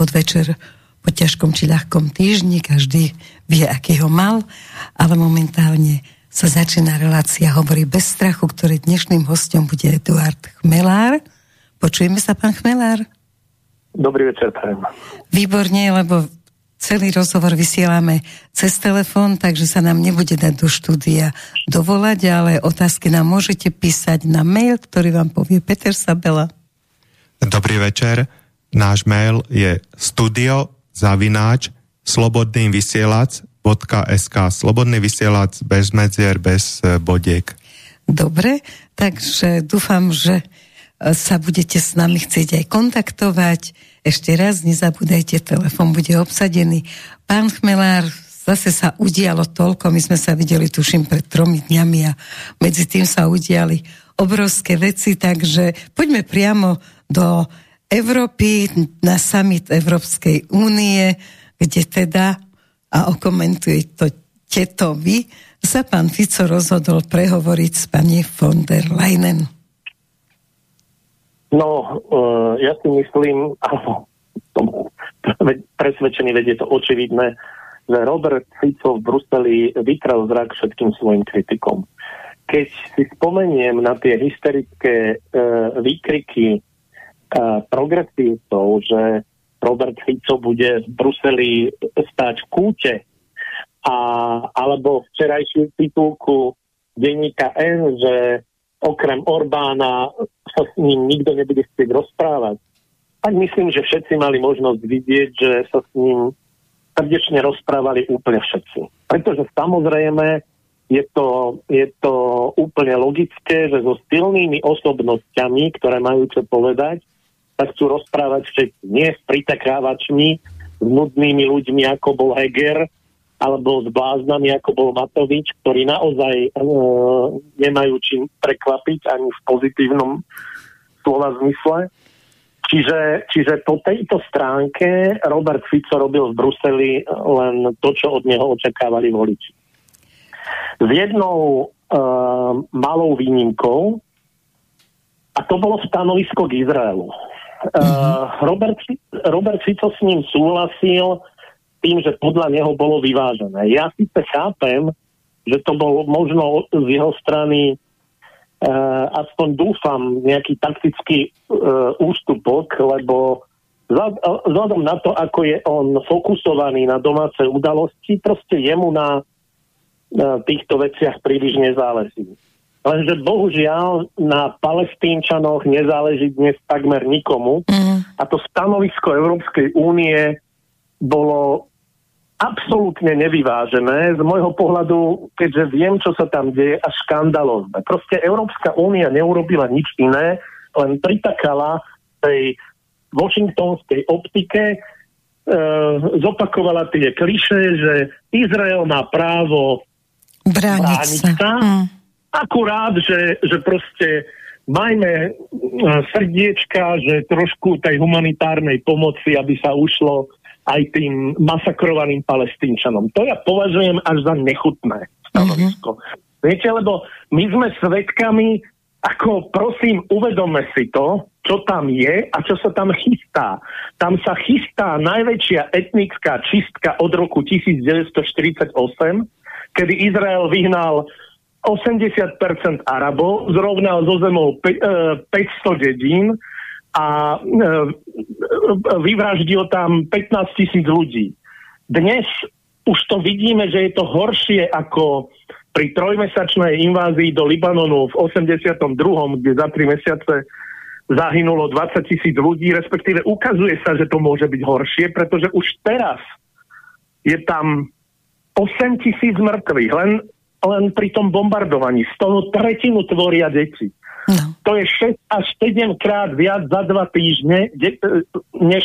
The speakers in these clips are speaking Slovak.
podvečer po ťažkom či ľahkom týždni, každý vie, aký ho mal, ale momentálne sa začína relácia Hovorí bez strachu, ktorý dnešným hostom bude Eduard Chmelár. Počujeme sa, pán Chmelár? Dobrý večer, prajem. Výborne, lebo celý rozhovor vysielame cez telefón, takže sa nám nebude dať do štúdia dovolať, ale otázky nám môžete písať na mail, ktorý vám povie Peter Sabela. Dobrý večer. Náš mail je studio zavináč slobodný vysielač bez medzier, bez e, bodiek. Dobre, takže dúfam, že e, sa budete s nami chcieť aj kontaktovať. Ešte raz nezabúdajte, telefon bude obsadený. Pán Chmelár, zase sa udialo toľko, my sme sa videli, tuším, pred tromi dňami a medzi tým sa udiali obrovské veci, takže poďme priamo do Európy na summit Európskej únie, kde teda, a okomentuje to teto vy, sa pán Fico rozhodol prehovoriť s pani von der Leyen. No, uh, ja si myslím, áno, presvedčený, veď je to očividné, že Robert Fico v Bruseli vykrel zrak všetkým svojim kritikom. Keď si spomeniem na tie hysterické uh, výkriky progresívcov, že Robert Fico bude v Bruseli stať v kúte, a, alebo včerajšiu titulku denníka N, že okrem Orbána sa s ním nikto nebude chcieť rozprávať. Tak myslím, že všetci mali možnosť vidieť, že sa s ním srdečne rozprávali úplne všetci. Pretože samozrejme je to, je to úplne logické, že so silnými osobnosťami, ktoré majú čo povedať, sa chcú rozprávať všetci. Nie s pritakávačmi, s nudnými ľuďmi, ako bol Heger, alebo s bláznami, ako bol Matovič, ktorí naozaj e, nemajú čím prekvapiť ani v pozitívnom slova zmysle. Čiže, čiže po tejto stránke Robert Fico robil v Bruseli len to, čo od neho očakávali voliči. S jednou e, malou výnimkou, a to bolo stanovisko k Izraelu. Uh, Robert, Robert Fico s ním súhlasil tým, že podľa neho bolo vyvážené. Ja síce chápem, že to bol možno z jeho strany uh, aspoň dúfam nejaký taktický uh, ústupok, lebo vzhľadom na to, ako je on fokusovaný na domáce udalosti, proste jemu na, na týchto veciach príliš nezáleží. Lenže bohužiaľ na palestínčanoch nezáleží dnes takmer nikomu. Mm. A to stanovisko Európskej únie bolo absolútne nevyvážené. Z môjho pohľadu, keďže viem, čo sa tam deje, až škandalozne. Proste Európska únia neurobila nič iné, len pritakala tej washingtonskej optike, e, zopakovala tie kliše, že Izrael má právo brániť, sa. Mm Akurát, že, že proste majme e, srdiečka, že trošku tej humanitárnej pomoci, aby sa ušlo aj tým masakrovaným palestínčanom. To ja považujem až za nechutné stanovisko. Mm-hmm. Viete, lebo my sme svedkami, ako prosím, uvedome si to, čo tam je a čo sa tam chystá. Tam sa chystá najväčšia etnická čistka od roku 1948, kedy Izrael vyhnal 80% Arabov, zrovnal zo zemou 500 e, dedín a e, vyvraždil tam 15 tisíc ľudí. Dnes už to vidíme, že je to horšie ako pri trojmesačnej invázii do Libanonu v 82., kde za tri mesiace zahynulo 20 tisíc ľudí, respektíve ukazuje sa, že to môže byť horšie, pretože už teraz je tam 8 tisíc mŕtvych. Len len pri tom bombardovaní. Z toho tretinu tvoria deti. No. To je 6 až 7 krát viac za dva týždne, de, než,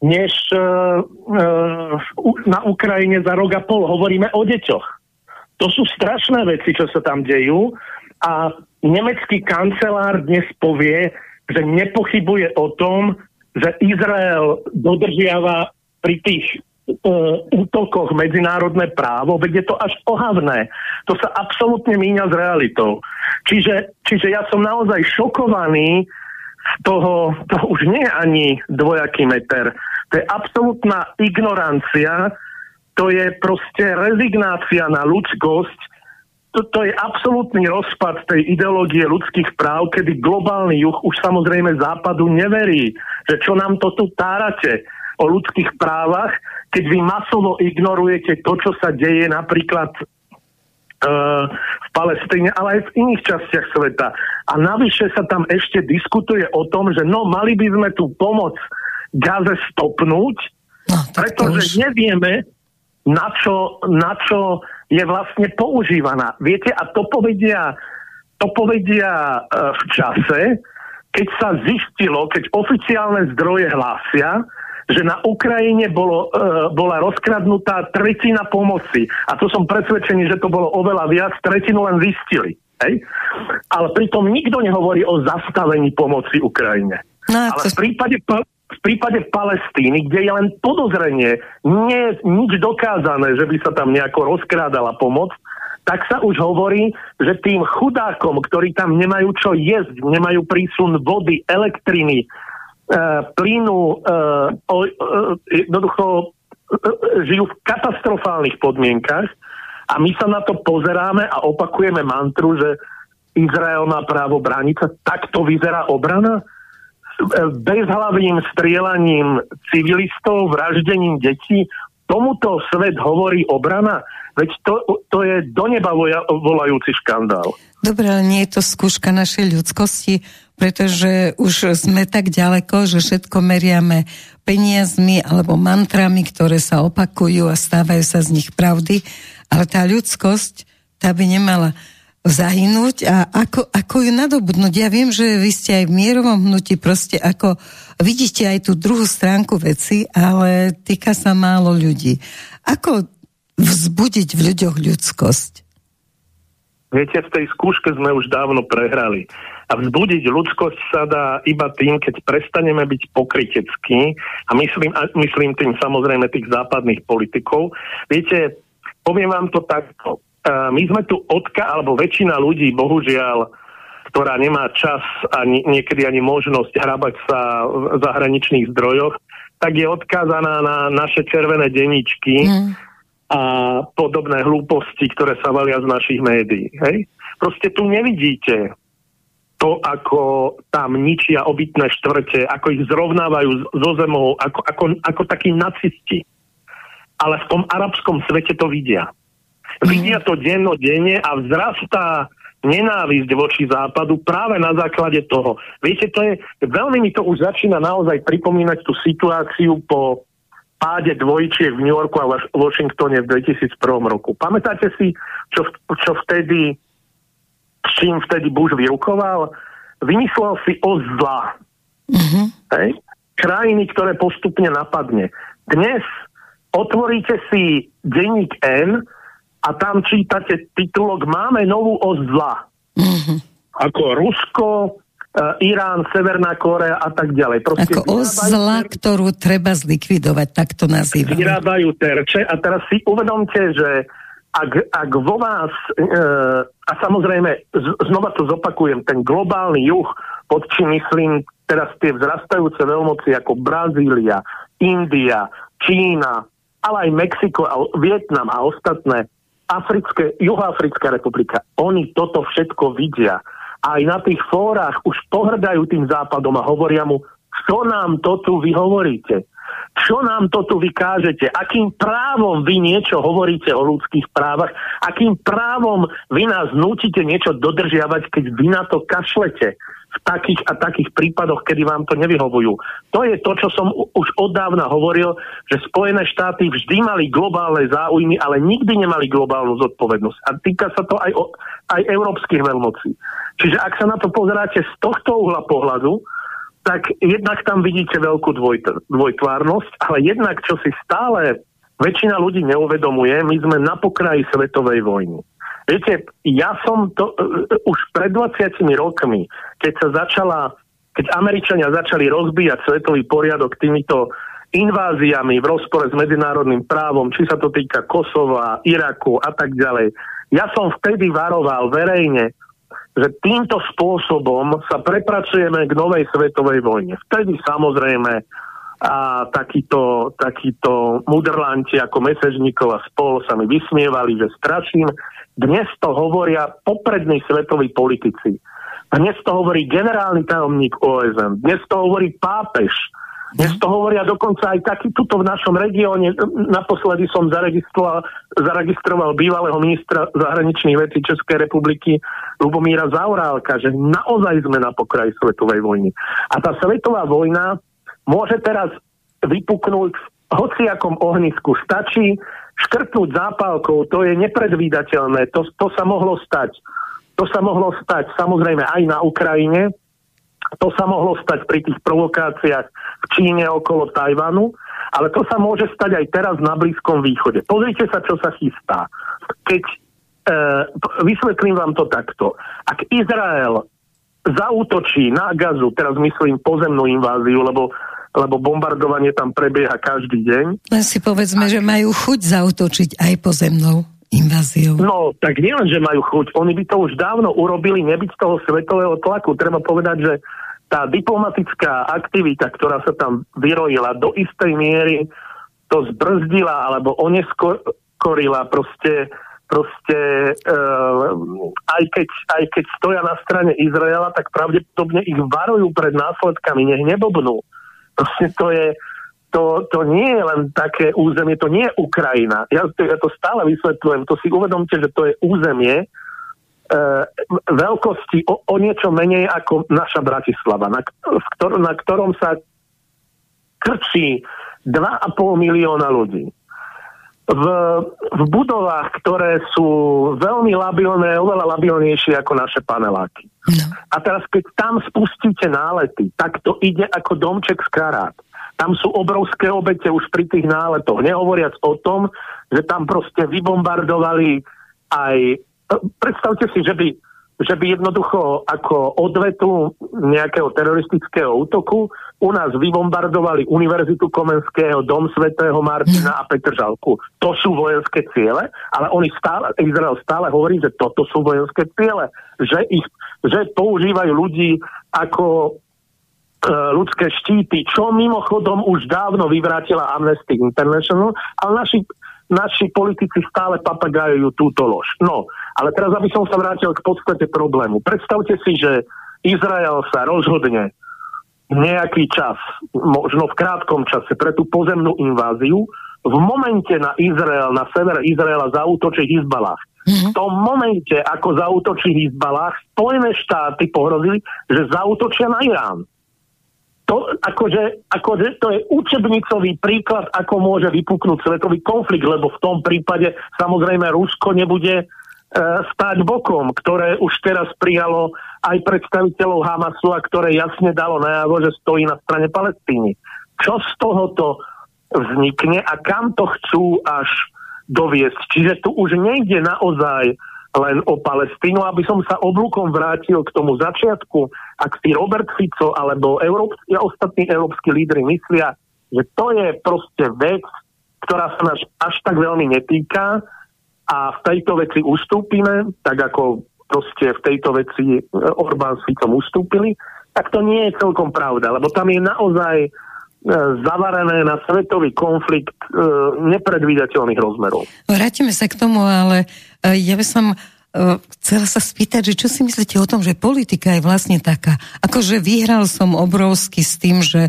než uh, uh, na Ukrajine za rok a pol. Hovoríme o deťoch. To sú strašné veci, čo sa tam dejú a nemecký kancelár dnes povie, že nepochybuje o tom, že Izrael dodržiava pri tých útokoch medzinárodné právo, veď je to až ohavné. To sa absolútne míňa s realitou. Čiže, čiže ja som naozaj šokovaný z toho, to už nie je ani dvojaký meter. To je absolútna ignorancia, to je proste rezignácia na ľudskosť, to, to je absolútny rozpad tej ideológie ľudských práv, kedy globálny juh už samozrejme západu neverí, že čo nám to tu tárate o ľudských právach, keď vy masovo ignorujete to, čo sa deje napríklad uh, v Palestíne, ale aj v iných častiach sveta. A navyše sa tam ešte diskutuje o tom, že no mali by sme tú pomoc Gaze stopnúť, no, pretože už... nevieme, na čo, na čo je vlastne používaná. Viete, a to povedia, to povedia uh, v čase, keď sa zistilo, keď oficiálne zdroje hlásia, že na Ukrajine bolo, uh, bola rozkradnutá tretina pomoci. A to som presvedčený, že to bolo oveľa viac, tretinu len zistili. Hej? Ale pritom nikto nehovorí o zastavení pomoci Ukrajine. No, Ale v prípade, v prípade Palestíny, kde je len podozrenie, nie je nič dokázané, že by sa tam nejako rozkrádala pomoc, tak sa už hovorí, že tým chudákom, ktorí tam nemajú čo jesť, nemajú prísun vody, elektriny, e, plynu, e, e, jednoducho e, žijú v katastrofálnych podmienkach a my sa na to pozeráme a opakujeme mantru, že Izrael má právo brániť sa. Takto vyzerá obrana? bezhlavým strielaním civilistov, vraždením detí, tomuto svet hovorí obrana? Veď to, to je do neba volajúci škandál. Dobre, ale nie je to skúška našej ľudskosti, pretože už sme tak ďaleko, že všetko meriame peniazmi alebo mantrami, ktoré sa opakujú a stávajú sa z nich pravdy, ale tá ľudskosť, tá by nemala zahynúť a ako, ako ju nadobudnúť. Ja viem, že vy ste aj v mierovom hnutí, proste ako vidíte aj tú druhú stránku veci, ale týka sa málo ľudí. Ako vzbudiť v ľuďoch ľudskosť? Viete, v tej skúške sme už dávno prehrali. A vzbudiť ľudskosť sa dá iba tým, keď prestaneme byť pokryteckí a myslím, a myslím tým samozrejme tých západných politikov. Viete, poviem vám to takto my sme tu odka, alebo väčšina ľudí, bohužiaľ, ktorá nemá čas a niekedy ani možnosť hrabať sa v zahraničných zdrojoch, tak je odkázaná na naše červené denníčky mm. a podobné hlúposti, ktoré sa valia z našich médií. Hej? Proste tu nevidíte to, ako tam ničia obytné štvrte, ako ich zrovnávajú zo zemou, ako, ako, ako takí nacisti. Ale v tom arabskom svete to vidia. Vidia to denne a vzrastá nenávisť voči západu práve na základe toho. Viete, to je, veľmi mi to už začína naozaj pripomínať tú situáciu po páde dvojčiek v New Yorku a Washingtone v 2001 roku. Pamätáte si, čo, čo vtedy, čím vtedy Bush vyrukoval? Vymyslel si o zla. Mm-hmm. Hej? Krajiny, ktoré postupne napadne. Dnes otvoríte si denník N a tam čítate titulok Máme novú os zla. Mm-hmm. Ako Rusko, e, Irán, Severná Korea a tak ďalej. Proste Ako os zla, ter... ktorú treba zlikvidovať, tak to nazývajú. Vyrábajú terče a teraz si uvedomte, že ak, ak vo vás, e, a samozrejme, z, znova to zopakujem, ten globálny juh, pod čím myslím teraz tie vzrastajúce veľmoci ako Brazília, India, Čína, ale aj Mexiko a Vietnam a ostatné, Africké, Juhoafrická republika, oni toto všetko vidia. Aj na tých fórach už pohrdajú tým západom a hovoria mu, čo nám to tu vy hovoríte? Čo nám to tu vykážete? Akým právom vy niečo hovoríte o ľudských právach? Akým právom vy nás nutíte niečo dodržiavať, keď vy na to kašlete? v takých a takých prípadoch, kedy vám to nevyhovujú. To je to, čo som už od dávna hovoril, že Spojené štáty vždy mali globálne záujmy, ale nikdy nemali globálnu zodpovednosť. A týka sa to aj, o, aj európskych veľmocí. Čiže ak sa na to pozeráte z tohto uhla pohľadu, tak jednak tam vidíte veľkú dvojt- dvojtvárnosť, ale jednak, čo si stále väčšina ľudí neuvedomuje, my sme na pokraji svetovej vojny. Viete, ja som to uh, už pred 20 rokmi, keď sa začala, keď Američania začali rozbíjať svetový poriadok týmito inváziami v rozpore s medzinárodným právom, či sa to týka Kosova, Iraku a tak ďalej. Ja som vtedy varoval verejne, že týmto spôsobom sa prepracujeme k novej svetovej vojne. Vtedy samozrejme a takíto, takíto mudrlanti ako Mesežníkov a spol sa mi vysmievali, že straším. Dnes to hovoria poprední svetoví politici. Dnes to hovorí generálny tajomník OSN. Dnes to hovorí pápež. Dnes to hovoria dokonca aj taký tuto v našom regióne. Naposledy som zaregistroval, zaregistroval bývalého ministra zahraničných vecí Českej republiky Lubomíra Zaurálka, že naozaj sme na pokraji svetovej vojny. A tá svetová vojna môže teraz vypuknúť v hociakom ohnisku. Stačí škrtnúť zápalkou, to je nepredvídateľné, to, to sa mohlo stať. To sa mohlo stať samozrejme aj na Ukrajine, to sa mohlo stať pri tých provokáciách v Číne okolo Tajvanu, ale to sa môže stať aj teraz na Blízkom východe. Pozrite sa, čo sa chystá. Keď e, vysvetlím vám to takto. Ak Izrael zautočí na gazu, teraz myslím pozemnú inváziu, lebo lebo bombardovanie tam prebieha každý deň. Len si povedzme, že majú chuť zautočiť aj pozemnou inváziou. No, tak nielen, že majú chuť, oni by to už dávno urobili, nebyť toho svetového tlaku. Treba povedať, že tá diplomatická aktivita, ktorá sa tam vyrojila, do istej miery to zbrzdila alebo oneskorila proste proste uh, aj, keď, aj keď stoja na strane Izraela, tak pravdepodobne ich varujú pred následkami, nech nebobnú. Proste to je, to, to nie je len také územie, to nie je Ukrajina. Ja ja to stále vysvetľujem, to si uvedomte, že to je územie, E, veľkosti o, o niečo menej ako naša Bratislava, na, ktor- na ktorom sa krčí 2,5 milióna ľudí. V, v budovách, ktoré sú veľmi labilné, oveľa labilnejšie ako naše paneláky. No. A teraz, keď tam spustíte nálety, tak to ide ako domček z karát. Tam sú obrovské obete už pri tých náletoch. Nehovoriac o tom, že tam proste vybombardovali aj predstavte si, že by, že by jednoducho ako odvetu nejakého teroristického útoku u nás vybombardovali Univerzitu Komenského, Dom svätého Martina a Petržalku. To sú vojenské ciele, ale oni stále, Izrael stále hovorí, že toto sú vojenské ciele, že, ich, že používajú ľudí ako e, ľudské štíty, čo mimochodom už dávno vyvrátila Amnesty International, ale naši naši politici stále papagajujú túto lož. No, ale teraz, aby som sa vrátil k podstate problému. Predstavte si, že Izrael sa rozhodne nejaký čas, možno v krátkom čase, pre tú pozemnú inváziu, v momente na Izrael, na sever Izraela zautočí Hizbalách. Mm-hmm. V tom momente, ako zautočí Hizbalách, Spojené štáty pohrozili, že zautočia na Irán to, akože, akože to je učebnicový príklad, ako môže vypuknúť svetový konflikt, lebo v tom prípade samozrejme Rusko nebude e, stáť bokom, ktoré už teraz prijalo aj predstaviteľov Hamasu a ktoré jasne dalo najavo, že stojí na strane Palestíny. Čo z tohoto vznikne a kam to chcú až doviesť. Čiže tu už nejde naozaj len o Palestínu, aby som sa oblúkom vrátil k tomu začiatku, ak si Robert Fico alebo európsky, ostatní európsky lídry myslia, že to je proste vec, ktorá sa nás až tak veľmi netýka a v tejto veci ustúpime, tak ako proste v tejto veci Orbán s Ficom ustúpili, tak to nie je celkom pravda, lebo tam je naozaj E, zavarené na svetový konflikt e, nepredvídateľných rozmerov. Vrátime sa k tomu, ale e, ja by som chcela sa spýtať, že čo si myslíte o tom, že politika je vlastne taká. Akože vyhral som obrovsky s tým, že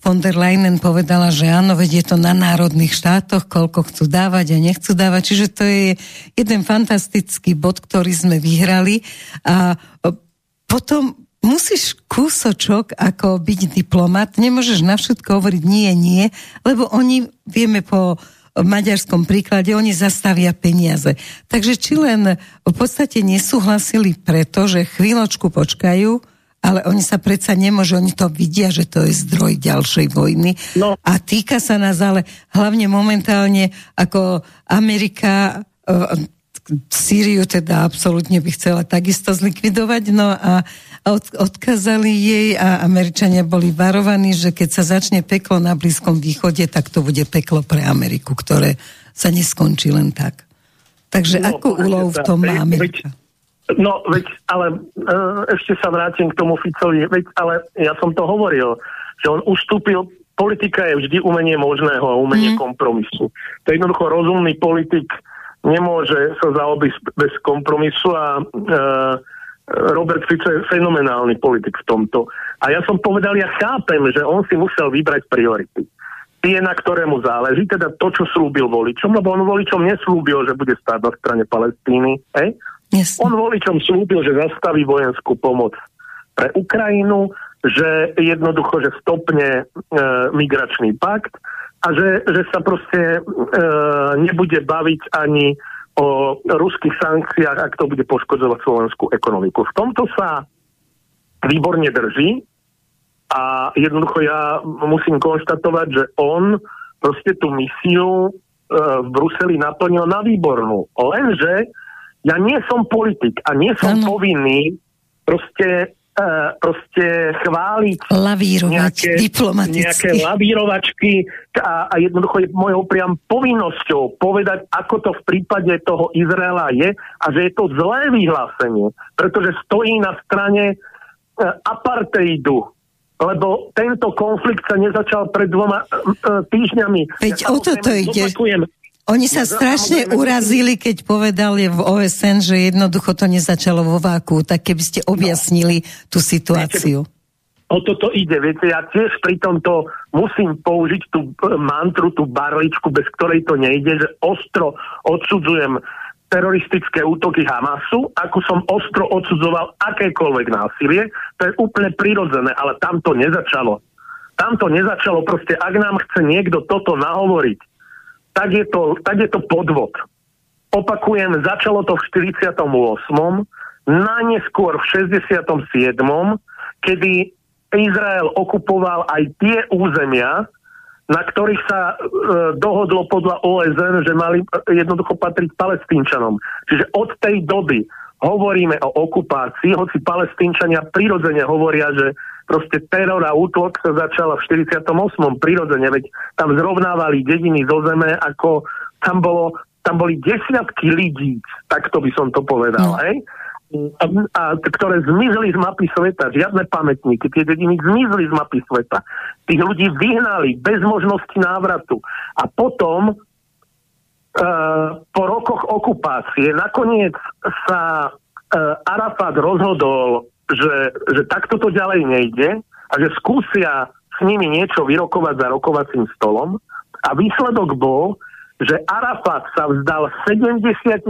von der Leyen povedala, že áno, vedie to na národných štátoch, koľko chcú dávať a nechcú dávať. Čiže to je jeden fantastický bod, ktorý sme vyhrali. A e, potom musíš kúsočok ako byť diplomat, nemôžeš na všetko hovoriť nie, nie, lebo oni, vieme po maďarskom príklade, oni zastavia peniaze. Takže či len v podstate nesúhlasili preto, že chvíľočku počkajú, ale oni sa predsa nemôžu, oni to vidia, že to je zdroj ďalšej vojny. No. A týka sa nás ale hlavne momentálne ako Amerika Sýriu teda absolútne by chcela takisto zlikvidovať, no a od, odkázali jej a Američania boli varovaní, že keď sa začne peklo na Blízkom východe, tak to bude peklo pre Ameriku, ktoré sa neskončí len tak. Takže no, akú úlohu v tom má Amerika? No, veď, ale uh, ešte sa vrátim k tomu Ficovi, veď, ale ja som to hovoril, že on ustúpil, politika je vždy umenie možného a umenie mm. kompromisu. To je jednoducho rozumný politik nemôže sa zaobísť bez kompromisu a uh, Robert Fico je fenomenálny politik v tomto. A ja som povedal, ja chápem, že on si musel vybrať priority. Tie, na ktoré mu záleží, teda to, čo slúbil voličom, lebo on voličom neslúbil, že bude stáť na strane Palestíny. Eh? Yes. On voličom slúbil, že zastaví vojenskú pomoc pre Ukrajinu, že jednoducho, že stopne e, migračný pakt a že, že sa proste e, nebude baviť ani o ruských sankciách, ak to bude poškodzovať slovenskú ekonomiku. V tomto sa výborne drží a jednoducho ja musím konštatovať, že on proste tú misiu e, v Bruseli naplnil na výbornú. Lenže ja nie som politik a nie som ano. povinný proste E, proste chváliť Lavírovať nejaké, nejaké lavírovačky a, a jednoducho je mojou priam povinnosťou povedať, ako to v prípade toho Izraela je a že je to zlé vyhlásenie, pretože stojí na strane uh, apartheidu, lebo tento konflikt sa nezačal pred dvoma uh, týždňami. Veď ja o toto ide. Opakujem, oni sa strašne urazili, keď povedali v OSN, že jednoducho to nezačalo vo váku. Tak keby ste objasnili no. tú situáciu. o toto ide, viete, ja tiež pri tomto musím použiť tú mantru, tú barličku, bez ktorej to nejde, že ostro odsudzujem teroristické útoky Hamasu, ako som ostro odsudzoval akékoľvek násilie, to je úplne prirodzené, ale tam to nezačalo. Tam to nezačalo, proste ak nám chce niekto toto nahovoriť, tak je to, tak je to podvod. Opakujem, začalo to v 48. Najneskôr v 67. kedy Izrael okupoval aj tie územia, na ktorých sa e, dohodlo podľa OSN, že mali jednoducho patriť palestínčanom. Čiže od tej doby hovoríme o okupácii, hoci palestínčania prirodzene hovoria, že proste teror a útok sa začala v 48. prirodzene, veď tam zrovnávali dediny zo zeme, ako tam bolo tam boli desiatky lidí, takto by som to povedal, no. hej? A, a, ktoré zmizli z mapy sveta, žiadne pamätníky, tie dediny zmizli z mapy sveta. Tých ľudí vyhnali bez možnosti návratu. A potom, e, po rokoch okupácie, nakoniec sa e, Arafat rozhodol že, že takto to ďalej nejde a že skúsia s nimi niečo vyrokovať za rokovacím stolom a výsledok bol, že Arafat sa vzdal 78%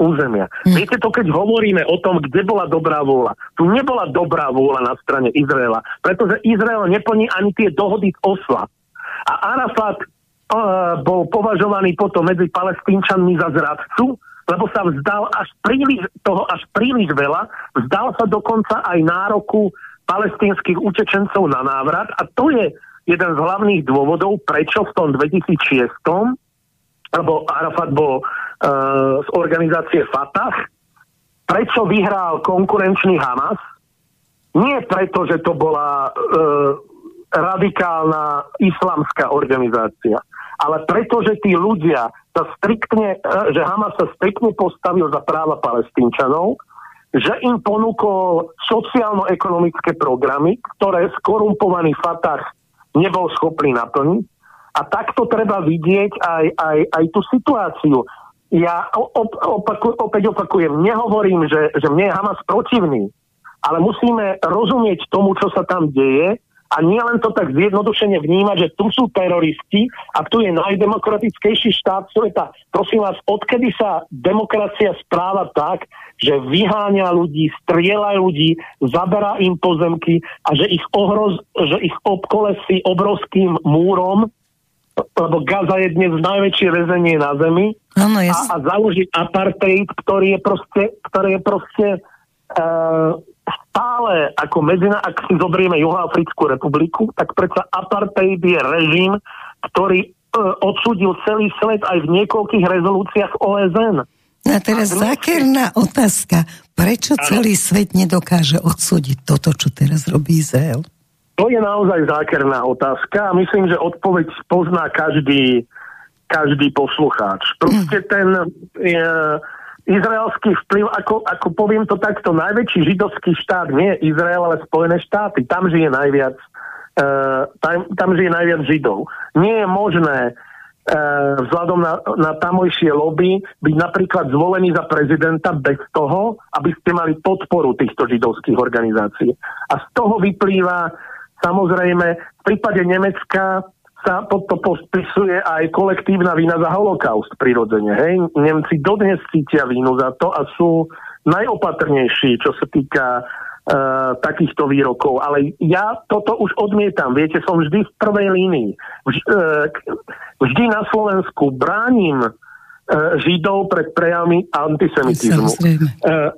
územia. Hm. Viete to, keď hovoríme o tom, kde bola dobrá vôľa. Tu nebola dobrá vôľa na strane Izraela, pretože Izrael neplní ani tie dohody z Osla. A Arafat uh, bol považovaný potom medzi palestínčanmi za zradcu, lebo sa vzdal až príliš, toho až príliš veľa, vzdal sa dokonca aj nároku palestínskych utečencov na návrat a to je jeden z hlavných dôvodov, prečo v tom 2006 lebo Arafat bol uh, z organizácie Fatah, prečo vyhral konkurenčný Hamas? Nie preto, že to bola uh, radikálna islamská organizácia, ale preto, že tí ľudia sa striktne, e, že Hamas sa striktne postavil za práva palestínčanov, že im ponúkol sociálno-ekonomické programy, ktoré skorumpovaný Fatah nebol schopný naplniť. A takto treba vidieť aj, aj, aj tú situáciu. Ja op, opaku, opäť opakujem, nehovorím, že, že mne je Hamas protivný, ale musíme rozumieť tomu, čo sa tam deje a nie len to tak zjednodušene vnímať, že tu sú teroristi a tu je najdemokratickejší štát sveta. Prosím vás, odkedy sa demokracia správa tak, že vyháňa ľudí, strieľa ľudí, zaberá im pozemky a že ich, ohroz, že ich obkolesí obrovským múrom, lebo Gaza je dnes najväčšie väzenie na Zemi ano, a, a založí apartheid, ktorý je proste, ktorý je proste uh, stále ako medzina, ak si zoberieme Juhoafrickú republiku, tak predsa apartheid je režim, ktorý e, odsudil celý svet aj v niekoľkých rezolúciách OSN. A teraz a zákerná otázka. Prečo celý svet nedokáže odsúdiť toto, čo teraz robí Izrael? To je naozaj zákerná otázka a myslím, že odpoveď pozná každý, každý poslucháč. Proste ten, e, izraelský vplyv, ako, ako poviem to takto, najväčší židovský štát nie je Izrael, ale Spojené štáty. Tam žije najviac, uh, tam, tam žije najviac Židov. Nie je možné uh, vzhľadom na, na tamojšie lobby byť napríklad zvolený za prezidenta bez toho, aby ste mali podporu týchto židovských organizácií. A z toho vyplýva samozrejme v prípade Nemecka sa pod to pospisuje aj kolektívna vina za holokaust prirodzene. Hej? Nemci dodnes cítia vínu za to a sú najopatrnejší, čo sa týka uh, takýchto výrokov. Ale ja toto už odmietam. Viete, som vždy v prvej línii. Vž, uh, vždy na Slovensku bránim uh, Židov pred prejavmi antisemitizmu. Uh,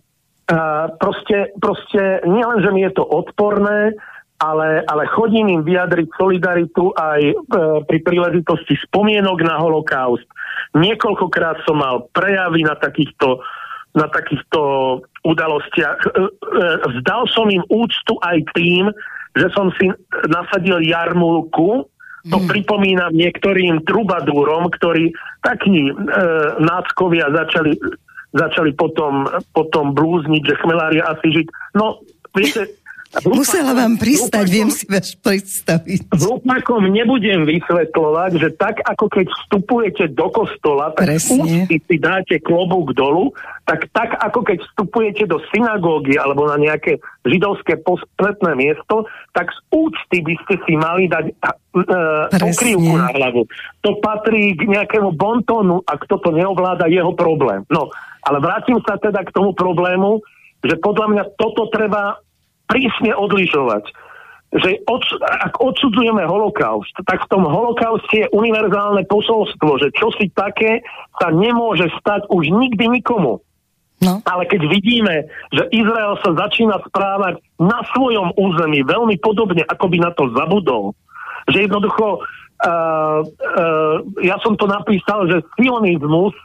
uh, proste, proste nielen, že mi je to odporné, ale, ale chodím im vyjadriť solidaritu aj e, pri príležitosti spomienok na holokaust. Niekoľkokrát som mal prejavy na takýchto, na takýchto udalostiach. E, e, vzdal som im úctu aj tým, že som si nasadil jarmulku, to hmm. pripomínam niektorým trubadúrom, ktorí takí e, náckovia začali, začali potom, potom blúzniť, že chmelária asi žiť. No, viete, Musela vám pristať, viem si vás predstaviť. Hlupákom nebudem vysvetľovať, že tak ako keď vstupujete do kostola, tak ústy si dáte klobúk dolu, tak tak ako keď vstupujete do synagógy alebo na nejaké židovské pospletné miesto, tak z úcty by ste si mali dať e, pokrývku na hlavu. To patrí k nejakému bontónu a kto to neovláda, jeho problém. No, ale vrátim sa teda k tomu problému, že podľa mňa toto treba prísne odlišovať že od, ak odsudzujeme holokaust, tak v tom holokauste je univerzálne posolstvo, že čosi také sa nemôže stať už nikdy nikomu. No. Ale keď vidíme, že Izrael sa začína správať na svojom území veľmi podobne, ako by na to zabudol, že jednoducho, uh, uh, ja som to napísal, že sionizmus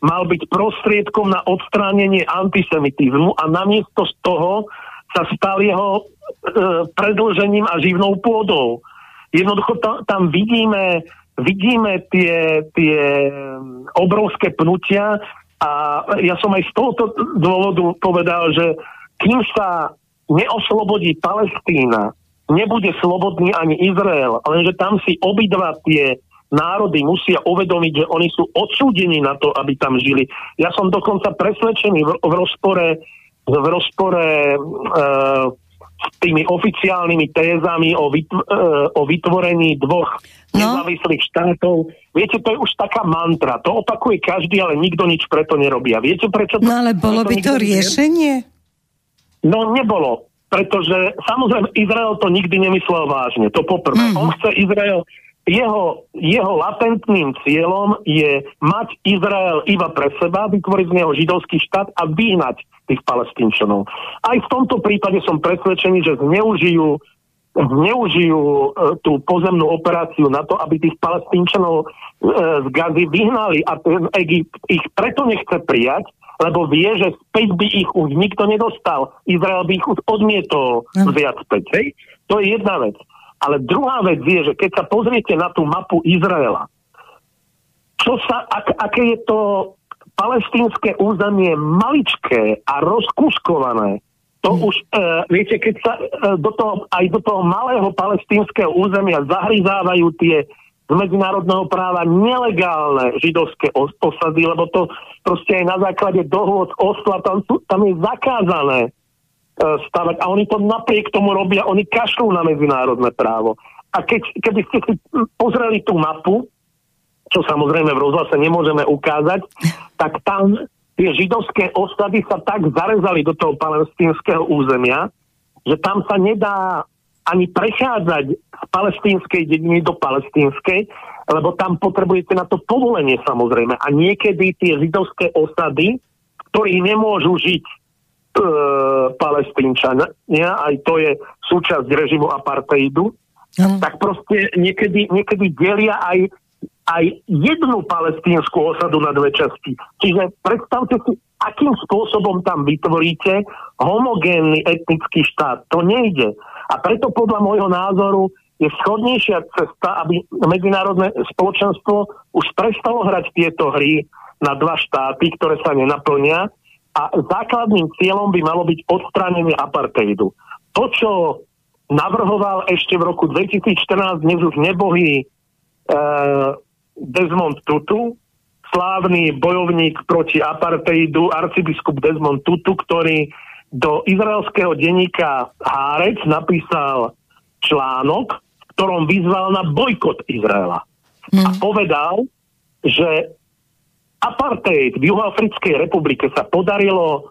mal byť prostriedkom na odstránenie antisemitizmu a namiesto z toho sa stal jeho e, predlžením a živnou pôdou. Jednoducho tam, tam vidíme, vidíme tie, tie obrovské pnutia a ja som aj z tohoto dôvodu povedal, že kým sa neoslobodí Palestína, nebude slobodný ani Izrael, lenže tam si obidva tie národy musia uvedomiť, že oni sú odsúdení na to, aby tam žili. Ja som dokonca presvedčený v, v rozpore v rozpore e, s tými oficiálnymi tézami o, vytv- e, o vytvorení dvoch no. nezávislých štátov. Viete, to je už taká mantra. To opakuje každý, ale nikto nič preto nerobí. A viete, prečo to... No ale bolo by to riešenie? No nebolo. Pretože samozrejme Izrael to nikdy nemyslel vážne. To poprvé. Mm. On chce Izrael jeho, jeho latentným cieľom je mať Izrael iba pre seba, vytvoriť z neho židovský štát a vyhnať tých palestínčanov. Aj v tomto prípade som presvedčený, že zneužijú zneužijú e, tú pozemnú operáciu na to, aby tých palestínčanov e, z Gazy vyhnali a ten Egypt ich preto nechce prijať, lebo vie, že späť by ich už nikto nedostal. Izrael by ich už odmietol viac späť. Hej? To je jedna vec. Ale druhá vec je, že keď sa pozriete na tú mapu Izraela, čo sa, ak, aké je to palestínske územie maličké a rozkuskované, to mm. už, e, viete, keď sa e, do toho, aj do toho malého palestínskeho územia zahryzávajú tie z medzinárodného práva nelegálne židovské osady, lebo to proste aj na základe dohôd Osla, tam, tam je zakázané E, stavať. A oni to napriek tomu robia, oni kašľú na medzinárodné právo. A keď, keby ste si pozreli tú mapu, čo samozrejme v rozhlase nemôžeme ukázať, tak tam tie židovské osady sa tak zarezali do toho palestínskeho územia, že tam sa nedá ani prechádzať z palestínskej dediny do palestínskej, lebo tam potrebujete na to povolenie samozrejme. A niekedy tie židovské osady, ktorí nemôžu žiť e, palestínčania, aj to je súčasť režimu apartheidu, mm. tak proste niekedy, niekedy delia aj, aj jednu palestínsku osadu na dve časti. Čiže predstavte si, akým spôsobom tam vytvoríte homogénny etnický štát. To nejde. A preto podľa môjho názoru je schodnejšia cesta, aby medzinárodné spoločenstvo už prestalo hrať tieto hry na dva štáty, ktoré sa nenaplnia a základným cieľom by malo byť odstránenie apartheidu. To, čo navrhoval ešte v roku 2014 dnes už nebohý e, Desmond Tutu, slávny bojovník proti apartheidu, arcibiskup Desmond Tutu, ktorý do izraelského denníka Hárec napísal článok, v ktorom vyzval na bojkot Izraela. Mm. A povedal, že apartheid v Juhoafrickej republike sa podarilo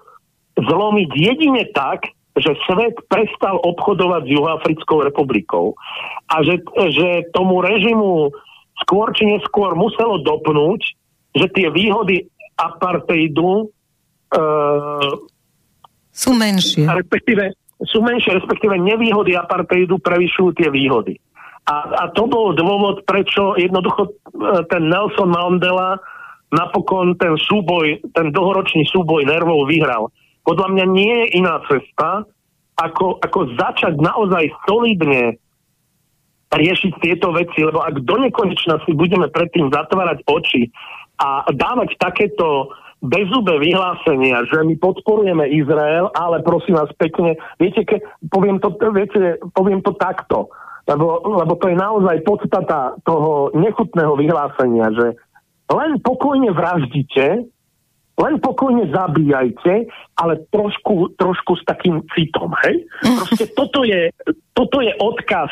zlomiť jedine tak, že svet prestal obchodovať s Juhoafrickou republikou. A že, že tomu režimu skôr či neskôr muselo dopnúť, že tie výhody apartheidu e, sú menšie. Respektíve, sú menšie, respektíve nevýhody apartheidu prevyšujú tie výhody. A, a to bol dôvod, prečo jednoducho e, ten Nelson Mandela napokon ten súboj, ten dlhoročný súboj nervov vyhral. Podľa mňa nie je iná cesta, ako, ako začať naozaj solidne riešiť tieto veci, lebo ak do nekonečna si budeme predtým zatvárať oči a dávať takéto bezúbe vyhlásenia, že my podporujeme Izrael, ale prosím vás pekne, viete, ke, poviem, to, viete, poviem to takto, lebo, lebo to je naozaj podstata toho nechutného vyhlásenia, že len pokojne vraždite, len pokojne zabíjajte, ale trošku, trošku s takým citom, hej? Proste toto je, toto je odkaz,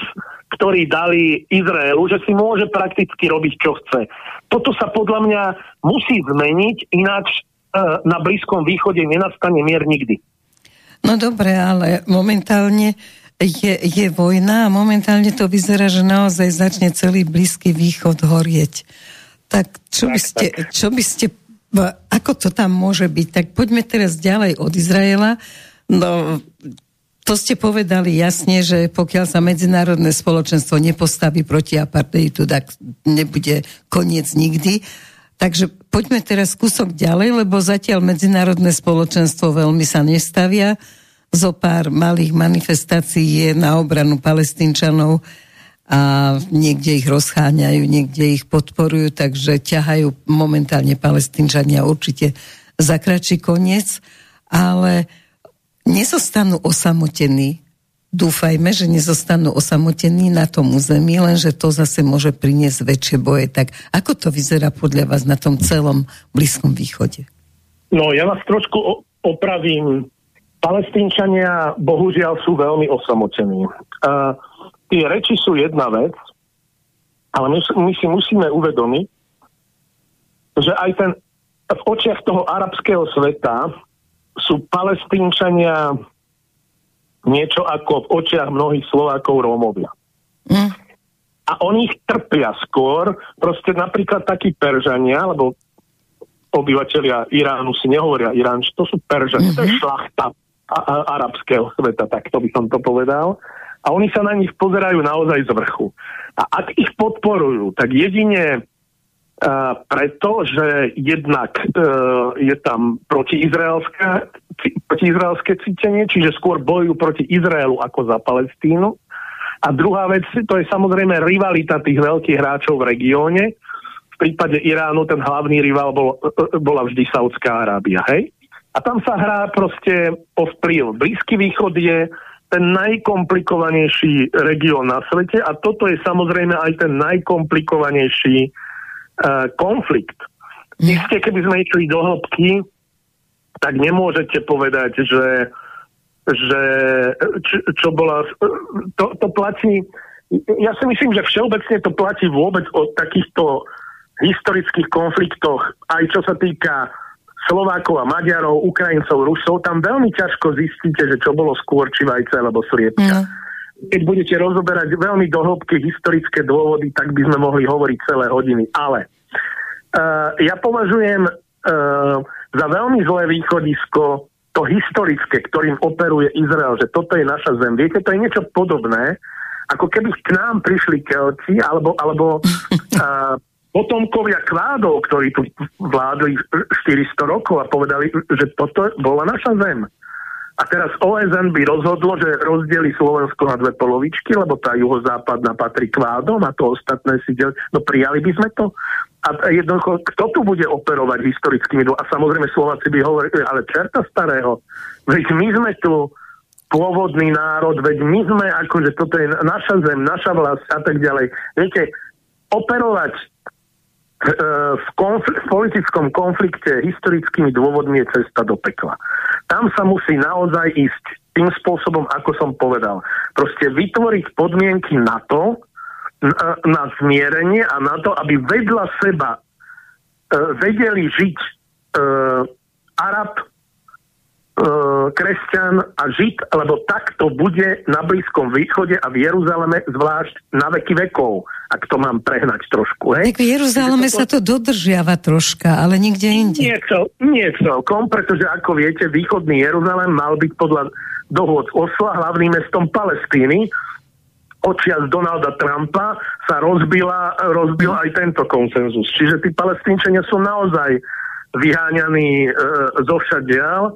ktorý dali Izraelu, že si môže prakticky robiť, čo chce. Toto sa podľa mňa musí zmeniť, ináč e, na Blízkom východe nenastane mier nikdy. No dobre, ale momentálne je, je vojna a momentálne to vyzerá, že naozaj začne celý Blízky východ horieť. Tak čo by ste, čo by ste ako to tam môže byť? Tak poďme teraz ďalej od Izraela. No, to ste povedali jasne, že pokiaľ sa medzinárodné spoločenstvo nepostaví proti apartheidu, tak nebude koniec nikdy. Takže poďme teraz kúsok ďalej, lebo zatiaľ medzinárodné spoločenstvo veľmi sa nestavia. Zo pár malých manifestácií je na obranu palestínčanov a niekde ich rozcháňajú, niekde ich podporujú, takže ťahajú momentálne palestínčania určite za kratší koniec, ale nezostanú osamotení. Dúfajme, že nezostanú osamotení na tom území, lenže to zase môže priniesť väčšie boje. Tak ako to vyzerá podľa vás na tom celom Blízkom východe? No, ja vás trošku opravím. Palestínčania bohužiaľ sú veľmi osamotení. Uh, tie reči sú jedna vec, ale my, my si musíme uvedomiť, že aj ten v očiach toho arabského sveta sú palestínčania niečo ako v očiach mnohých Slovákov Rómovia. Mm. A oni ich trpia skôr, proste napríklad takí Peržania, lebo obyvateľia Iránu si nehovoria Irán, to sú Peržania, mm-hmm. to je mhm. šlachta a, a, arabského sveta, tak to by som to povedal a oni sa na nich pozerajú naozaj z vrchu. A ak ich podporujú, tak jedine uh, preto, že jednak uh, je tam protiizraelské, protiizraelské cítenie, čiže skôr bojujú proti Izraelu ako za Palestínu. A druhá vec, to je samozrejme rivalita tých veľkých hráčov v regióne. V prípade Iránu ten hlavný rival bol, e, bola vždy Saudská Arábia, hej? A tam sa hrá proste o vplyv. Blízky východ je ten najkomplikovanejší región na svete a toto je samozrejme aj ten najkomplikovanejší uh, konflikt. Isté, keby sme išli do hĺbky, tak nemôžete povedať, že, že čo, čo bola... To, to platí... Ja si myslím, že všeobecne to platí vôbec o takýchto historických konfliktoch, aj čo sa týka Slovákov a Maďarov, Ukrajincov, Rusov, tam veľmi ťažko zistíte, že čo bolo skôr, či vajce alebo sliepka. Mm. Keď budete rozoberať veľmi dohlbky historické dôvody, tak by sme mohli hovoriť celé hodiny. Ale uh, ja považujem uh, za veľmi zlé východisko to historické, ktorým operuje Izrael, že toto je naša zem. Viete, to je niečo podobné, ako keby k nám prišli Kelti alebo, alebo uh, potomkovia kvádov, ktorí tu vládli 400 rokov a povedali, že toto bola naša zem. A teraz OSN by rozhodlo, že rozdeli Slovensko na dve polovičky, lebo tá juhozápadná patrí kvádom a to ostatné si del... No prijali by sme to? A jednoducho, kto tu bude operovať historickými dôvodmi? A samozrejme Slováci by hovorili, ale čerta starého, veď my sme tu pôvodný národ, veď my sme akože toto je naša zem, naša vlast a tak ďalej. Viete, operovať v, konfl- v politickom konflikte historickými dôvodmi je cesta do pekla. Tam sa musí naozaj ísť tým spôsobom, ako som povedal. Proste vytvoriť podmienky na to, na, na zmierenie a na to, aby vedľa seba e, vedeli žiť e, Arab, E, kresťan a žid, lebo tak to bude na Blízkom východe a v Jeruzaleme zvlášť na veky vekov, ak to mám prehnať trošku. Hej? Tak v Jeruzaleme to... sa to dodržiava troška, ale nikde inde. Nie, cel, nie celkom, pretože ako viete, východný Jeruzalem mal byť podľa dohod Osla hlavným mestom Palestíny, očias Donalda Trumpa sa rozbila, rozbil aj tento konsenzus. Čiže tí palestínčania sú naozaj vyháňaní e, zo všadiaľ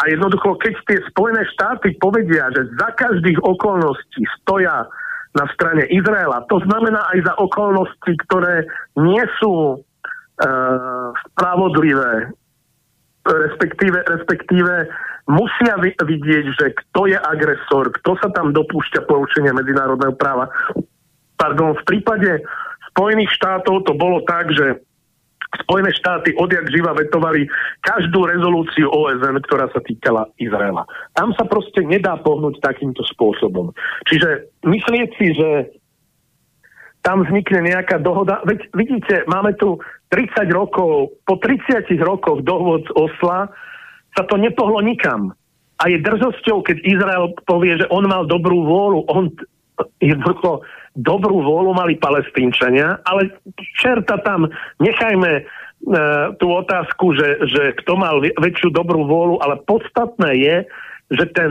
a jednoducho, keď tie Spojené štáty povedia, že za každých okolností stoja na strane Izraela, to znamená aj za okolnosti, ktoré nie sú e, spravodlivé, respektíve, respektíve musia vidieť, že kto je agresor, kto sa tam dopúšťa porušenia medzinárodného práva. Pardon, v prípade Spojených štátov to bolo tak, že Spojené štáty odjak živa vetovali každú rezolúciu OSN, ktorá sa týkala Izraela. Tam sa proste nedá pohnúť takýmto spôsobom. Čiže myslieť si, že tam vznikne nejaká dohoda. Veď vidíte, máme tu 30 rokov, po 30 rokoch dohod z Osla sa to nepohlo nikam. A je drzosťou, keď Izrael povie, že on mal dobrú vôľu, on jednoducho dobrú vôľu mali palestínčania, ale čerta tam, nechajme e, tú otázku, že, že kto mal väčšiu dobrú vôľu, ale podstatné je, že ten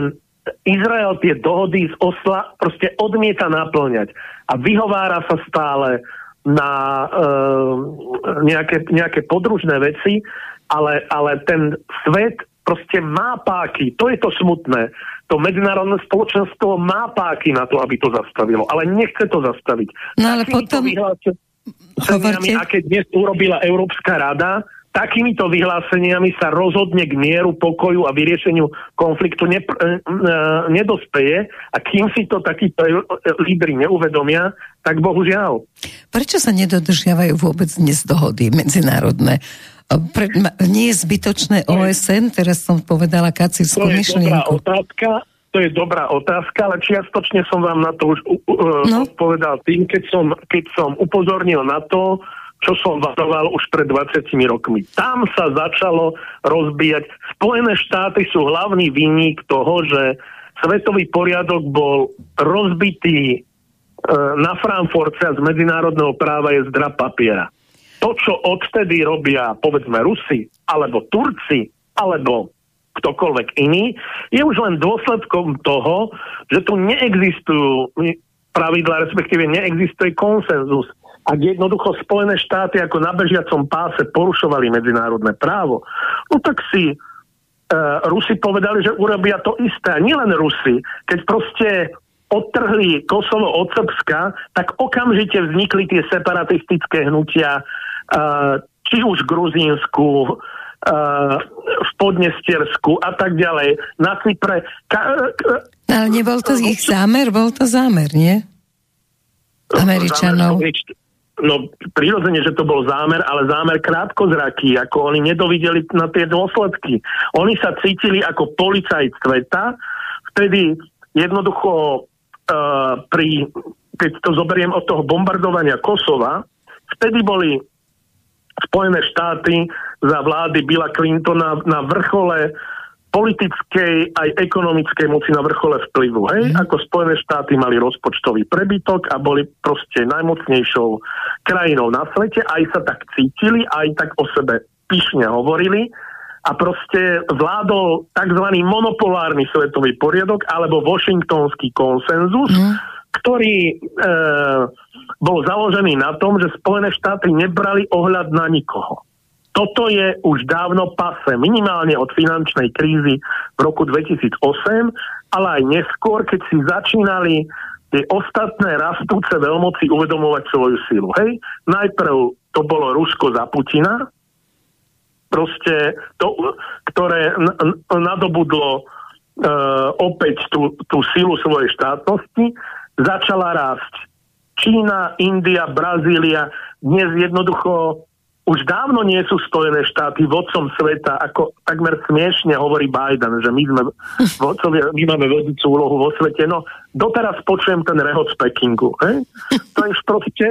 Izrael tie dohody z Osla proste odmieta naplňať a vyhovára sa stále na e, nejaké, nejaké podružné veci, ale, ale ten svet proste má páky. To je to smutné to medzinárodné spoločenstvo má páky na to, aby to zastavilo, ale nechce to zastaviť. No ale potom... Hovorte. Aké dnes urobila Európska rada, takýmito vyhláseniami sa rozhodne k mieru, pokoju a vyriešeniu konfliktu ne, e, nedospeje a kým si to takíto lídry neuvedomia, tak bohužiaľ. Prečo sa nedodržiavajú vôbec dnes dohody medzinárodné? Pre, nie je zbytočné OSN, teraz som povedala kacírskú myšlienku. To je dobrá otázka, to je dobrá otázka, ale čiastočne som vám na to už uh, no. povedal tým, keď som, keď som upozornil na to, čo som varoval už pred 20 rokmi. Tam sa začalo rozbíjať. Spojené štáty sú hlavný vinník toho, že svetový poriadok bol rozbitý e, na Frankfurte z medzinárodného práva je zdra papiera to, čo odtedy robia, povedzme, Rusi, alebo Turci, alebo ktokoľvek iný, je už len dôsledkom toho, že tu neexistujú pravidla, respektíve neexistuje konsenzus. Ak jednoducho Spojené štáty ako na bežiacom páse porušovali medzinárodné právo, no tak si uh, Rusi povedali, že urobia to isté. A nielen Rusi, keď proste odtrhli Kosovo od Srbska, tak okamžite vznikli tie separatistické hnutia či už v Gruzínsku, v Podnestiersku a tak ďalej, na Cypre. Ka- Ale nebol to ich zámer? Bol to zámer, nie? Američanov. No, prirodzene, že to bol zámer, ale zámer krátkozraký, ako oni nedovideli na tie dôsledky. Oni sa cítili ako policajt sveta, vtedy jednoducho uh, pri, keď to zoberiem od toho bombardovania Kosova, vtedy boli Spojené štáty za vlády Billa Clintona na vrchole politickej aj ekonomickej moci na vrchole vplyvu. Hej? Mm. Ako Spojené štáty mali rozpočtový prebytok a boli proste najmocnejšou krajinou na svete, aj sa tak cítili, aj tak o sebe pyšne hovorili a proste vládol tzv. monopolárny svetový poriadok alebo washingtonský konsenzus, mm. ktorý e, bol založený na tom, že Spojené štáty nebrali ohľad na nikoho. Toto je už dávno pase, minimálne od finančnej krízy v roku 2008, ale aj neskôr, keď si začínali tie ostatné rastúce veľmoci uvedomovať svoju silu. Hej? Najprv to bolo Rusko za Putina, proste to, ktoré nadobudlo uh, opäť tú, tú silu svojej štátnosti, začala rásť. Čína, India, Brazília, dnes jednoducho už dávno nie sú Spojené štáty vodcom sveta, ako takmer smiešne hovorí Biden, že my, sme vodcovia, my máme vedúcu úlohu vo svete. No, doteraz počujem ten rehot Pekingu. He? To je proste...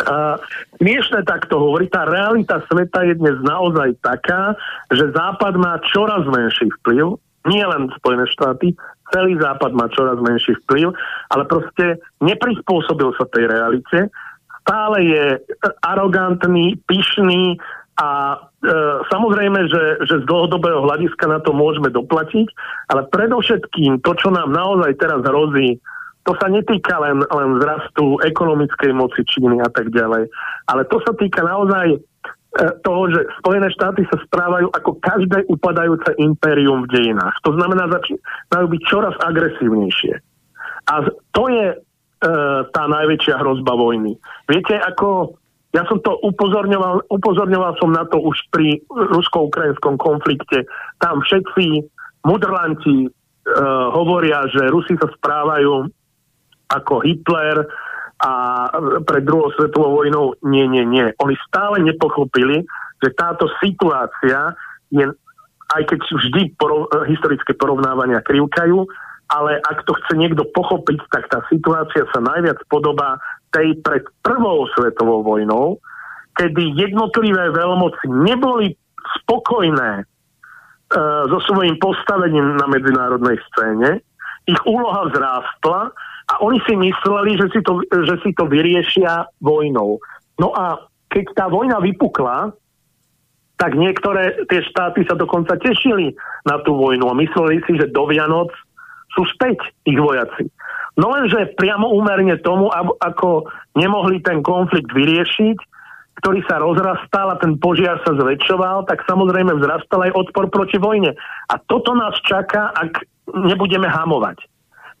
Uh, smiešne takto hovorí, tá realita sveta je dnes naozaj taká, že Západ má čoraz menší vplyv, nie len Spojené štáty, celý Západ má čoraz menší vplyv, ale proste neprispôsobil sa tej realite. Stále je arogantný, pyšný a e, samozrejme, že, že z dlhodobého hľadiska na to môžeme doplatiť, ale predovšetkým to, čo nám naozaj teraz hrozí, to sa netýka len, len zrastu ekonomickej moci Číny a tak ďalej, ale to sa týka naozaj e, toho, že Spojené štáty sa správajú ako každé upadajúce impérium v dejinách. To znamená, začínajú byť čoraz agresívnejšie. A to je E, tá najväčšia hrozba vojny. Viete, ako ja som to upozorňoval, upozorňoval som na to už pri rusko-ukrajinskom konflikte. Tam všetci mudrlanti e, hovoria, že Rusi sa správajú ako Hitler a pred druhou svetovou vojnou nie, nie, nie. Oni stále nepochopili, že táto situácia je, aj keď vždy porov, historické porovnávania krivkajú, ale ak to chce niekto pochopiť, tak tá situácia sa najviac podobá tej pred prvou svetovou vojnou, kedy jednotlivé veľmoci neboli spokojné e, so svojím postavením na medzinárodnej scéne, ich úloha vzrástla a oni si mysleli, že si to, že si to vyriešia vojnou. No a keď tá vojna vypukla, tak niektoré tie štáty sa dokonca tešili na tú vojnu a mysleli si, že do Vianoc sú späť ich vojaci. No lenže priamo úmerne tomu, ako nemohli ten konflikt vyriešiť, ktorý sa rozrastal a ten požiar sa zväčšoval, tak samozrejme vzrastal aj odpor proti vojne. A toto nás čaká, ak nebudeme hamovať.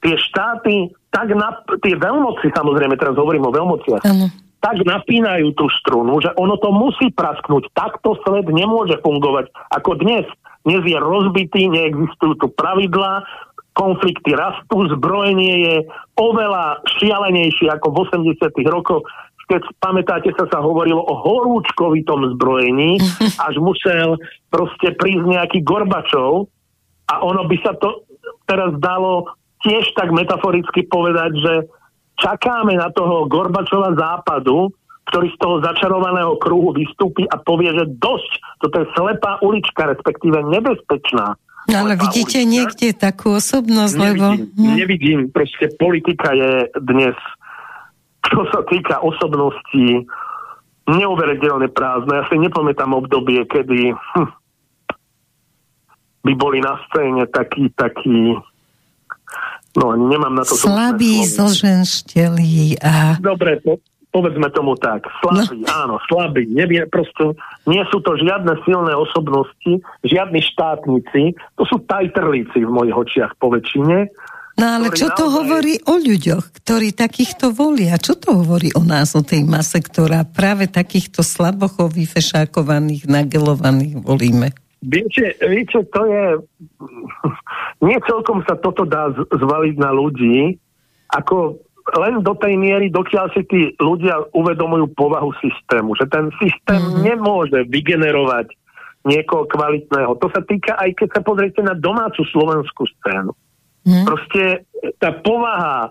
Tie štáty, tak na, tie veľmoci, samozrejme, teraz hovorím o veľmociach, ano. tak napínajú tú strunu, že ono to musí prasknúť. Takto svet nemôže fungovať ako dnes. Dnes je rozbitý, neexistujú tu pravidlá, konflikty rastú, zbrojenie je oveľa šialenejšie ako v 80. rokoch. Keď pamätáte sa, sa hovorilo o horúčkovitom zbrojení, až musel proste prísť nejaký Gorbačov a ono by sa to teraz dalo tiež tak metaforicky povedať, že čakáme na toho Gorbačova západu, ktorý z toho začarovaného kruhu vystúpi a povie, že dosť, toto je slepá ulička, respektíve nebezpečná No ale vidíte ulička. niekde takú osobnosť, nevidím, lebo... Hm. Nevidím, proste politika je dnes, čo sa týka osobností, neuveriteľne prázdne. Ja si nepamätám obdobie, kedy hm, by boli na scéne takí, takí No, nemám na to... Slabý, zlženštelý a... Dobre, po, povedzme tomu tak, slabý, no. áno, slabý, nevie, proste nie sú to žiadne silné osobnosti, žiadni štátnici, to sú tajtrlíci v mojich očiach po väčšine. No ale čo to naozaj... hovorí o ľuďoch, ktorí takýchto volia? Čo to hovorí o nás, o tej mase, ktorá práve takýchto slabochov vyfešákovaných, nagelovaných volíme? Viete, viete, to je... Nie celkom sa toto dá zvaliť na ľudí, ako len do tej miery, dokiaľ si tí ľudia uvedomujú povahu systému, že ten systém mm-hmm. nemôže vygenerovať niekoho kvalitného. To sa týka aj keď sa pozriete na domácu slovenskú scénu. Mm-hmm. Proste tá povaha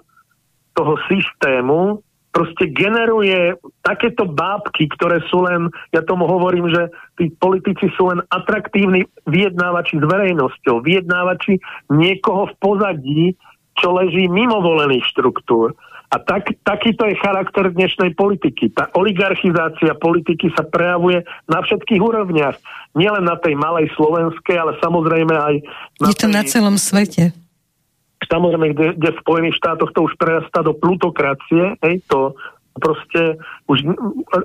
toho systému proste generuje takéto bábky, ktoré sú len, ja tomu hovorím, že tí politici sú len atraktívni vyjednávači s verejnosťou, vyjednávači niekoho v pozadí, čo leží mimo volených štruktúr. A tak, takýto je charakter dnešnej politiky. Tá oligarchizácia politiky sa prejavuje na všetkých úrovniach. Nielen na tej malej slovenskej, ale samozrejme aj... Na je to tej, na celom svete. Samozrejme, kde, kde v Spojených štátoch to už prerastá do plutokracie, hej, to proste už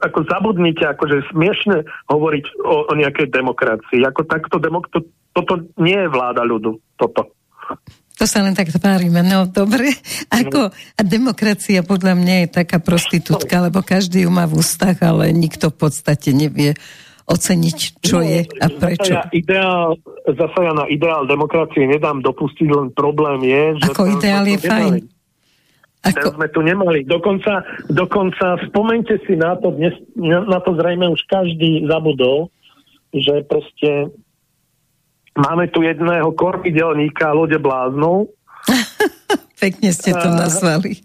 ako zabudnite, akože smiešne hovoriť o, o nejakej demokracii. Ako takto demok- to, toto nie je vláda ľudu, toto. To sa len tak tvárime, no dobre. Ako, a demokracia podľa mňa je taká prostitútka, lebo každý ju má v ústach, ale nikto v podstate nevie oceniť, čo no, je a prečo. Zasa ja, ideál, zasa ja na ideál demokracie nedám dopustiť, len problém je, že... Ako ideál je fajn. Ako... Ten sme tu nemali. Dokonca, dokonca spomente si na to, dnes, na to zrejme už každý zabudol, že proste Máme tu jedného kormidelníka lode bláznov. Pekne ste to nazvali.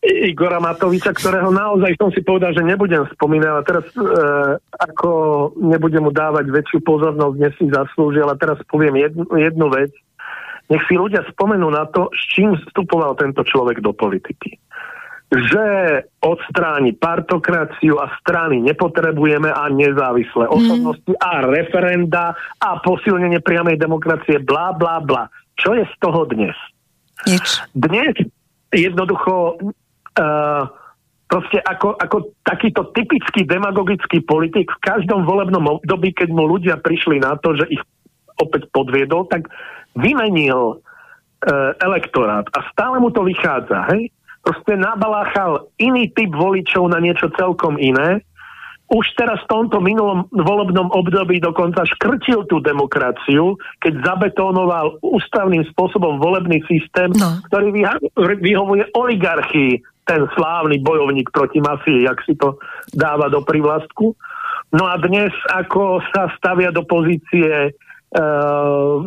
Igora Matoviča, ktorého naozaj som si povedal, že nebudem spomínať, ale teraz e, ako nebudem mu dávať väčšiu pozornosť, dnes si zaslúži, ale teraz poviem jednu, jednu vec. Nech si ľudia spomenú na to, s čím vstupoval tento človek do politiky že odstráni partokraciu a strany nepotrebujeme a nezávislé mm. osobnosti a referenda a posilnenie priamej demokracie, bla, bla, bla. Čo je z toho dnes? Nič. Dnes jednoducho uh, proste ako, ako takýto typický demagogický politik v každom volebnom období, keď mu ľudia prišli na to, že ich opäť podviedol, tak vymenil uh, elektorát a stále mu to vychádza, hej? proste nabaláchal iný typ voličov na niečo celkom iné. Už teraz v tomto minulom volebnom období dokonca škrtil tú demokraciu, keď zabetónoval ústavným spôsobom volebný systém, no. ktorý vyhovuje oligarchii, ten slávny bojovník proti mafii, jak si to dáva do privlastku. No a dnes, ako sa stavia do pozície e,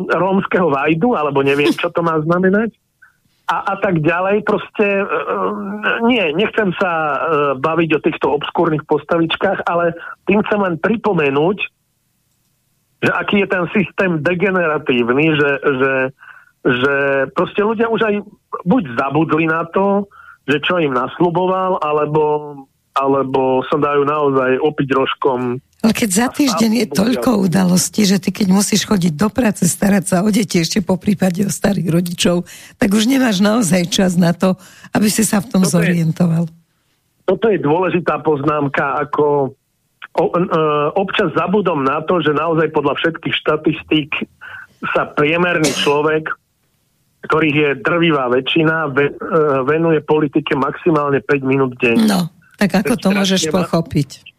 rómskeho vajdu, alebo neviem, čo to má znamenať, a, a tak ďalej. Proste uh, nie, nechcem sa uh, baviť o týchto obskúrnych postavičkách, ale tým chcem len pripomenúť, že aký je ten systém degeneratívny, že, že, že proste ľudia už aj buď zabudli na to, že čo im nasľuboval, alebo, alebo sa dajú naozaj opiť rožkom ale keď za týždeň je toľko udalostí, že ty keď musíš chodiť do práce, starať sa o deti, ešte po prípade o starých rodičov, tak už nemáš naozaj čas na to, aby si sa v tom toto zorientoval. Je, toto je dôležitá poznámka, ako o, e, občas zabudom na to, že naozaj podľa všetkých štatistík sa priemerný človek, ktorých je drvivá väčšina, e, venuje politike maximálne 5 minút denne. No, tak ako to, to môžeš pochopiť?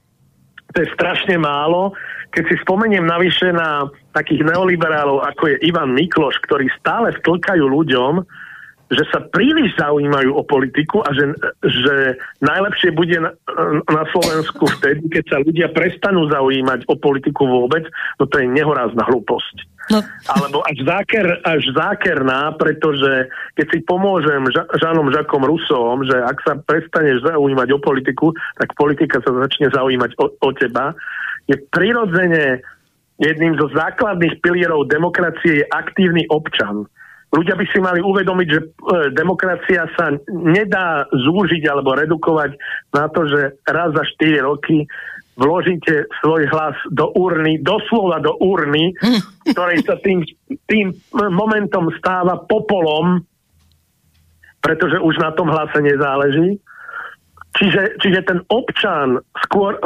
to je strašne málo. Keď si spomeniem navyše na takých neoliberálov, ako je Ivan Mikloš, ktorí stále vtlkajú ľuďom, že sa príliš zaujímajú o politiku a že, že najlepšie bude na, na Slovensku vtedy, keď sa ľudia prestanú zaujímať o politiku vôbec, no to je nehorázna hlúposť. No. Alebo až, záker, až zákerná, pretože keď si pomôžem Žánom Žakom Rusom, že ak sa prestaneš zaujímať o politiku, tak politika sa začne zaujímať o, o teba, je prirodzene jedným zo základných pilierov demokracie je aktívny občan. Ľudia by si mali uvedomiť, že e, demokracia sa nedá zúžiť alebo redukovať na to, že raz za 4 roky vložíte svoj hlas do urny, doslova do urny, ktorej sa tým, tým momentom stáva popolom, pretože už na tom hlase nezáleží. Čiže, čiže ten občan, skôr,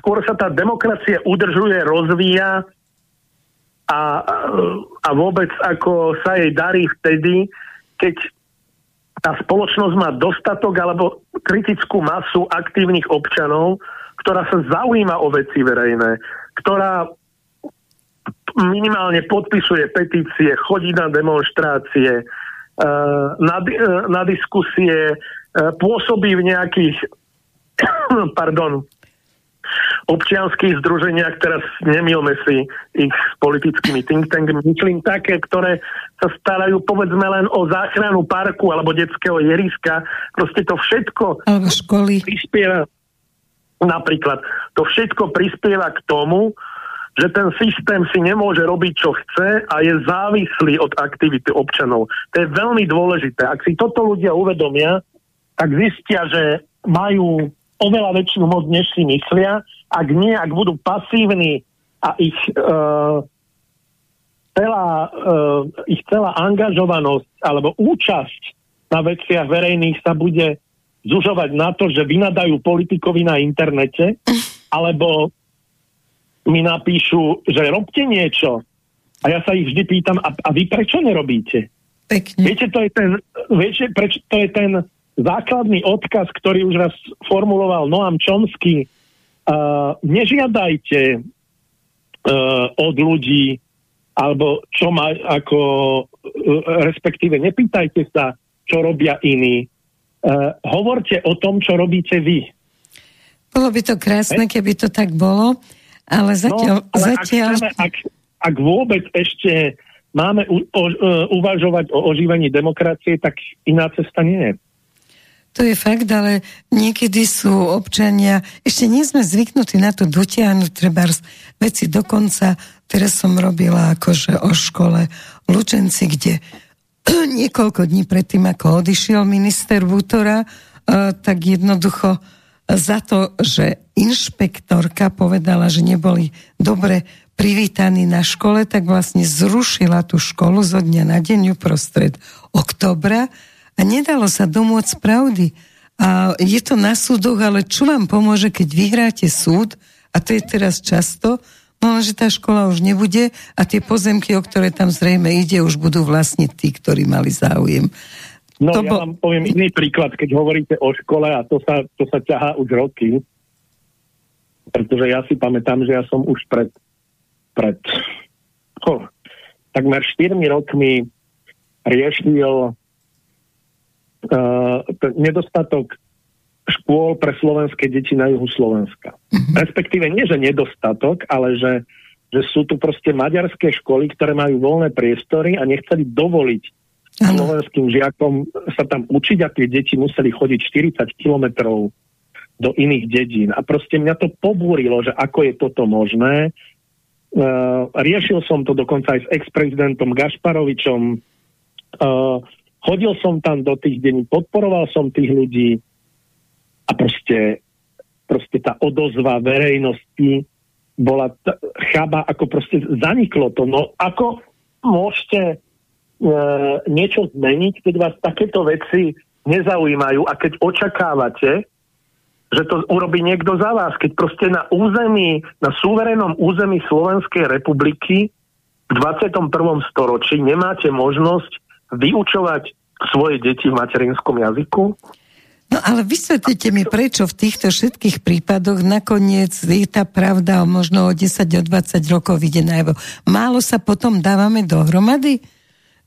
skôr sa tá demokracia udržuje, rozvíja a, a vôbec ako sa jej darí vtedy, keď tá spoločnosť má dostatok alebo kritickú masu aktívnych občanov, ktorá sa zaujíma o veci verejné, ktorá minimálne podpisuje petície, chodí na demonstrácie, eh, na, eh, na diskusie, eh, pôsobí v nejakých pardon, občianských združeniach, teraz nemilme si ich s politickými think tankmi, myslím také, ktoré sa starajú povedzme len o záchranu parku alebo detského jeriska. Proste to všetko školy. prispieva Napríklad to všetko prispieva k tomu, že ten systém si nemôže robiť, čo chce a je závislý od aktivity občanov. To je veľmi dôležité. Ak si toto ľudia uvedomia, tak zistia, že majú oveľa väčšiu moc, než si myslia. Ak nie, ak budú pasívni a ich, uh, celá, uh, ich celá angažovanosť alebo účasť na veciach verejných sa bude zužovať na to, že vynadajú politikovi na internete, alebo mi napíšu, že robte niečo. A ja sa ich vždy pýtam, a, a vy prečo nerobíte? Pekne. Viete, to je ten, viete, prečo to je ten základný odkaz, ktorý už raz formuloval Noam Chomsky. Uh, nežiadajte uh, od ľudí, alebo čo má ako, uh, respektíve nepýtajte sa, čo robia iní. Uh, hovorte o tom, čo robíte vy. Bolo by to krásne, keby to tak bolo, ale zatiaľ... No, ale zatiaľ... Ak, chceme, ak, ak vôbec ešte máme u, o, uh, uvažovať o ožívaní demokracie, tak iná cesta nie je. To je fakt, ale niekedy sú občania, ešte nie sme zvyknutí na to dotiahnuť treba veci dokonca. Teraz som robila akože o škole Lučenci, kde niekoľko dní predtým, ako odišiel minister Vútora, uh, tak jednoducho za to, že inšpektorka povedala, že neboli dobre privítaní na škole, tak vlastne zrušila tú školu zo dňa na deň uprostred oktobra a nedalo sa domôcť pravdy. A je to na súdoch, ale čo vám pomôže, keď vyhráte súd, a to je teraz často, no že tá škola už nebude a tie pozemky, o ktoré tam zrejme ide, už budú vlastniť tí, ktorí mali záujem. No to ja bo... vám poviem iný príklad, keď hovoríte o škole a to sa, to sa ťahá už roky, pretože ja si pamätám, že ja som už pred pred oh, takmer 4 rokmi riešil uh, nedostatok škôl pre slovenské deti na juhu Slovenska. Mm-hmm. Respektíve nie, že nedostatok, ale že, že sú tu proste maďarské školy, ktoré majú voľné priestory a nechceli dovoliť ano. slovenským žiakom sa tam učiť a tie deti museli chodiť 40 kilometrov do iných dedín. A proste mňa to pobúrilo, že ako je toto možné, Uh, riešil som to dokonca aj s ex-prezidentom Gašparovičom. Uh, chodil som tam do tých dení, podporoval som tých ľudí a proste, proste tá odozva verejnosti bola chaba, ako proste zaniklo to. No ako môžete uh, niečo zmeniť, keď vás takéto veci nezaujímajú a keď očakávate, že to urobí niekto za vás, keď proste na území, na súverenom území Slovenskej republiky v 21. storočí nemáte možnosť vyučovať svoje deti v materinskom jazyku? No ale vysvetlite mi, prečo v týchto všetkých prípadoch nakoniec je tá pravda o možno o 10, o 20 rokov ide najvo. Málo sa potom dávame dohromady?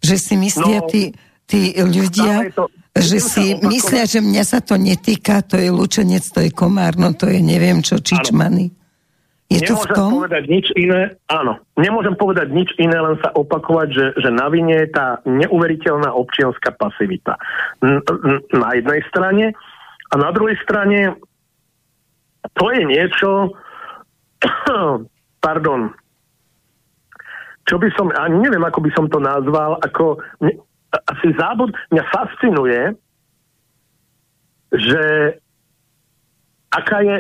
Že si myslia no, tí, tí ľudia... To, že si myslia, že mňa sa to netýka, to je lučenec, to je komár, no to je neviem čo, čičmany. Je to v tom? povedať nič iné, áno. Nemôžem povedať nič iné, len sa opakovať, že, že na vine je tá neuveriteľná občianská pasivita. Na jednej strane a na druhej strane to je niečo, pardon, čo by som, ani neviem, ako by som to nazval, ako asi zábud, mňa fascinuje, že aká je,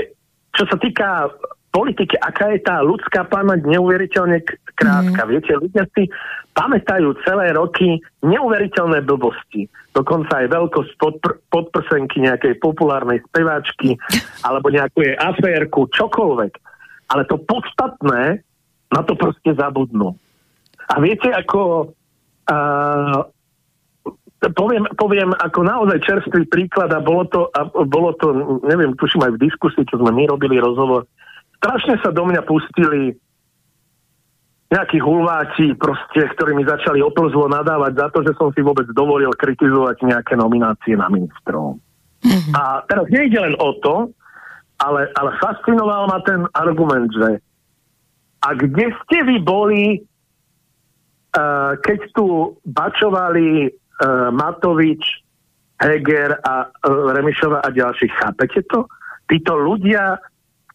čo sa týka politiky, aká je tá ľudská pamäť neuveriteľne krátka. Mm. Viete, ľudia si pamätajú celé roky neuveriteľné blbosti. Dokonca aj veľkosť podpr- podprsenky nejakej populárnej speváčky alebo nejakú jej aférku, čokoľvek. Ale to podstatné na to proste zabudnú. A viete, ako uh, poviem, poviem ako naozaj čerstvý príklad a bolo to, a bolo to, neviem, tuším aj v diskusii, čo sme my robili rozhovor, strašne sa do mňa pustili nejakí hulváci, proste, ktorí mi začali oplzlo nadávať za to, že som si vôbec dovolil kritizovať nejaké nominácie na ministrov. Mm-hmm. A teraz nejde len o to, ale, ale fascinoval ma ten argument, že a kde ste vy boli, uh, keď tu bačovali uh, Matovič, Heger a uh, Remišova a ďalších. Chápete to? Títo ľudia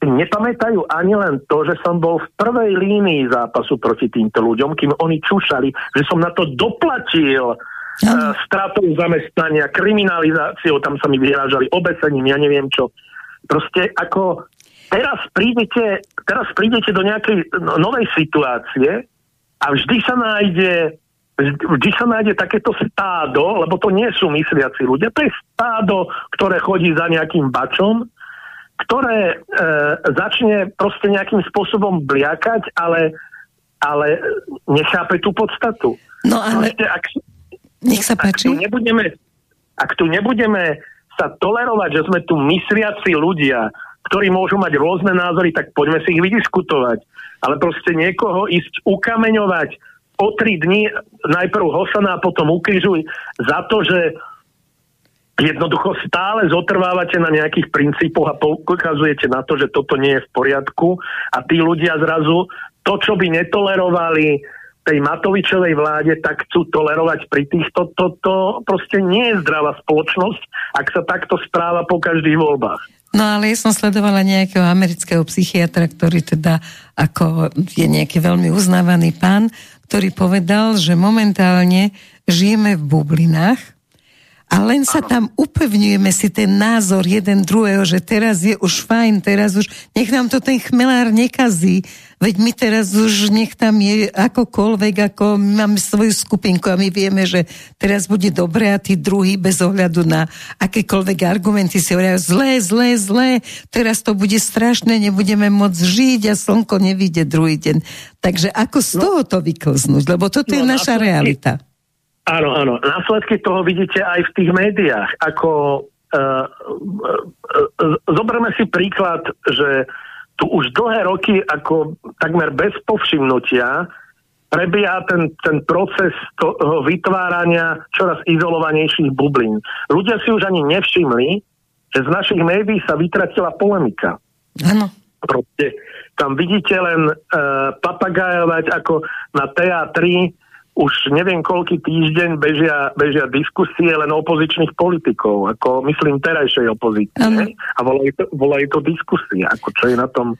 nepamätajú ani len to, že som bol v prvej línii zápasu proti týmto ľuďom, kým oni čušali, že som na to doplatil uh, stratou zamestnania, kriminalizáciou, tam sa mi vyrážali obesením, ja neviem čo. Proste ako teraz prídete, teraz prídete do nejakej no, novej situácie a vždy sa nájde vždy sa nájde takéto stádo, lebo to nie sú mysliaci ľudia, to je stádo, ktoré chodí za nejakým bačom, ktoré e, začne proste nejakým spôsobom bliakať, ale, ale nechápe tú podstatu. No ale... Proste, ak, Nech sa páči. Ak tu nebudeme, ak tu nebudeme sa tolerovať, že sme tu mysliaci ľudia, ktorí môžu mať rôzne názory, tak poďme si ich vydiskutovať. Ale proste niekoho ísť ukameňovať o tri dní, najprv Hosana a potom ukrižuj za to, že jednoducho stále zotrvávate na nejakých princípoch a poukazujete na to, že toto nie je v poriadku a tí ľudia zrazu to, čo by netolerovali tej Matovičovej vláde, tak chcú tolerovať pri týchto. To, to proste nie je zdravá spoločnosť, ak sa takto správa po každých voľbách. No ale ja som sledovala nejakého amerického psychiatra, ktorý teda ako je nejaký veľmi uznávaný pán, ktorý povedal, že momentálne žijeme v bublinách, a len sa tam upevňujeme si ten názor jeden druhého, že teraz je už fajn, teraz už nech nám to ten chmelár nekazí, veď my teraz už nech tam je akokoľvek, ako my máme svoju skupinku a my vieme, že teraz bude dobre a tí druhý bez ohľadu na akékoľvek argumenty si hovoria zlé, zlé, zlé, teraz to bude strašné, nebudeme môcť žiť a slnko nevíde druhý deň. Takže ako z no. toho to vyklznúť, lebo toto no, je naša realita. Áno, áno. Následky toho vidíte aj v tých médiách. Ako, uh, uh, zoberme si príklad, že tu už dlhé roky ako takmer bez povšimnutia prebieha ten, ten proces toho vytvárania čoraz izolovanejších bublín. Ľudia si už ani nevšimli, že z našich médií sa vytratila polemika. Áno. Proste tam vidíte len uh, papagajovať ako na TA3 už neviem koľký týždeň bežia, bežia diskusie len opozičných politikov, ako myslím terajšej opozície. Um. A volajú to, volajú to diskusie, ako čo je na tom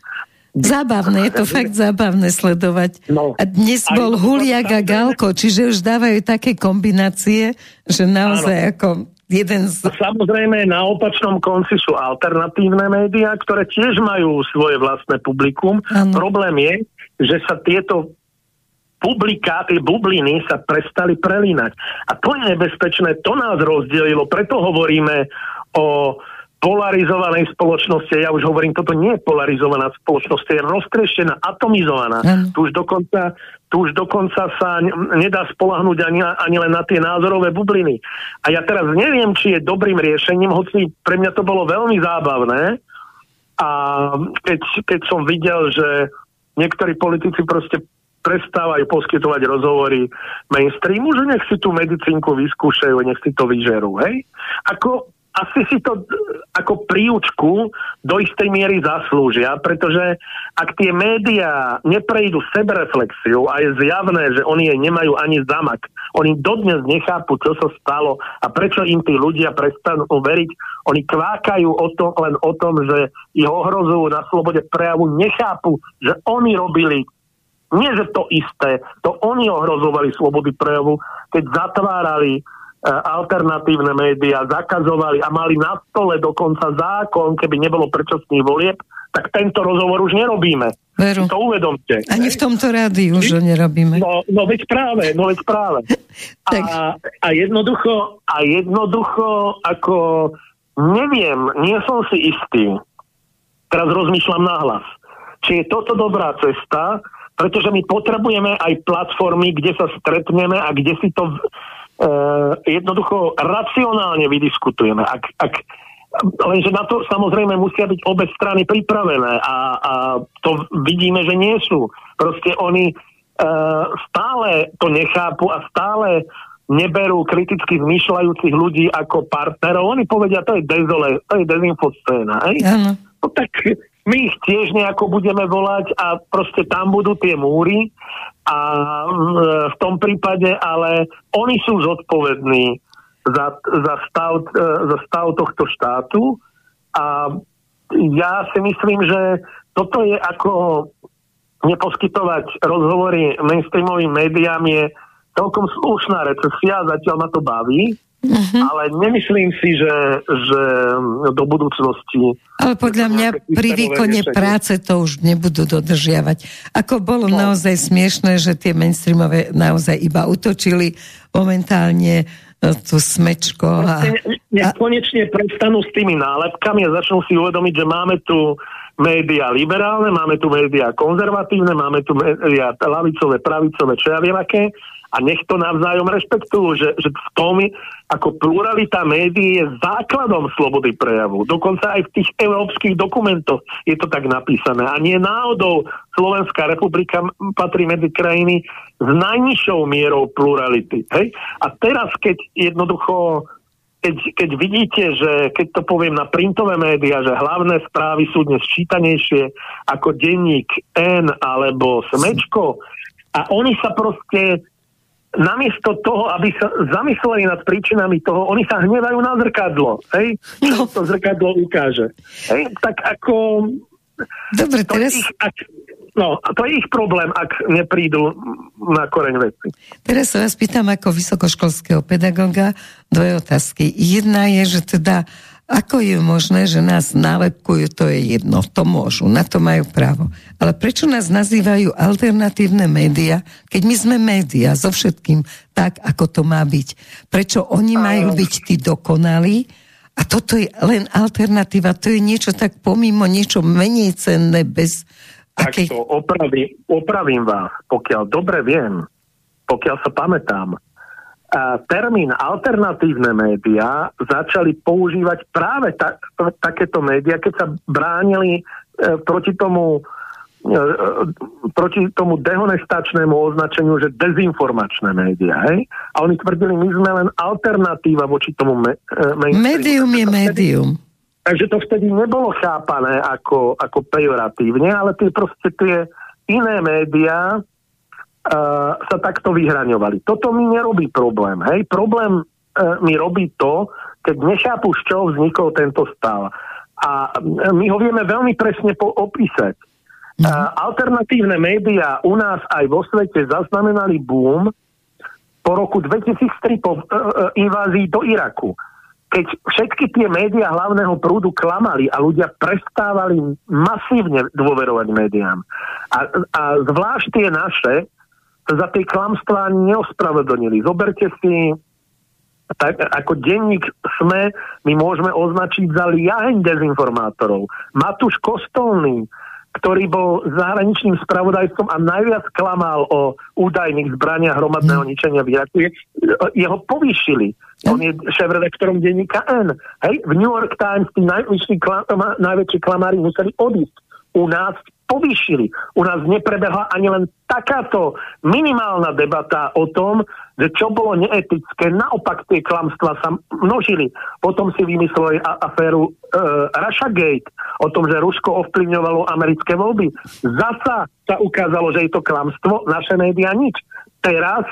Zábavné, je to fakt zábavné sledovať. No, a dnes bol Huliak a Galko, čiže už dávajú také kombinácie, že naozaj áno. ako jeden z... Samozrejme, na opačnom konci sú alternatívne médiá, ktoré tiež majú svoje vlastné publikum. Ano. Problém je, že sa tieto publiká, tie bubliny sa prestali prelínať. A to je nebezpečné, to nás rozdelilo, preto hovoríme o polarizovanej spoločnosti. Ja už hovorím, toto nie je polarizovaná spoločnosť, je roztreštená, atomizovaná. Mm. Tu, už dokonca, tu už dokonca sa nedá spolahnúť ani, ani len na tie názorové bubliny. A ja teraz neviem, či je dobrým riešením, hoci pre mňa to bolo veľmi zábavné. A keď, keď som videl, že niektorí politici proste prestávajú poskytovať rozhovory mainstreamu, že nech si tú medicínku vyskúšajú, nech si to vyžerú, hej? Ako, asi si to ako príučku do istej miery zaslúžia, pretože ak tie médiá neprejdú sebereflexiu a je zjavné, že oni jej nemajú ani zamak, oni dodnes nechápu, čo sa stalo a prečo im tí ľudia prestanú veriť, oni kvákajú o tom, len o tom, že ich ohrozujú na slobode prejavu, nechápu, že oni robili nie, že to isté, to oni ohrozovali slobody prejavu, keď zatvárali e, alternatívne médiá, zakazovali a mali na stole dokonca zákon, keby nebolo predčasných volieb, tak tento rozhovor už nerobíme. Veru. To uvedomte. Ani v tomto rádiu už ho nerobíme. No, no veď práve, no veď práve. a, a jednoducho, a jednoducho, ako neviem, nie som si istý, teraz rozmýšľam nahlas, či je toto dobrá cesta, pretože my potrebujeme aj platformy, kde sa stretneme a kde si to e, jednoducho racionálne vydiskutujeme. Ak, ak, lenže na to samozrejme musia byť obe strany pripravené a, a to vidíme, že nie sú. Proste oni e, stále to nechápu a stále neberú kriticky zmýšľajúcich ľudí ako partnerov. Oni povedia, to je dezole, to je dezinfoscéna. No tak my ich tiež nejako budeme volať a proste tam budú tie múry a v tom prípade ale oni sú zodpovední za, za, stav, e, za stav tohto štátu. A ja si myslím, že toto je ako neposkytovať rozhovory mainstreamovým médiám je celkom slušná recesia, zatiaľ ma to baví Uh-huh. Ale nemyslím si, že, že do budúcnosti... Ale podľa mňa pri výkone práce to už nebudú dodržiavať. Ako bolo no. naozaj smiešné, že tie mainstreamové naozaj iba utočili momentálne e, tú smečko. A, a... konečne prestanú s tými nálepkami a začnú si uvedomiť, že máme tu médiá liberálne, máme tu médiá konzervatívne, máme tu médiá lavicové, pravicové, čo ja viem aké a nech to navzájom rešpektujú, že, že v tom ako pluralita médií je základom slobody prejavu. Dokonca aj v tých európskych dokumentoch je to tak napísané. A nie náhodou Slovenská republika patrí medzi krajiny s najnižšou mierou plurality. Hej? A teraz, keď jednoducho keď, keď vidíte, že keď to poviem na printové médiá, že hlavné správy sú dnes čítanejšie ako denník N alebo Smečko a oni sa proste namiesto toho, aby sa zamysleli nad príčinami toho, oni sa hnevajú na zrkadlo. Hej? No. To zrkadlo ukáže. Hej? Tak ako... Dobre, teraz... Ich, ak, no, to je ich problém, ak neprídu na koreň veci. Teraz sa vás pýtam ako vysokoškolského pedagoga dve otázky. Jedna je, že teda ako je možné, že nás nálepkujú, to je jedno, to môžu, na to majú právo. Ale prečo nás nazývajú alternatívne médiá, keď my sme médiá so všetkým tak, ako to má byť? Prečo oni majú byť tí dokonalí a toto je len alternatíva, to je niečo tak pomimo, niečo menej cenné, bez... Tak akej... to opravím, opravím vás, pokiaľ dobre viem, pokiaľ sa pamätám, termín alternatívne médiá začali používať práve ta, takéto médiá, keď sa bránili e, proti tomu e, e, proti tomu dehonestačnému označeniu, že dezinformačné médiá. Hej? A oni tvrdili, my sme len alternatíva voči tomu me, e, Médium je médium. Takže to vtedy nebolo chápané ako, ako pejoratívne, ale tie proste tie iné médiá sa takto vyhraňovali. Toto mi nerobí problém. Hej? Problém uh, mi robí to, keď nechápu, z čoho vznikol tento stav. A my ho vieme veľmi presne po- opísať. Uh, alternatívne médiá u nás aj vo svete zaznamenali boom po roku 2003 po uh, invázii do Iraku. Keď všetky tie médiá hlavného prúdu klamali a ľudia prestávali masívne dôverovať médiám. A, a zvlášť tie naše, za tie klamstvá neospravedlnili. Zoberte si, tak ako denník SME my môžeme označiť za liaheň dezinformátorov. Matúš Kostolný, ktorý bol zahraničným spravodajcom a najviac klamal o údajných zbraniach hromadného mhm. ničenia v Iraku, jeho povýšili. On je šéf-redaktorom denníka N. Hej, v New York Times tí najväčší, klam, najväčší klamári museli odísť. U nás povýšili. U nás neprebehla ani len takáto minimálna debata o tom, že čo bolo neetické, naopak tie klamstvá sa množili. Potom si vymysleli aféru e, Russiagate, o tom, že Rusko ovplyvňovalo americké voľby. Zasa sa ukázalo, že je to klamstvo, naše médiá nič. Teraz,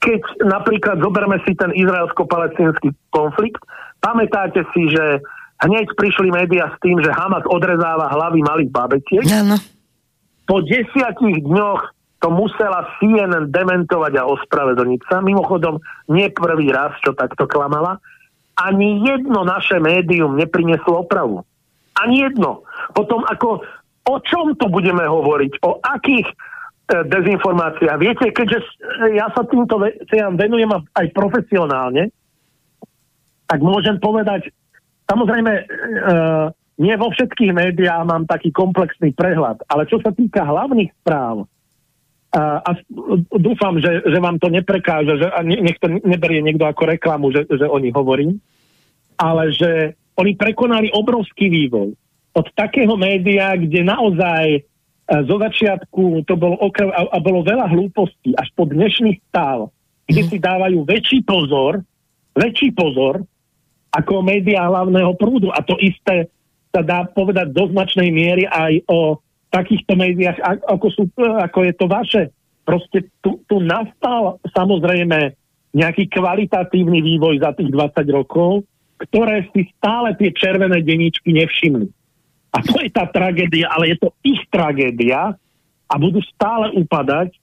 keď napríklad zoberme si ten izraelsko-palestínsky konflikt, pamätáte si, že Hneď prišli médiá s tým, že Hamas odrezáva hlavy malých babetiek. Áno. Po desiatich dňoch to musela CNN dementovať a ospravedlniť sa. Mimochodom, nie prvý raz, čo takto klamala. Ani jedno naše médium neprineslo opravu. Ani jedno. Potom ako, o čom to budeme hovoriť? O akých e, dezinformáciách? Viete, keďže ja sa týmto veciam venujem aj profesionálne, tak môžem povedať Samozrejme, e, nie vo všetkých médiách mám taký komplexný prehľad, ale čo sa týka hlavných správ, a, a dúfam, že, že vám to neprekáže, že a nech to neberie niekto ako reklamu, že, že o nich hovorím, ale že oni prekonali obrovský vývoj. Od takého média, kde naozaj e, zo začiatku to bolo okrem, a, a bolo veľa hlúpostí, až po dnešný stav, kde mhm. si dávajú väčší pozor, väčší pozor ako médiá hlavného prúdu. A to isté sa dá povedať do značnej miery aj o takýchto médiách, ako, sú, ako je to vaše. Proste tu, tu nastal samozrejme nejaký kvalitatívny vývoj za tých 20 rokov, ktoré si stále tie červené deníčky nevšimli. A to je tá tragédia, ale je to ich tragédia a budú stále upadať,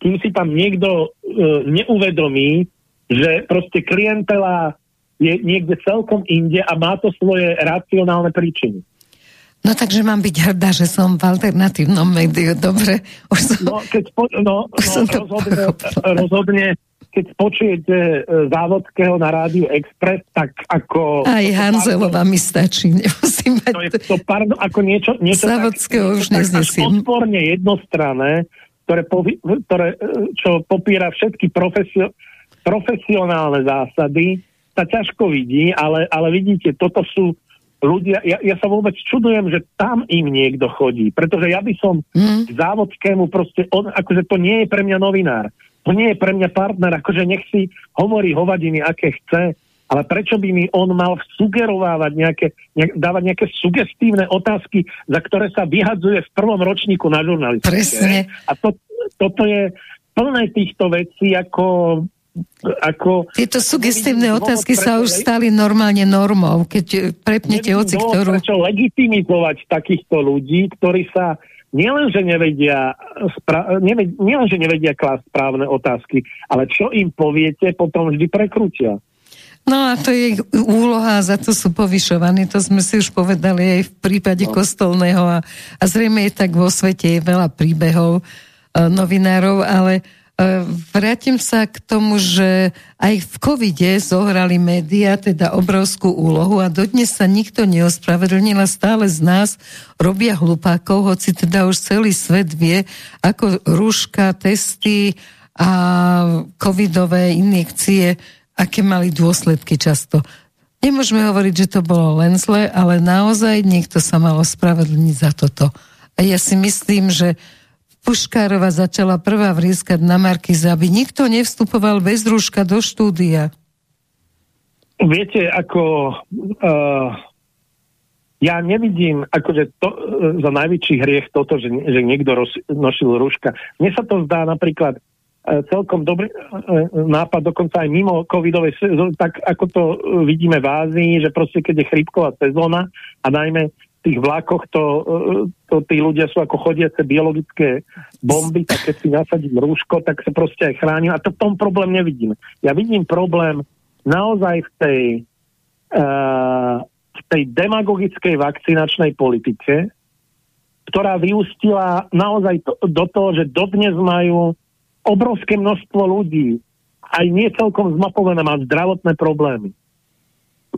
kým si tam niekto e, neuvedomí, že proste klientela je niekde celkom inde a má to svoje racionálne príčiny. No takže mám byť hrdá, že som v alternatívnom médiu, dobre? Už som, no, keď po, no, už no, som to rozhodne, rozhodne, keď počujete e, závodského na rádiu Express, tak ako... Aj Hanzelova mi stačí, nemusím mať... To je to, pardon, ako niečo... niečo závodského tak, už neznesiem. odporne jednostranné, ktoré, povi, ktoré čo popíra všetky profesio, profesionálne zásady, sa ťažko vidí, ale, ale vidíte, toto sú ľudia, ja, ja sa vôbec čudujem, že tam im niekto chodí, pretože ja by som mm. k závodskému proste, on, akože to nie je pre mňa novinár, to nie je pre mňa partner, akože nech si hovorí hovadiny, aké chce, ale prečo by mi on mal sugerovávať nejaké, nejak, dávať nejaké sugestívne otázky, za ktoré sa vyhadzuje v prvom ročníku na žurnalistike. Presne. A to, toto je plné týchto vecí, ako ako... Tieto sugestívne otázky sa už stali normálne normou, keď prepnete oci, ktorú... Prečo legitimizovať takýchto ľudí, ktorí sa nielenže nevedia, spra- neved- nielenže nevedia klásť správne otázky, ale čo im poviete, potom vždy prekrútia. No a to je ich úloha, za to sú povyšovaní, to sme si už povedali aj v prípade no. kostolného a, a zrejme je tak vo svete je veľa príbehov e, novinárov, ale E, vrátim sa k tomu, že aj v covide zohrali médiá teda obrovskú úlohu a dodnes sa nikto neospravedlnil a stále z nás robia hlupákov, hoci teda už celý svet vie, ako rúška, testy a covidové injekcie, aké mali dôsledky často. Nemôžeme hovoriť, že to bolo len zle, ale naozaj niekto sa mal ospravedlniť za toto. A ja si myslím, že Puškárova začala prvá vrieskať na Markiza, aby nikto nevstupoval bez rúška do štúdia. Viete, ako uh, ja nevidím akože to, uh, za najväčší hriech toto, že, že niekto roz, nošil rúška. Mne sa to zdá napríklad uh, celkom dobrý uh, nápad, dokonca aj mimo covidovej sezóny, tak ako to vidíme v Ázii, že proste keď je chrípková sezóna a najmä tých vlakoch to, e, to tí ľudia sú ako chodiace biologické bomby, tak keď si nasadím rúško, tak sa proste aj chránim. A to v tom problém nevidím. Ja vidím problém naozaj v tej, uh, v tej demagogickej vakcinačnej politike, ktorá vyústila naozaj to, do toho, že dodnes majú obrovské množstvo ľudí, aj nie celkom zmapované, má zdravotné problémy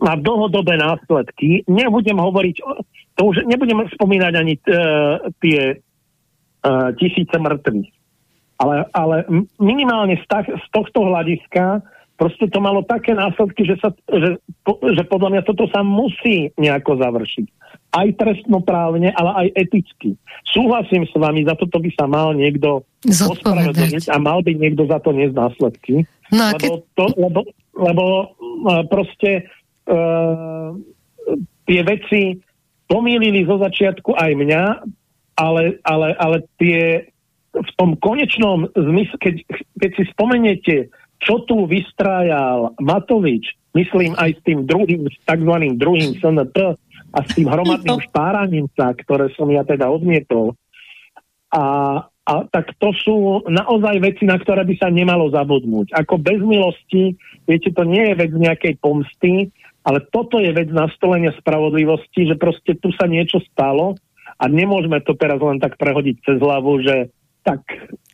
má dlhodobé následky. Nebudem hovoriť, to už nebudem spomínať ani uh, tie uh, tisíce mŕtvych. Ale, ale minimálne z, tak, z tohto hľadiska proste to malo také následky, že, sa, že, po, že podľa mňa toto sa musí nejako završiť. Aj trestnoprávne, ale aj eticky. Súhlasím s vami, za toto by sa mal niekto ospravedlniť a mal by niekto za to niesť následky. No, lebo, keď... to, lebo, lebo uh, proste uh, tie veci pomýlili zo začiatku aj mňa, ale, ale, ale tie v tom konečnom zmysle, keď, keď si spomeniete, čo tu vystrájal Matovič, myslím aj s tým druhým, takzvaným druhým SNP a s tým hromadným špáraním sa, ktoré som ja teda odmietol. A, a tak to sú naozaj veci, na ktoré by sa nemalo zabudnúť. Ako bez milosti, viete, to nie je vec nejakej pomsty, ale toto je vec nastolenia spravodlivosti, že proste tu sa niečo stalo a nemôžeme to teraz len tak prehodiť cez hlavu, že tak...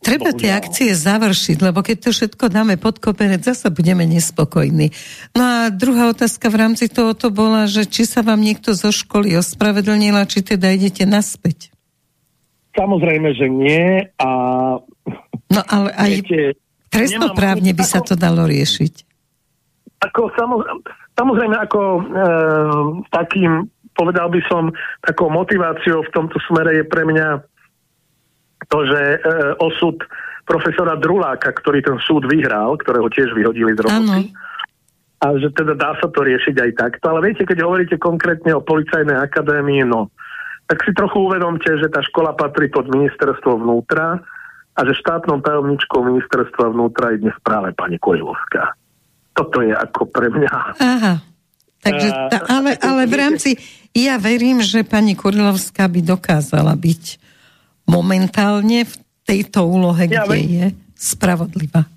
Treba bohužiaľ. tie akcie završiť, lebo keď to všetko dáme pod kopenec, zase budeme nespokojní. No a druhá otázka v rámci toho to bola, že či sa vám niekto zo školy ospravedlnila, či teda idete naspäť. Samozrejme, že nie a... No ale aj trestnoprávne by sa to dalo riešiť. Ako samozrejme, Samozrejme, ako e, takým, povedal by som, takou motiváciou v tomto smere je pre mňa to, že e, osud profesora Druláka, ktorý ten súd vyhral, ktorého tiež vyhodili z roboty, a že teda dá sa to riešiť aj takto. Ale viete, keď hovoríte konkrétne o policajnej akadémii, no, tak si trochu uvedomte, že tá škola patrí pod ministerstvo vnútra a že štátnou tajomničkou ministerstva vnútra je dnes práve pani Kojlovská toto je ako pre mňa. Aha. Takže, tá, ale, ale v rámci, ja verím, že pani Kurilovská by dokázala byť momentálne v tejto úlohe, ja kde ver... je spravodlivá.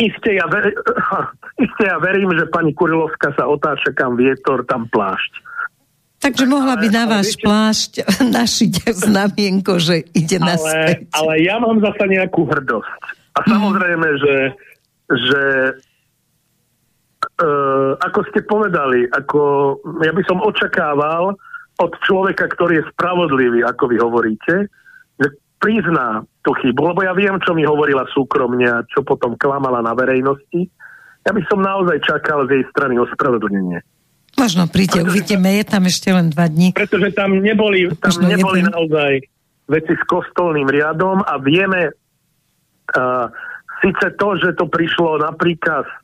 Isté ja, ver... Isté ja verím, že pani Kurilovská sa otáča kam vietor, tam plášť. Takže mohla by na váš viete, plášť našiť znamienko, že ide ale, naspäť. Ale ja mám zase nejakú hrdosť. A mhm. samozrejme, mm. že, že ako ste povedali, ako ja by som očakával od človeka, ktorý je spravodlivý, ako vy hovoríte, že prizná tú chybu, lebo ja viem, čo mi hovorila súkromne a čo potom klamala na verejnosti, ja by som naozaj čakal z jej strany ospravedlnenie. Možno príde, uvidíme, je tam ešte len dva dní. Pretože tam neboli, tam neboli naozaj veci s kostolným riadom a vieme uh, síce to, že to prišlo na príkaz uh,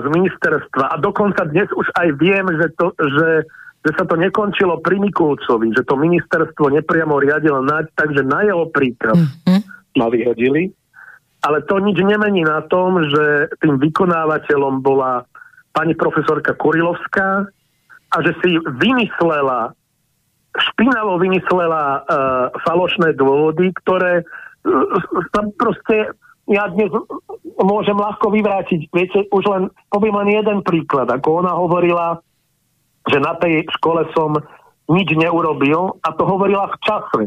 z ministerstva a dokonca dnes už aj viem, že, to, že, že sa to nekončilo pri Mikulcovi, že to ministerstvo nepriamo riadilo nať, takže na jeho príkaz mm-hmm. ma vyhodili. Ale to nič nemení na tom, že tým vykonávateľom bola pani profesorka Kurilovská a že si vymyslela, špinavo vymyslela uh, falošné dôvody, ktoré uh, proste ja dnes môžem ľahko vyvrátiť. Viete, už len poviem len jeden príklad. Ako ona hovorila, že na tej škole som nič neurobil a to hovorila v čase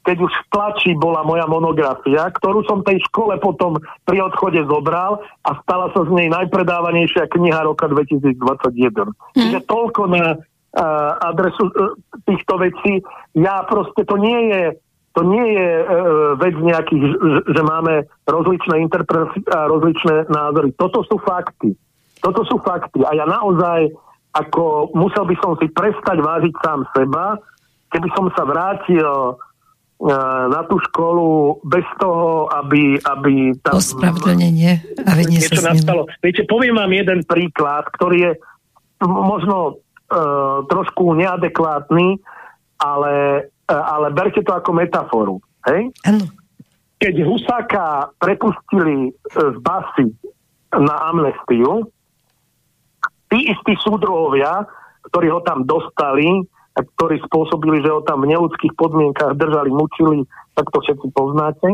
keď už v tlači bola moja monografia, ktorú som tej škole potom pri odchode zobral a stala sa z nej najpredávanejšia kniha roka 2021. Mm. Čiže toľko na uh, adresu uh, týchto vecí. Ja proste, to nie je to nie je uh, vec nejakých, že, máme rozličné interpretácie a rozličné názory. Toto sú fakty. Toto sú fakty. A ja naozaj, ako musel by som si prestať vážiť sám seba, keby som sa vrátil E, na tú školu bez toho, aby, aby tam... Ospravedlnenie. Niečo nastalo. Viete, poviem vám jeden príklad, ktorý je možno uh, trošku neadekvátny, ale, ale berte to ako metaforu. Hej? Ano. Keď Husáka prepustili z basy na amnestiu, tí istí súdruhovia, ktorí ho tam dostali, ktorí spôsobili, že ho tam v neľudských podmienkach držali, mučili, tak to všetci poznáte,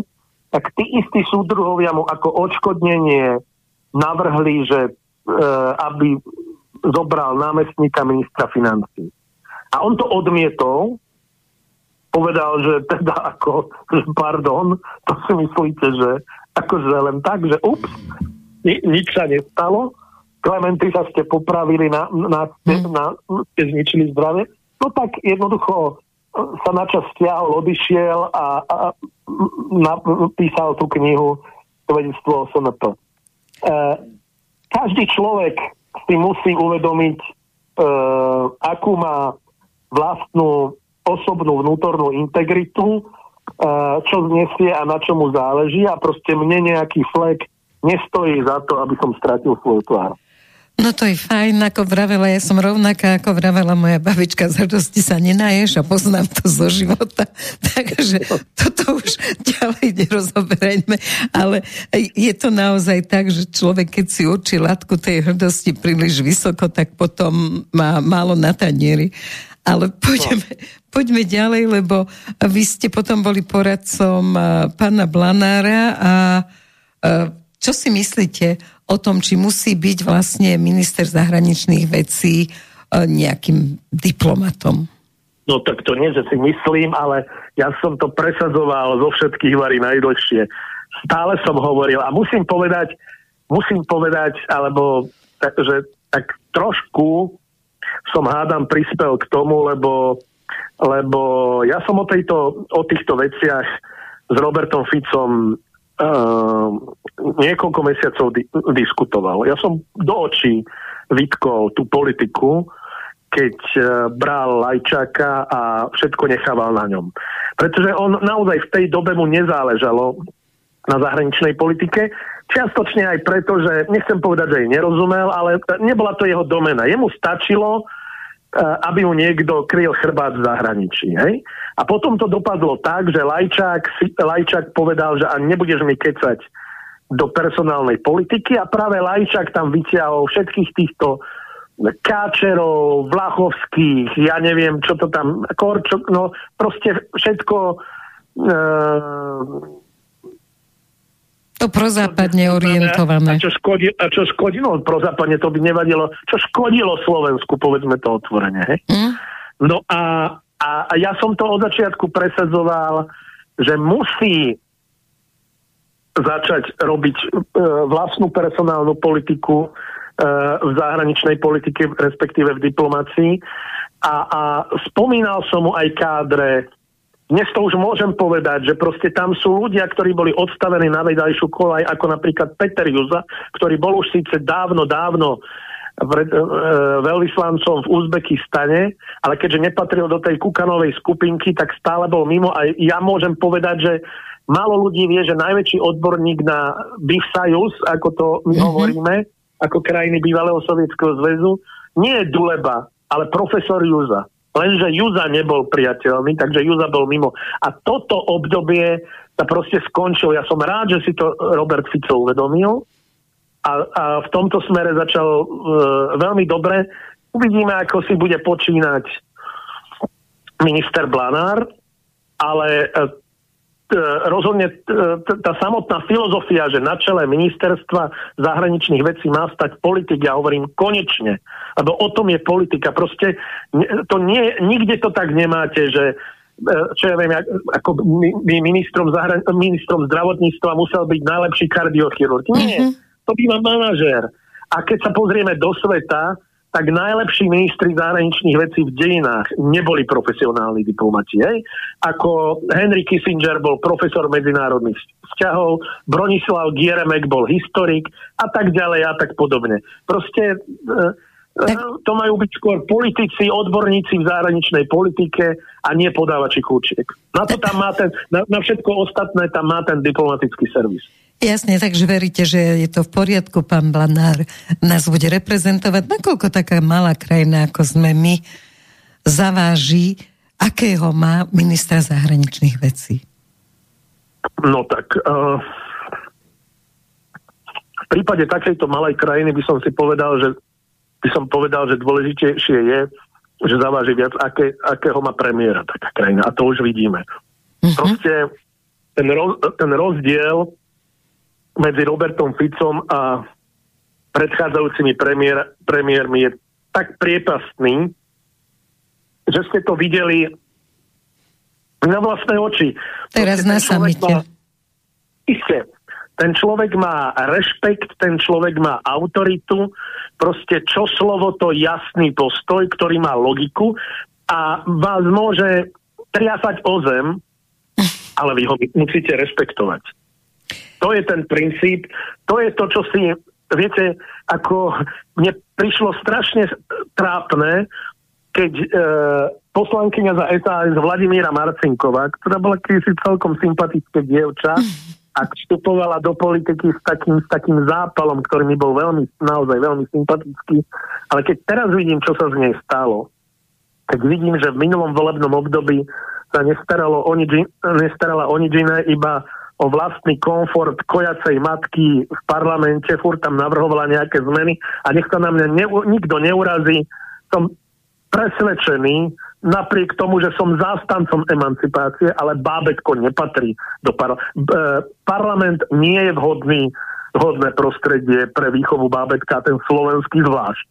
tak tí istí súdruhovia mu ako odškodnenie navrhli, že e, aby zobral námestníka ministra financí. A on to odmietol, povedal, že teda ako, že pardon, to si myslíte, že akože len tak, že ups, ni, nič sa nestalo, Klementy sa ste popravili, na, na, na, na, ste zničili zdravie, No tak jednoducho e, sa načas stiahol, odišiel a, a napísal tú knihu Svedectvo o SNP. E, každý človek si musí uvedomiť, e, akú má vlastnú osobnú vnútornú integritu, e, čo znesie a na čomu záleží a proste mne nejaký flek nestojí za to, aby som stratil svoju tvár. No to je fajn, ako vravela, ja som rovnaká, ako vravela moja babička, z radosti sa nenaješ a poznám to zo života. Takže toto už ďalej nerozoberajme. Ale je to naozaj tak, že človek, keď si určí latku tej hrdosti príliš vysoko, tak potom má málo na tanieri. Ale poďme, poďme ďalej, lebo vy ste potom boli poradcom pána Blanára a čo si myslíte o tom, či musí byť vlastne minister zahraničných vecí e, nejakým diplomatom. No tak to nie, že si myslím, ale ja som to presadzoval zo všetkých varí najdlhšie. Stále som hovoril a musím povedať, musím povedať, alebo že tak trošku som hádam prispel k tomu, lebo, lebo ja som o, tejto, o týchto veciach s Robertom Ficom uh, niekoľko mesiacov di- diskutoval. Ja som do očí vytkol tú politiku, keď uh, bral Lajčáka a všetko nechával na ňom. Pretože on naozaj v tej dobe mu nezáležalo na zahraničnej politike, čiastočne aj preto, že nechcem povedať, že jej nerozumel, ale nebola to jeho domena. Jemu stačilo, Eh, aby mu niekto kryl chrbát v zahraničí. Hej? A potom to dopadlo tak, že Lajčák, Lajčák povedal, že ani nebudeš mi kecať do personálnej politiky a práve Lajčák tam vyťahol všetkých týchto káčerov, vlachovských, ja neviem, čo to tam, korčok, no proste všetko e, to prozápadne orientované. A čo, škodilo, a čo škodilo, prozápadne to by nevadilo, čo škodilo Slovensku, povedzme to otvorene. Hej? Mm. No a, a, a ja som to od začiatku presadzoval, že musí začať robiť e, vlastnú personálnu politiku e, v zahraničnej politike, respektíve v diplomácii. A, a spomínal som mu aj kádre dnes to už môžem povedať, že proste tam sú ľudia, ktorí boli odstavení na vedajšiu kolaj, ako napríklad Peter Juza, ktorý bol už síce dávno, dávno pred, e, veľvyslancom v Uzbekistane, ale keďže nepatril do tej Kukanovej skupinky, tak stále bol mimo a ja môžem povedať, že málo ľudí vie, že najväčší odborník na BIFSAJUS, ako to my mm-hmm. hovoríme, ako krajiny bývalého sovietského zväzu, nie je Duleba, ale profesor Juza. Lenže Juza nebol priateľný, takže Juza bol mimo. A toto obdobie sa proste skončilo. Ja som rád, že si to Robert Fico uvedomil a, a v tomto smere začal uh, veľmi dobre. Uvidíme, ako si bude počínať minister Blanár, ale uh, rozhodne tá samotná filozofia, že na čele ministerstva zahraničných vecí má stať politik, ja hovorím konečne, lebo o tom je politika. Proste to nie, nikde to tak nemáte, že e, čo ja viem, ako ministrom, zahra- ministrom zdravotníctva musel byť najlepší kardiochirurg. Nie, mm-hmm. to býva manažér. A keď sa pozrieme do sveta, tak najlepší ministri zahraničných vecí v dejinách neboli profesionálni diplomati. Hej? Ako Henry Kissinger bol profesor medzinárodných vzťahov, Bronislav Gieremek bol historik a tak ďalej a tak podobne. Proste e, tak... To majú byť skôr politici, odborníci v zahraničnej politike a nie podávači kľúčiek. Na to tam má ten, na, na všetko ostatné tam má ten diplomatický servis. Jasne, takže veríte, že je to v poriadku, pán Blanár nás bude reprezentovať. Nakoľko taká malá krajina, ako sme my, zaváži, akého má ministra zahraničných vecí? No tak, uh, v prípade takejto malej krajiny by som si povedal, že by som povedal, že dôležitejšie je, že zaváži viac, aké, akého má premiéra taká krajina. A to už vidíme. Uh-huh. Proste ten, roz, ten rozdiel medzi Robertom Ficom a predchádzajúcimi premiér, premiérmi je tak priepastný, že ste to videli na vlastné oči. Teraz na samite. Isté, ten človek má rešpekt, ten človek má autoritu, proste čo slovo to jasný postoj, ktorý má logiku a vás môže triasať o zem, ale vy ho musíte rešpektovať. To je ten princíp, to je to, čo si, viete, ako mne prišlo strašne trápne, keď e, poslankyňa za SAS Vladimíra Marcinková, ktorá bola kedysi celkom sympatické dievča, a vstupovala do politiky s takým, s takým zápalom, ktorý mi bol veľmi, naozaj veľmi sympatický. Ale keď teraz vidím, čo sa z nej stalo, keď vidím, že v minulom volebnom období sa nestaralo nestarala o nič iné, iba o vlastný komfort kojacej matky v parlamente, furt tam navrhovala nejaké zmeny a nech sa na mňa ne, nikto neurazí. Som presvedčený, napriek tomu, že som zástancom emancipácie, ale bábetko nepatrí do par- e, parlament nie je vhodný vhodné prostredie pre výchovu bábetka, ten slovenský zvlášť.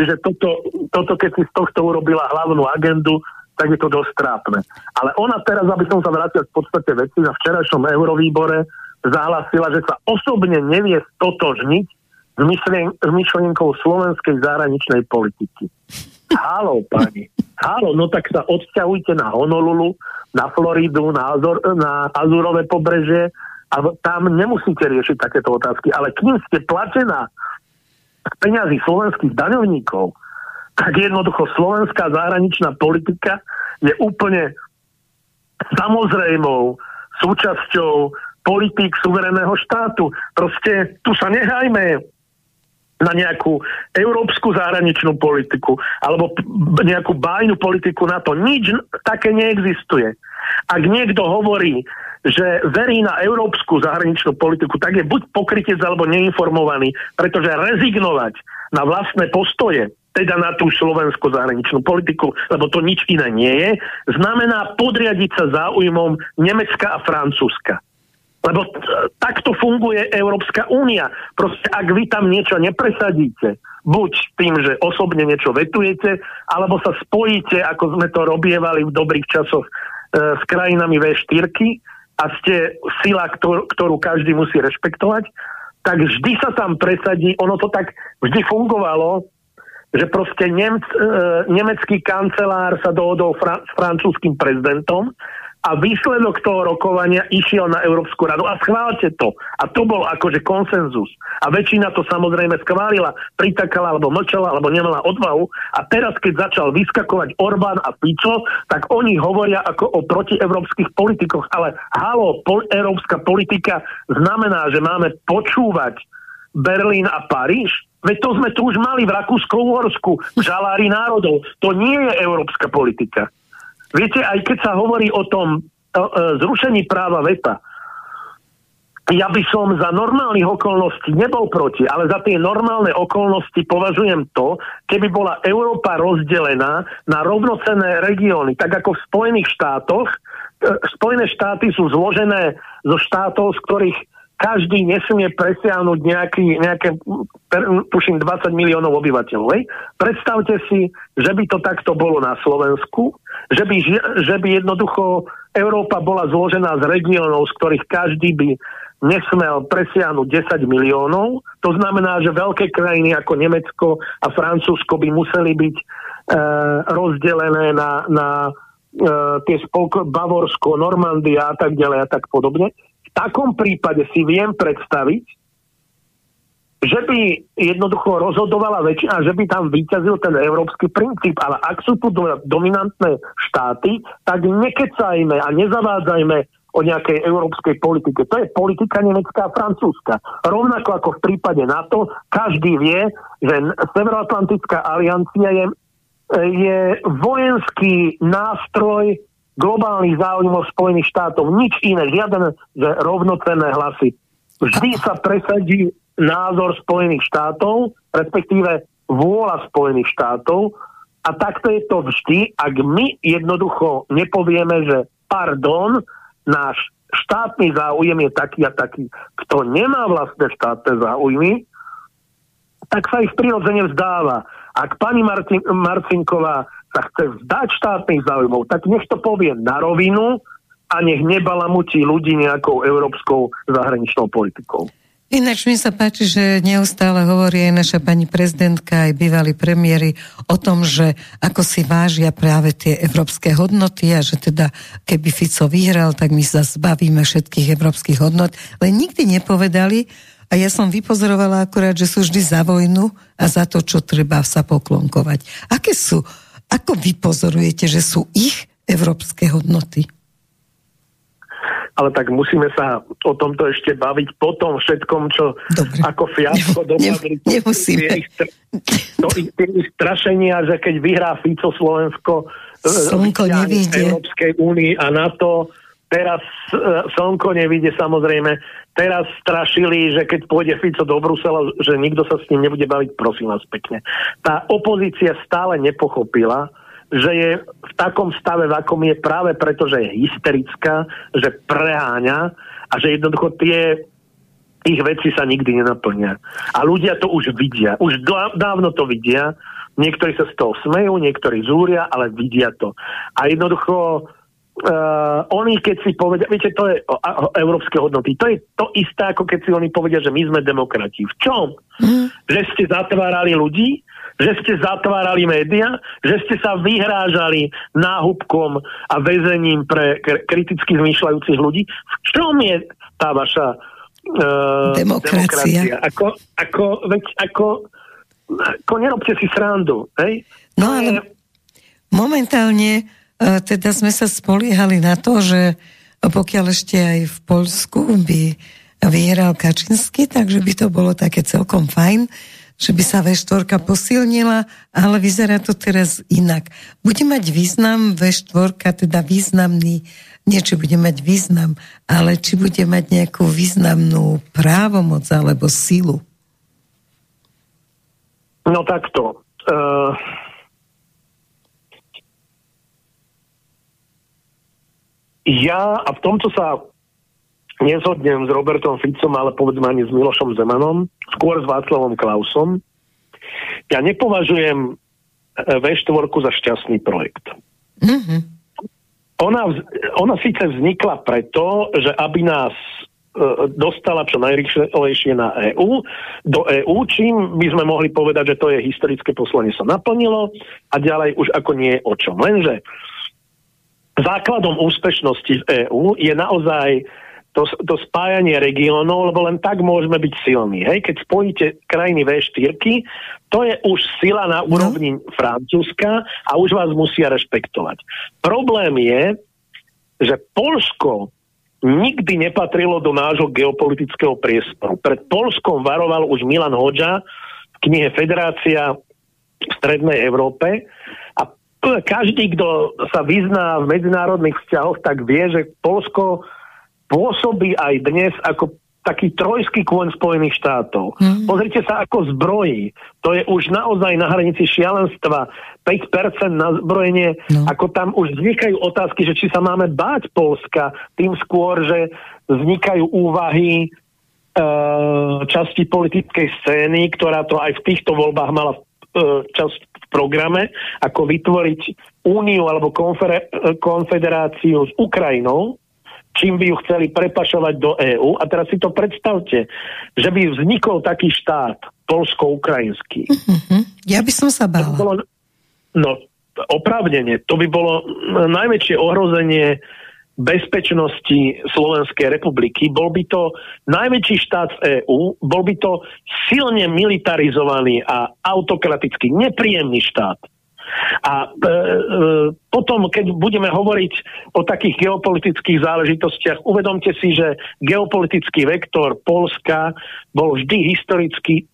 Čiže toto, toto, keď si z tohto urobila hlavnú agendu, tak je to dosť trápne. Ale ona teraz, aby som sa vrátil v podstate veci, na včerajšom eurovýbore zahlasila, že sa osobne nevie stotožniť s, myšlien- s myšlienkou slovenskej zahraničnej politiky. Halo, pani. Halo, no tak sa odsťahujte na Honolulu, na Floridu, na, Azor, na Azurové pobrežie a tam nemusíte riešiť takéto otázky. Ale kým ste platená z peňazí slovenských daňovníkov, tak jednoducho slovenská zahraničná politika je úplne samozrejmou súčasťou politík suvereného štátu. Proste tu sa nehajme na nejakú európsku zahraničnú politiku alebo nejakú bájnu politiku na to. Nič také neexistuje. Ak niekto hovorí, že verí na európsku zahraničnú politiku, tak je buď pokrytec alebo neinformovaný, pretože rezignovať na vlastné postoje, teda na tú slovenskú zahraničnú politiku, lebo to nič iné nie je, znamená podriadiť sa záujmom Nemecka a Francúzska. Lebo t- takto funguje Európska únia. Proste ak vy tam niečo nepresadíte, buď tým, že osobne niečo vetujete, alebo sa spojíte, ako sme to robievali v dobrých časoch e, s krajinami V4 a ste sila, ktor- ktorú každý musí rešpektovať, tak vždy sa tam presadí, ono to tak vždy fungovalo, že proste Nemc, e, nemecký kancelár sa dohodol fra- s francúzským prezidentom a výsledok toho rokovania išiel na Európsku radu a schválte to. A to bol akože konsenzus. A väčšina to samozrejme schválila, pritakala alebo mlčala alebo nemala odvahu. A teraz, keď začal vyskakovať Orbán a Fico, tak oni hovoria ako o protievropských politikoch. Ale halo, pol, európska politika znamená, že máme počúvať Berlín a Paríž? Veď to sme tu už mali v Rakúsko-Uhorsku, v žalári národov. To nie je európska politika. Viete, aj keď sa hovorí o tom o, o, zrušení práva veta, ja by som za normálnych okolností nebol proti, ale za tie normálne okolnosti považujem to, keby bola Európa rozdelená na rovnocenné regióny, tak ako v Spojených štátoch. E, Spojené štáty sú zložené zo štátov, z ktorých každý nesmie presiahnuť nejaký, nejaké, tuším, 20 miliónov obyvateľov. Hej. Predstavte si, že by to takto bolo na Slovensku, že by, že by jednoducho Európa bola zložená z regiónov, z ktorých každý by nesmel presiahnuť 10 miliónov. To znamená, že veľké krajiny ako Nemecko a Francúzsko by museli byť e, rozdelené na, na e, tie spolko, Bavorsko, Normandia a tak ďalej a tak podobne takom prípade si viem predstaviť, že by jednoducho rozhodovala väčšina, že by tam vyťazil ten európsky princíp, ale ak sú tu dominantné štáty, tak nekecajme a nezavádzajme o nejakej európskej politike. To je politika nemecká a francúzska. Rovnako ako v prípade NATO, každý vie, že Severoatlantická aliancia je, je vojenský nástroj globálnych záujmov Spojených štátov. Nič iné, žiaden rovnocenné hlasy. Vždy sa presadí názor Spojených štátov, respektíve vôľa Spojených štátov a takto je to vždy, ak my jednoducho nepovieme, že pardon, náš štátny záujem je taký a taký. Kto nemá vlastné štátne záujmy, tak sa ich prirodzene vzdáva. Ak pani Martin, Marcinková sa chce vzdať štátnych záujmov, tak nech to povie na rovinu a nech nebalamutí ľudí nejakou európskou zahraničnou politikou. Ináč mi sa páči, že neustále hovorí aj naša pani prezidentka, aj bývalí premiéry o tom, že ako si vážia práve tie európske hodnoty a že teda keby Fico vyhral, tak my sa zbavíme všetkých európskych hodnot. Len nikdy nepovedali, a ja som vypozorovala akurát, že sú vždy za vojnu a za to, čo treba sa poklonkovať. Aké sú ako vy pozorujete, že sú ich európske hodnoty? ale tak musíme sa o tomto ešte baviť po tom všetkom, čo Dobre. ako fiasko dopadli. Ne, nemusíme. To ich, ich strašenia, že keď vyhrá Fico Slovensko e, Slnko nevidie. Európskej únii a NATO, teraz uh, Slnko nevidie samozrejme, teraz strašili, že keď pôjde Fico do Brusela, že nikto sa s ním nebude baviť, prosím vás pekne. Tá opozícia stále nepochopila, že je v takom stave, v akom je práve preto, že je hysterická, že preháňa a že jednoducho tie ich veci sa nikdy nenaplnia. A ľudia to už vidia. Už dávno to vidia. Niektorí sa z toho smejú, niektorí zúria, ale vidia to. A jednoducho uh, oni keď si povedia, viete, to je o, o, európske hodnoty, to je to isté, ako keď si oni povedia, že my sme demokrati. V čom? Mm. Že ste zatvárali ľudí, že ste zatvárali média, že ste sa vyhrážali náhubkom a väzením pre kriticky zmýšľajúcich ľudí. V čom je tá vaša uh, demokracia? demokracia? Ako, ako, veď, ako, ako nerobte si srandu. Hej? No ale momentálne uh, teda sme sa spoliehali na to, že pokiaľ ešte aj v Polsku by vyhral Kačinsky, takže by to bolo také celkom fajn že by sa V4 posilnila, ale vyzerá to teraz inak. Bude mať význam V4, teda významný, nie či bude mať význam, ale či bude mať nejakú významnú právomoc alebo silu. No takto. Uh... Ja, a v tomto sa nezhodnem s Robertom Ficom, ale povedzme ani s Milošom Zemanom, skôr s Václavom Klausom. Ja nepovažujem e, V4 za šťastný projekt. Mm-hmm. Ona, ona síce vznikla preto, že aby nás e, dostala čo najrychlejšie na EÚ, do EÚ, čím by sme mohli povedať, že to je historické poslanie sa naplnilo a ďalej už ako nie je o čom. Lenže základom úspešnosti v EÚ je naozaj to, to spájanie regiónov, lebo len tak môžeme byť silní. Hej? Keď spojíte krajiny V4, to je už sila na no. úrovni no. Francúzska a už vás musia rešpektovať. Problém je, že Polsko nikdy nepatrilo do nášho geopolitického priestoru. Pred Polskom varoval už Milan Hoďa v knihe Federácia v Strednej Európe každý, kto sa vyzná v medzinárodných vzťahoch, tak vie, že Polsko pôsobí aj dnes ako taký trojský kôň Spojených štátov. Mm. Pozrite sa, ako zbrojí. To je už naozaj na hranici šialenstva. 5% na zbrojenie, no. ako tam už vznikajú otázky, že či sa máme báť Polska, tým skôr, že vznikajú úvahy e, časti politickej scény, ktorá to aj v týchto voľbách mala e, časť programe, ako vytvoriť úniu alebo konfederáciu s Ukrajinou, čím by ju chceli prepašovať do EÚ. A teraz si to predstavte, že by vznikol taký štát, polsko-ukrajinský. Uh-huh. Ja by som sa bála. Bolo, no, oprávnenie. To by bolo najväčšie ohrozenie bezpečnosti Slovenskej republiky. Bol by to najväčší štát v EÚ, bol by to silne militarizovaný a autokratický, nepríjemný štát. A e, e, potom, keď budeme hovoriť o takých geopolitických záležitostiach, uvedomte si, že geopolitický vektor Polska bol vždy historicky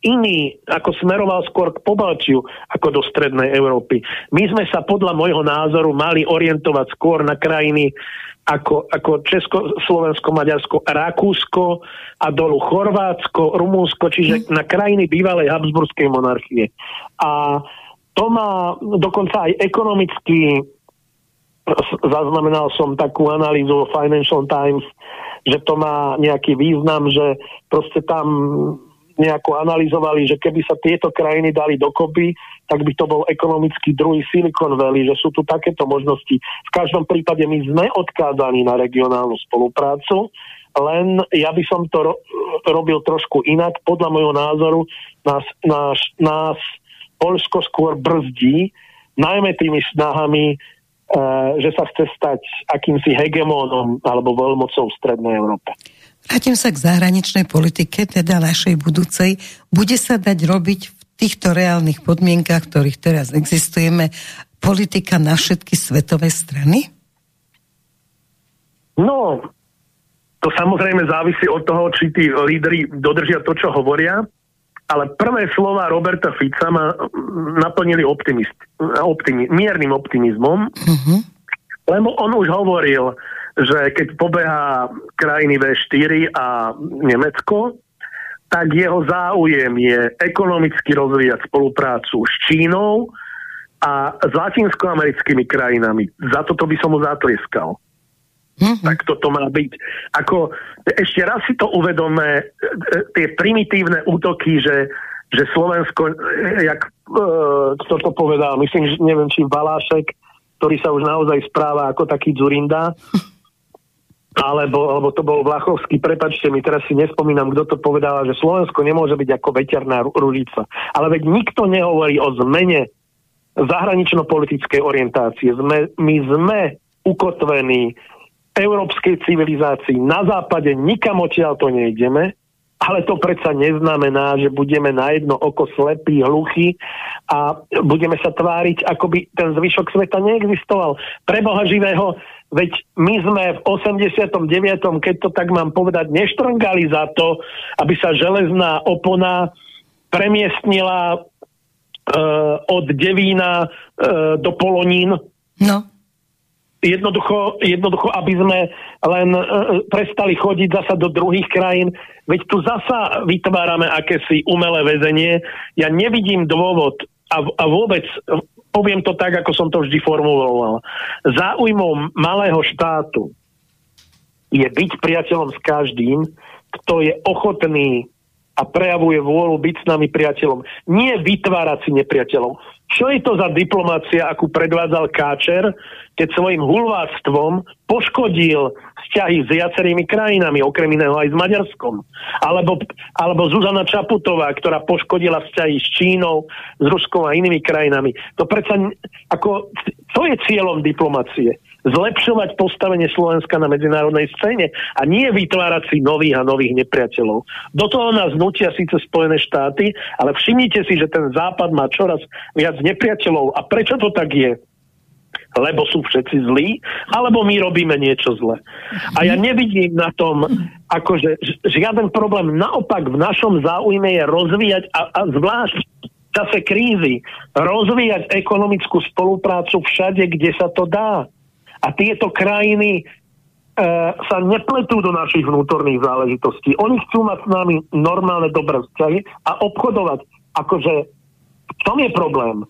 iný, ako smeroval skôr k Pobalčiu, ako do Strednej Európy. My sme sa podľa môjho názoru mali orientovať skôr na krajiny ako, ako Česko, Slovensko, Maďarsko, Rakúsko a dolu Chorvátsko, Rumúnsko, čiže hm. na krajiny bývalej Habsburskej monarchie. A to má dokonca aj ekonomicky, zaznamenal som takú analýzu Financial Times, že to má nejaký význam, že proste tam nejako analyzovali, že keby sa tieto krajiny dali dokopy, tak by to bol ekonomický druhý Silicon Valley, že sú tu takéto možnosti. V každom prípade my sme odkázaní na regionálnu spoluprácu, len ja by som to ro- robil trošku inak. Podľa môjho názoru nás, nás, nás Polsko skôr brzdí, najmä tými snahami, e, že sa chce stať akýmsi hegemónom alebo veľmocou v Strednej Európe. Vrátim sa k zahraničnej politike, teda našej budúcej. Bude sa dať robiť v týchto reálnych podmienkach, v ktorých teraz existujeme, politika na všetky svetové strany? No, to samozrejme závisí od toho, či tí lídry dodržia to, čo hovoria ale prvé slova Roberta Fica ma naplnili optimist, optimi, miernym optimizmom, uh-huh. lebo on už hovoril, že keď pobeha krajiny V4 a Nemecko, tak jeho záujem je ekonomicky rozvíjať spoluprácu s Čínou a s latinskoamerickými krajinami. Za toto by som mu zatlieskal. Mm-hmm. Tak toto má byť. Ako, ešte raz si to uvedome, e, e, tie primitívne útoky, že, že Slovensko, e, jak e, kto to povedal, myslím, že neviem, či Balášek, ktorý sa už naozaj správa ako taký Zurinda, alebo, alebo to bol Vlachovský, prepačte mi, teraz si nespomínam, kto to povedal, že Slovensko nemôže byť ako veterná ružica. Ale veď nikto nehovorí o zmene zahranično-politickej orientácie. Sme, my sme ukotvení európskej civilizácii. Na západe nikam odtiaľ to nejdeme, ale to predsa neznamená, že budeme na jedno oko slepí, hluchí a budeme sa tváriť, ako by ten zvyšok sveta neexistoval. Pre Boha živého, veď my sme v 89., keď to tak mám povedať, neštrngali za to, aby sa železná opona premiestnila uh, od Devína uh, do Polonín. No jednoducho, jednoducho, aby sme len uh, prestali chodiť zasa do druhých krajín. Veď tu zasa vytvárame akési umelé väzenie. Ja nevidím dôvod a, a vôbec poviem to tak, ako som to vždy formuloval. Záujmom malého štátu je byť priateľom s každým, kto je ochotný a prejavuje vôľu byť s nami priateľom. Nie vytvárať si nepriateľom. Čo je to za diplomácia, akú predvádzal Káčer, keď svojim hulváctvom poškodil vzťahy s viacerými krajinami, okrem iného aj s Maďarskom. Alebo, alebo Zuzana Čaputová, ktorá poškodila vzťahy s Čínou, s Ruskou a inými krajinami. To predsa, ako, to je cieľom diplomácie. Zlepšovať postavenie Slovenska na medzinárodnej scéne a nie vytvárať si nových a nových nepriateľov. Do toho nás nutia síce Spojené štáty, ale všimnite si, že ten západ má čoraz viac nepriateľov. A prečo to tak je? lebo sú všetci zlí, alebo my robíme niečo zle. A ja nevidím na tom akože žiaden problém. Naopak v našom záujme je rozvíjať a, a zvlášť v čase krízy rozvíjať ekonomickú spoluprácu všade, kde sa to dá. A tieto krajiny e, sa nepletú do našich vnútorných záležitostí. Oni chcú mať s nami normálne dobré vzťahy a obchodovať. Akože v tom je problém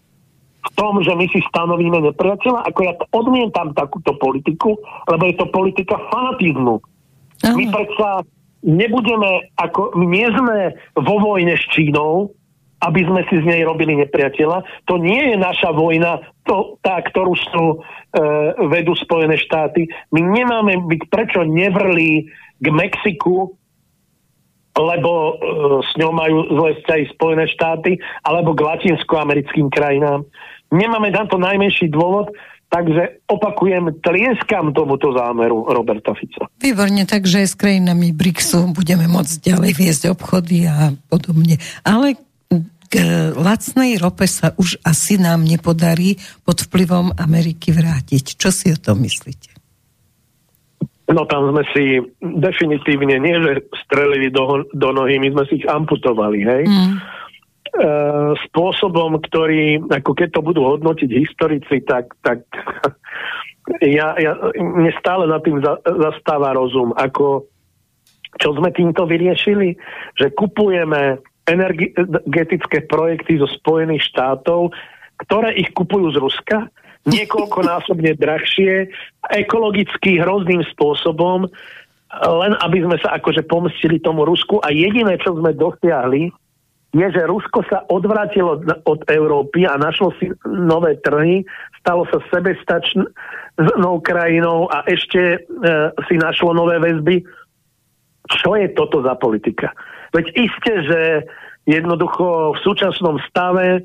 v tom, že my si stanovíme nepriateľa, ako ja odmietam takúto politiku, lebo je to politika fanatizmu. Aha. My predsa nebudeme, ako my nie sme vo vojne s Čínou, aby sme si z nej robili nepriateľa. To nie je naša vojna, to, tá, ktorú sú e, vedú Spojené štáty. My nemáme byť prečo nevrli k Mexiku, lebo e, s ňou majú zlé vzťahy Spojené štáty, alebo k latinskoamerickým krajinám. Nemáme na to najmenší dôvod, takže opakujem, tlieskam tomuto zámeru Roberta Fica. Výborne, takže s krajinami BRICSu budeme môcť ďalej viesť obchody a podobne. Ale k lacnej rope sa už asi nám nepodarí pod vplyvom Ameriky vrátiť. Čo si o tom myslíte? No tam sme si definitívne nie, že strelili do, do nohy, my sme si ich amputovali, hej? Mm. E, spôsobom, ktorý, ako keď to budú hodnotiť historici, tak, tak ja, ja, mne stále nad tým za, zastáva rozum, ako čo sme týmto vyriešili, že kupujeme energetické projekty zo Spojených štátov, ktoré ich kupujú z Ruska, niekoľkonásobne drahšie, ekologicky hrozným spôsobom, len aby sme sa akože pomstili tomu Rusku a jediné, čo sme dosiahli, je, že Rusko sa odvrátilo od Európy a našlo si nové trhy, stalo sa sebestačnou krajinou a ešte e, si našlo nové väzby. Čo je toto za politika? Veď isté, že jednoducho v súčasnom stave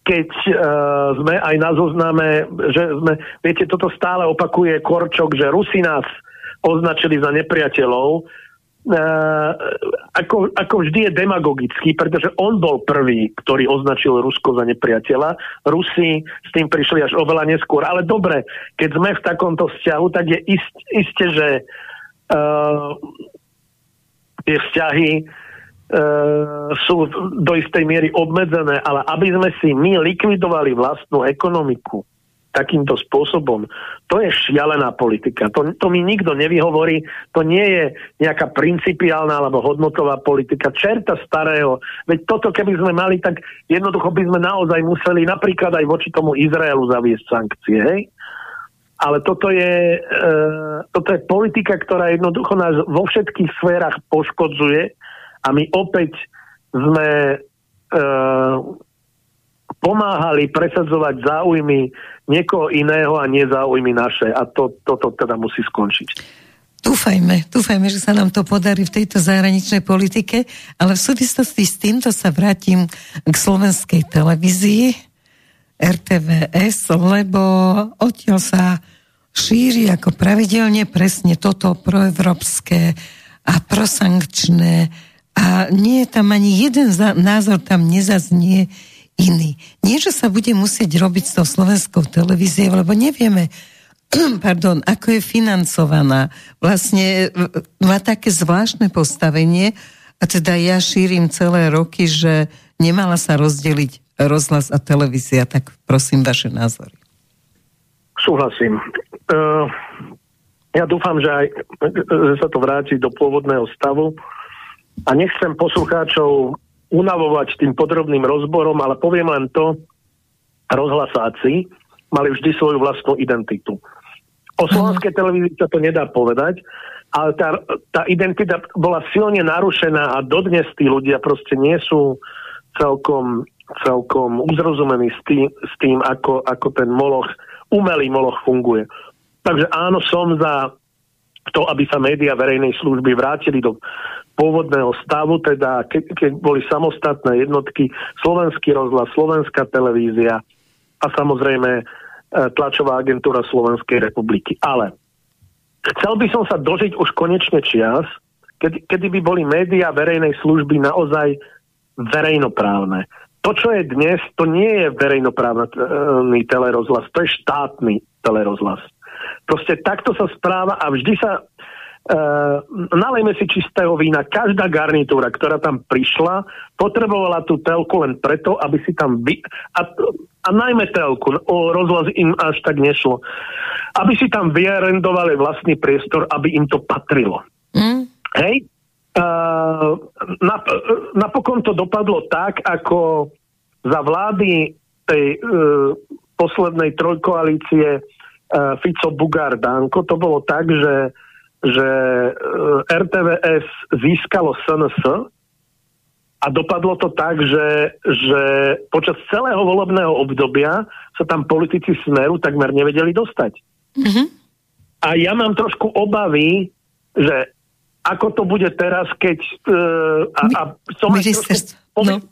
keď uh, sme aj na zozname, že sme, viete, toto stále opakuje Korčok, že Rusi nás označili za nepriateľov, Uh, ako, ako vždy je demagogický, pretože on bol prvý, ktorý označil Rusko za nepriateľa. Rusi s tým prišli až oveľa neskôr. Ale dobre, keď sme v takomto vzťahu, tak je ist, isté, že uh, tie vzťahy E, sú do istej miery obmedzené, ale aby sme si my likvidovali vlastnú ekonomiku takýmto spôsobom, to je šialená politika. To, to mi nikto nevyhovorí, to nie je nejaká principiálna alebo hodnotová politika. Čerta starého. Veď toto, keby sme mali, tak jednoducho by sme naozaj museli napríklad aj voči tomu Izraelu zaviesť sankcie. Hej? Ale toto je, e, toto je politika, ktorá jednoducho nás vo všetkých sférach poškodzuje a my opäť sme e, pomáhali presadzovať záujmy niekoho iného a nie záujmy naše. A to, toto teda musí skončiť. Dúfajme, dúfajme, že sa nám to podarí v tejto zahraničnej politike, ale v súvislosti s týmto sa vrátim k slovenskej televízii RTVS, lebo odtiaľ sa šíri ako pravidelne presne toto proevropské a prosankčné a nie je tam ani jeden názor tam nezaznie iný. Nie, že sa bude musieť robiť s tou slovenskou televíziou, lebo nevieme, pardon, ako je financovaná. Vlastne má také zvláštne postavenie a teda ja šírim celé roky, že nemala sa rozdeliť rozhlas a televízia, tak prosím vaše názory. Súhlasím. Uh, ja dúfam, že aj že sa to vráti do pôvodného stavu a nechcem poslucháčov unavovať tým podrobným rozborom, ale poviem len to, rozhlasáci mali vždy svoju vlastnú identitu. O slovenskej televízii sa to nedá povedať, ale tá, tá identita bola silne narušená a dodnes tí ľudia proste nie sú celkom, celkom uzrozumení s tým, s tým ako, ako ten moloch, umelý moloch funguje. Takže áno, som za to, aby sa médiá verejnej služby vrátili do pôvodného stavu, teda ke, keď boli samostatné jednotky, slovenský rozhlas, slovenská televízia a samozrejme tlačová agentúra Slovenskej republiky. Ale chcel by som sa dožiť už konečne čias, kedy, kedy by boli médiá verejnej služby naozaj verejnoprávne. To, čo je dnes, to nie je verejnoprávny telerozhlas, to je štátny telerozhlas. Proste takto sa správa a vždy sa Uh, nalejme si čistého vína. Každá garnitúra, ktorá tam prišla, potrebovala tú telku len preto, aby si tam... Vy... A, a najmä telku, o rozhlas im až tak nešlo. Aby si tam vyarendovali vlastný priestor, aby im to patrilo. Mm. Hej? Uh, nap, napokon to dopadlo tak, ako za vlády tej uh, poslednej trojkoalície uh, Fico Bugár Danko, to bolo tak, že že e, RTVS získalo SNS a dopadlo to tak, že, že počas celého volebného obdobia sa tam politici Smeru takmer nevedeli dostať. Mm-hmm. A ja mám trošku obavy, že ako to bude teraz, keď... Uh, a, a som aj trošku, poviem, no.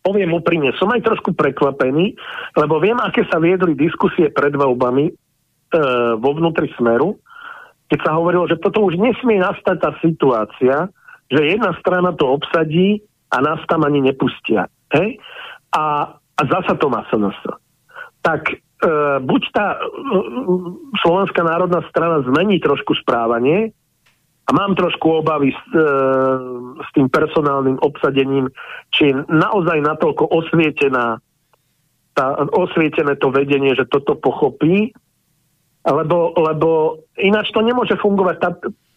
poviem úprimne, som aj trošku prekvapený, lebo viem, aké sa viedli diskusie pred voľbami uh, vo vnútri Smeru keď sa hovorilo, že toto už nesmie nastať tá situácia, že jedna strana to obsadí a nás tam ani nepustia. Hej? A, a zasa to má SNS. Tak e, buď tá e, Slovenská národná strana zmení trošku správanie a mám trošku obavy s, e, s tým personálnym obsadením, či je naozaj natoľko osvietená tá, osvietené to vedenie, že toto pochopí lebo, lebo ináč to nemôže fungovať. Tá,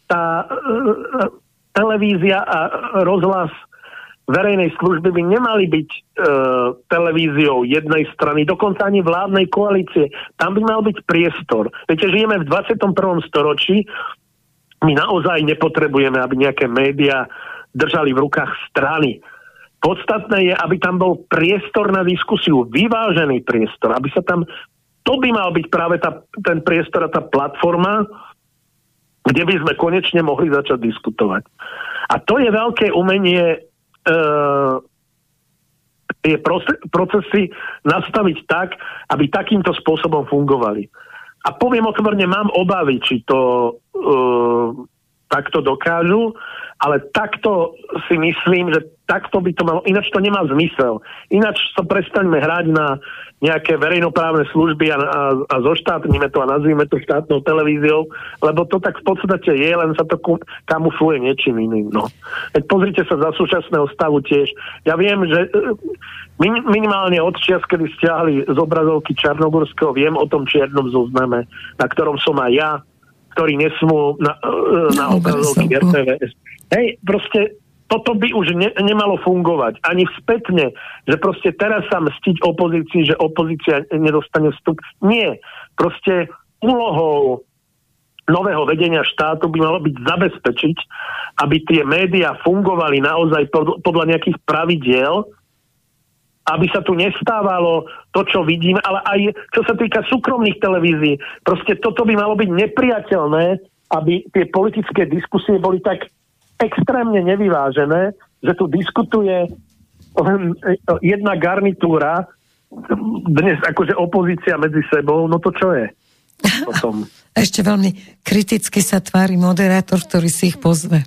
tá uh, televízia a rozhlas verejnej služby by nemali byť uh, televíziou jednej strany, dokonca ani vládnej koalície. Tam by mal byť priestor. Viete, žijeme v 21. storočí, my naozaj nepotrebujeme, aby nejaké médiá držali v rukách strany. Podstatné je, aby tam bol priestor na diskusiu, vyvážený priestor, aby sa tam to by mal byť práve tá, ten priestor a tá platforma, kde by sme konečne mohli začať diskutovať. A to je veľké umenie e, tie procesy nastaviť tak, aby takýmto spôsobom fungovali. A poviem otvorene, mám obavy, či to e, takto dokážu, ale takto si myslím, že takto by to malo, ináč to nemá zmysel. Ináč sa prestaňme hrať na nejaké verejnoprávne služby a, a, a zoštátnime to a nazvime to štátnou televíziou, lebo to tak v podstate je, len sa to kamufluje niečím iným. No. Veď pozrite sa za súčasného stavu tiež. Ja viem, že e, min, minimálne od čias, kedy stiahli z obrazovky Čarnogorského, viem o tom čiernom zozname, na ktorom som aj ja, ktorý nesmú na, e, na, na obrazovky RTVS. Hej, proste toto by už ne, nemalo fungovať. Ani spätne, že proste teraz sa mstiť opozícii, že opozícia nedostane vstup. Nie. Proste úlohou nového vedenia štátu by malo byť zabezpečiť, aby tie médiá fungovali naozaj pod, podľa nejakých pravidiel, aby sa tu nestávalo to, čo vidíme, ale aj čo sa týka súkromných televízií. Proste toto by malo byť nepriateľné, aby tie politické diskusie boli tak extrémne nevyvážené, že tu diskutuje len e, jedna garnitúra, dnes akože opozícia medzi sebou, no to čo je? Potom. Ešte veľmi kriticky sa tvári moderátor, ktorý si ich pozve.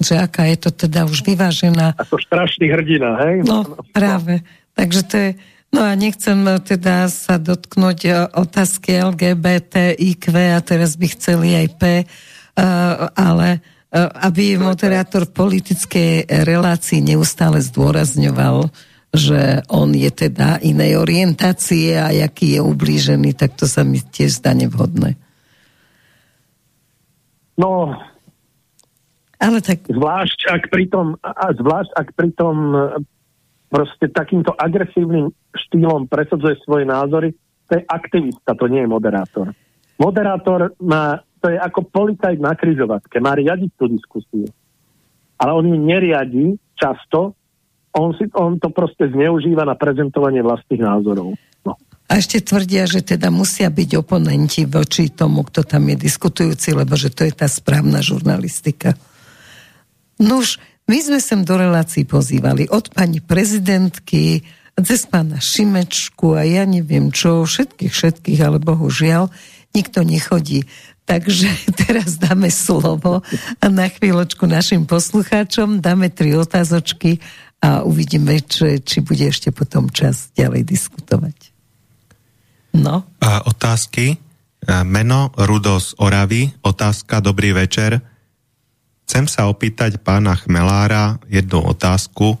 Že aká je to teda už vyvážená. Ako strašný hrdina, hej? No, práve. Takže to je... No a nechcem teda sa dotknúť e, otázky LGBT, IQ a teraz by chceli aj P, ale aby moderátor politickej relácii neustále zdôrazňoval, že on je teda inej orientácie a jaký je ublížený, tak to sa mi tiež zdá nevhodné. No, ale tak... Zvlášť ak pritom, a zvlášť ak pritom eh, proste takýmto agresívnym štýlom presadzuje svoje názory, to je aktivista, to nie je moderátor. Moderátor má to je ako policajt na kryžovatke, má riadiť tú diskusiu. Ale on ju neriadi často, on, si, on to proste zneužíva na prezentovanie vlastných názorov. No. A ešte tvrdia, že teda musia byť oponenti voči tomu, kto tam je diskutujúci, lebo že to je tá správna žurnalistika. Nuž, my sme sem do relácií pozývali od pani prezidentky cez pána Šimečku a ja neviem čo, všetkých, všetkých, ale bohužiaľ nikto nechodí. Takže teraz dáme slovo na chvíľočku našim poslucháčom dáme tri otázočky a uvidíme, či, či bude ešte potom čas ďalej diskutovať. No. A otázky. Meno Rudo z Oravy. Otázka, dobrý večer. Chcem sa opýtať pána Chmelára jednu otázku.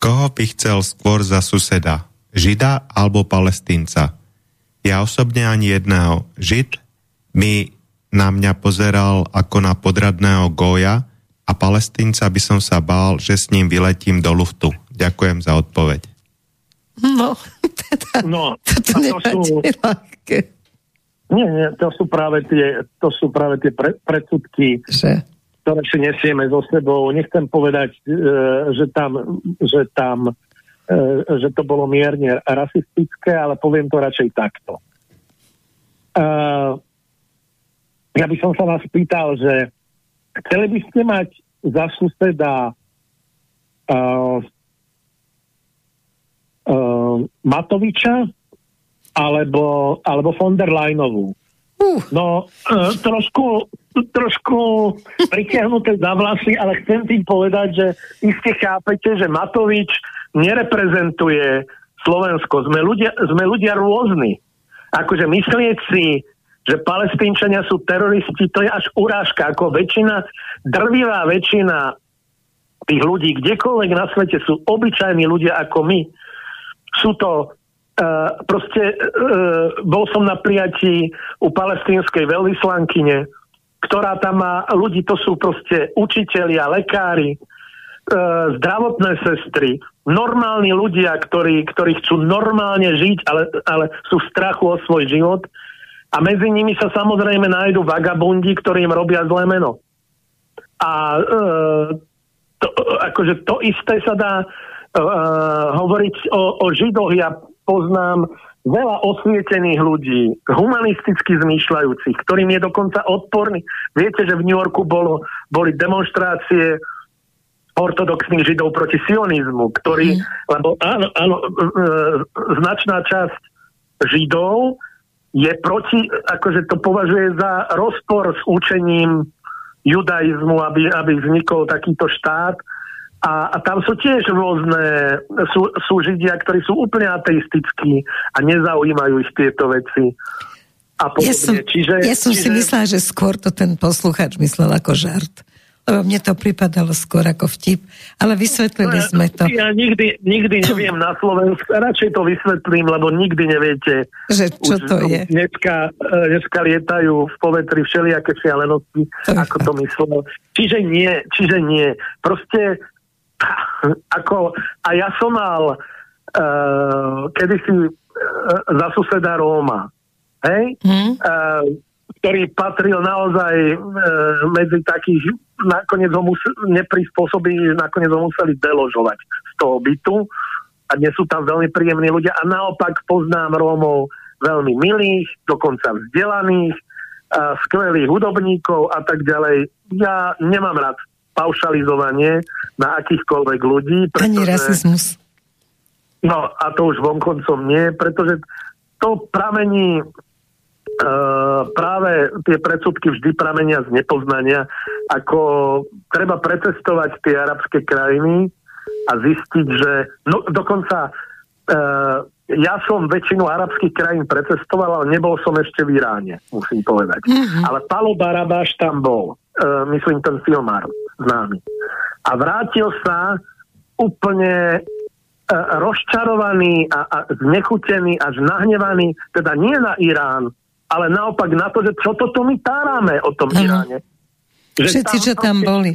Koho by chcel skôr za suseda? Žida alebo palestínca? Ja osobne ani jedného. Žid mi na mňa pozeral ako na podradného goja, a palestínca by som sa bál, že s ním vyletím do luftu. Ďakujem za odpoveď. No, teda, no, toto to sú, ľahké. Nie, nie, to sú práve tie, to sú práve tie pre, predsudky, že? ktoré si nesieme so sebou. Nechcem povedať, e, že tam, že tam e, že to bolo mierne rasistické, ale poviem to radšej takto. E, ja by som sa vás pýtal, že Chceli by ste mať za suseda uh, uh, Matoviča alebo, alebo von der Leyenovú? Uh. No, uh, trošku, trošku pritiahnuté za vlasy, ale chcem tým povedať, že iste chápete, že Matovič nereprezentuje Slovensko. Sme ľudia, sme ľudia rôzni. Akože myslieť si, že palestínčania sú teroristi, to je až urážka, ako väčšina, drvivá väčšina tých ľudí, kdekoľvek na svete sú obyčajní ľudia ako my. Sú to uh, proste, uh, bol som na prijatí u palestínskej veľvyslankyne, ktorá tam má ľudí, to sú proste učitelia, lekári, uh, zdravotné sestry, normálni ľudia, ktorí, ktorí chcú normálne žiť, ale, ale sú v strachu o svoj život a medzi nimi sa samozrejme nájdú vagabundi, ktorí im robia zlé meno. A e, to, akože to isté sa dá e, hovoriť o, o Židoch. Ja poznám veľa osvietených ľudí, humanisticky zmýšľajúcich, ktorým je dokonca odporný. Viete, že v New Yorku bolo, boli demonstrácie ortodoxných židov proti sionizmu, ktorí, mm. lebo áno, áno, e, e, značná časť židov je proti, akože to považuje za rozpor s učením judaizmu, aby, aby vznikol takýto štát. A, a tam sú tiež rôzne, sú, sú židia, ktorí sú úplne ateistickí a nezaujímajú ich tieto veci. A ja som, čiže, ja som čiže... si myslela, že skôr to ten posluchač myslel ako žart lebo mne to pripadalo skôr ako vtip, ale vysvetlili sme to. Ja nikdy, nikdy neviem na Slovensku, radšej to vysvetlím, lebo nikdy neviete. Že čo Už to je? Dneska, e, dneska lietajú v povetri všelijaké šialenosti, ako to myslel. Čiže nie, čiže nie. Proste ako, a ja som mal uh, kedysi uh, za suseda Róma. Hej? Hmm. Uh, ktorý patril naozaj e, medzi takých, nakoniec ho museli, neprispôsobili, nakoniec ho museli deložovať z toho bytu a dnes sú tam veľmi príjemní ľudia a naopak poznám Rómov veľmi milých, dokonca vzdelaných, a skvelých hudobníkov a tak ďalej. Ja nemám rád paušalizovanie na akýchkoľvek ľudí. Pretože, Ani rasizmus. No a to už vonkoncom nie, pretože to pramení práve tie predsudky vždy pramenia z nepoznania, ako treba pretestovať tie arabské krajiny a zistiť, že no, dokonca uh, ja som väčšinu arabských krajín precestoval, ale nebol som ešte v Iráne, musím povedať. Mm-hmm. Ale Palo Barabáš tam bol, uh, myslím ten filmár známy. A vrátil sa úplne rozčarovaný a, a znechutený, až nahnevaný, teda nie na Irán, ale naopak na to, že čo toto my tárame o tom ano. Iráne. Že Všetci, tam, čo tam boli,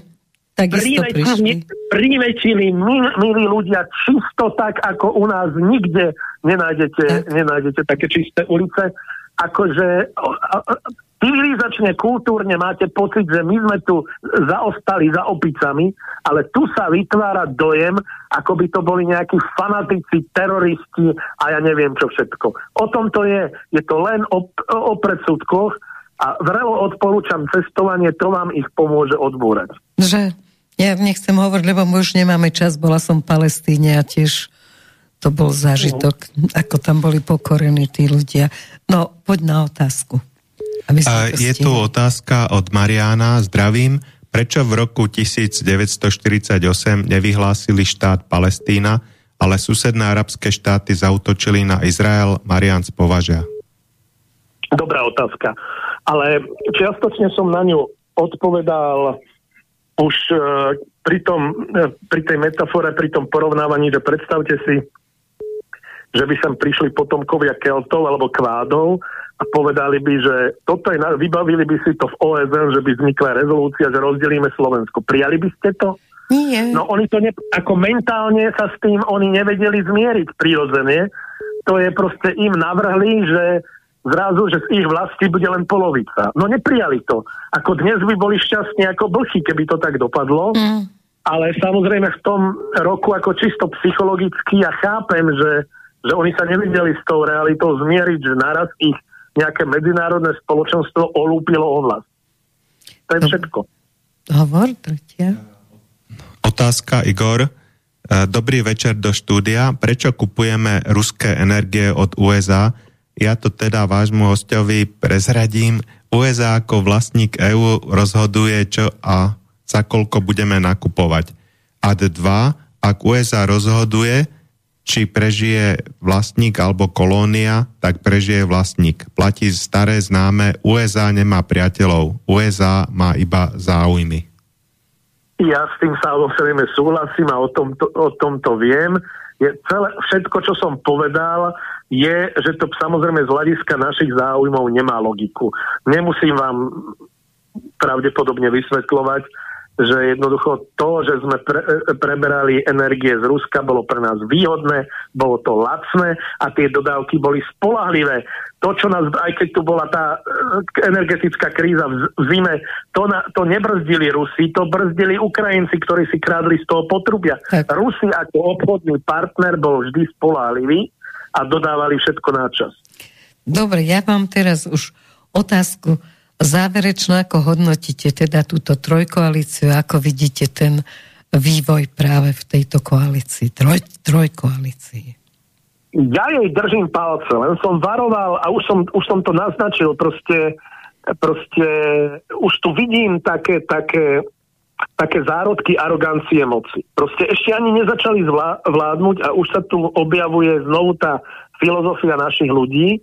takisto prišli. Priväčili milí ľudia čisto tak, ako u nás nikde nenájdete, nenájdete také čisté ulice. Akože civilizačne, kultúrne máte pocit, že my sme tu zaostali za opicami, ale tu sa vytvára dojem, ako by to boli nejakí fanatici, teroristi a ja neviem čo všetko. O tom to je. Je to len o, o predsudkoch a vrelo odporúčam cestovanie, to vám ich pomôže odbúrať. Že ja nechcem hovoriť, lebo my už nemáme čas, bola som v Palestíne a tiež to bol zážitok, no. ako tam boli pokorení tí ľudia. No, poď na otázku. Uh, je tu otázka od Mariana, zdravím. Prečo v roku 1948 nevyhlásili štát Palestína, ale susedné arabské štáty zautočili na Izrael? Marian z Považia. Dobrá otázka. Ale čiastočne som na ňu odpovedal už uh, pri, tom, uh, pri tej metafore, pri tom porovnávaní, že predstavte si, že by sem prišli potomkovia Keltov alebo Kvádov a povedali by, že toto je, vybavili by si to v OSN, že by vznikla rezolúcia, že rozdelíme Slovensko. Prijali by ste to? Nie. No oni to ne, ako mentálne sa s tým oni nevedeli zmieriť prirodzene. To je proste im navrhli, že zrazu, že z ich vlasti bude len polovica. No neprijali to. Ako dnes by boli šťastní ako blchy, keby to tak dopadlo. Mm. Ale samozrejme v tom roku ako čisto psychologicky ja chápem, že že oni sa nevedeli s tou realitou zmieriť, že naraz ich nejaké medzinárodné spoločenstvo olúpilo o vlast. To je všetko. Hovor, tretia. Otázka, Igor. E, dobrý večer do štúdia. Prečo kupujeme ruské energie od USA? Ja to teda vášmu hostovi prezradím. USA ako vlastník EÚ rozhoduje, čo a za koľko budeme nakupovať. Ad 2, ak USA rozhoduje, či prežije vlastník alebo kolónia, tak prežije vlastník. Platí staré známe, USA nemá priateľov, USA má iba záujmy. Ja s tým samozrejme súhlasím a o tomto, o tomto viem. Je celé, všetko, čo som povedal, je, že to samozrejme z hľadiska našich záujmov nemá logiku. Nemusím vám pravdepodobne vysvetľovať, že jednoducho to, že sme pre, preberali energie z Ruska, bolo pre nás výhodné, bolo to lacné a tie dodávky boli spolahlivé. To, čo nás, aj keď tu bola tá eh, energetická kríza v zime, to, na, to nebrzdili Rusi, to brzdili Ukrajinci, ktorí si krádli z toho potrubia. Tak. Rusi ako obchodný partner bol vždy spolahlivý a dodávali všetko na čas. Dobre, ja vám teraz už otázku záverečné, ako hodnotíte teda túto trojkoalíciu, ako vidíte ten vývoj práve v tejto koalícii, troj, trojkoalícii? Ja jej držím palce, len som varoval a už som, už som to naznačil, proste, proste už tu vidím také, také, také zárodky arogancie moci. Proste ešte ani nezačali vládnuť a už sa tu objavuje znovu tá filozofia našich ľudí,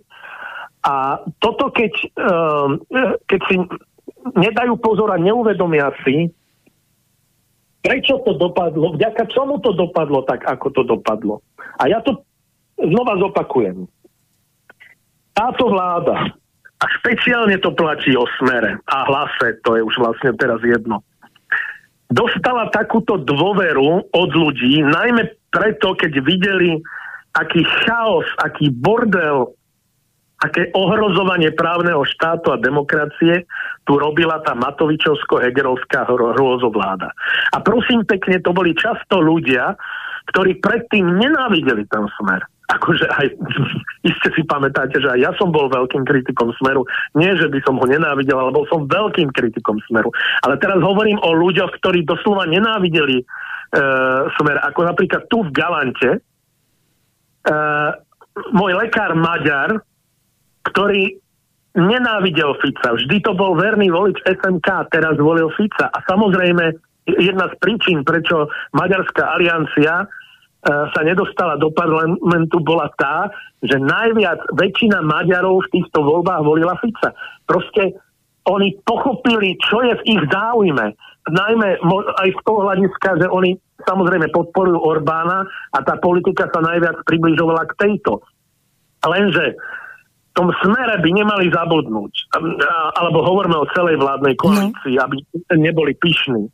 a toto, keď, uh, keď si nedajú pozor a neuvedomia si, prečo to dopadlo, vďaka čomu to dopadlo tak, ako to dopadlo. A ja to znova zopakujem. Táto vláda, a špeciálne to platí o smere a hlase, to je už vlastne teraz jedno, dostala takúto dôveru od ľudí, najmä preto, keď videli, aký chaos, aký bordel aké ohrozovanie právneho štátu a demokracie tu robila tá Matovičovsko-Hegerovská hrôzovláda. A prosím pekne, to boli často ľudia, ktorí predtým nenávideli ten smer. Akože aj, iste si pamätáte, že aj ja som bol veľkým kritikom Smeru. Nie, že by som ho nenávidel, ale bol som veľkým kritikom Smeru. Ale teraz hovorím o ľuďoch, ktorí doslova nenávideli e, Smer. Ako napríklad tu v Galante e, môj lekár Maďar ktorý nenávidel Fica. Vždy to bol verný volič SMK, teraz volil Fica. A samozrejme, jedna z príčin, prečo Maďarská aliancia e, sa nedostala do parlamentu, bola tá, že najviac väčšina Maďarov v týchto voľbách volila Fica. Proste oni pochopili, čo je v ich záujme. Najmä aj z toho hľadiska, že oni samozrejme podporujú Orbána a tá politika sa najviac približovala k tejto. Lenže tom smere by nemali zabudnúť, alebo hovoríme o celej vládnej koalícii, no. aby neboli pyšní,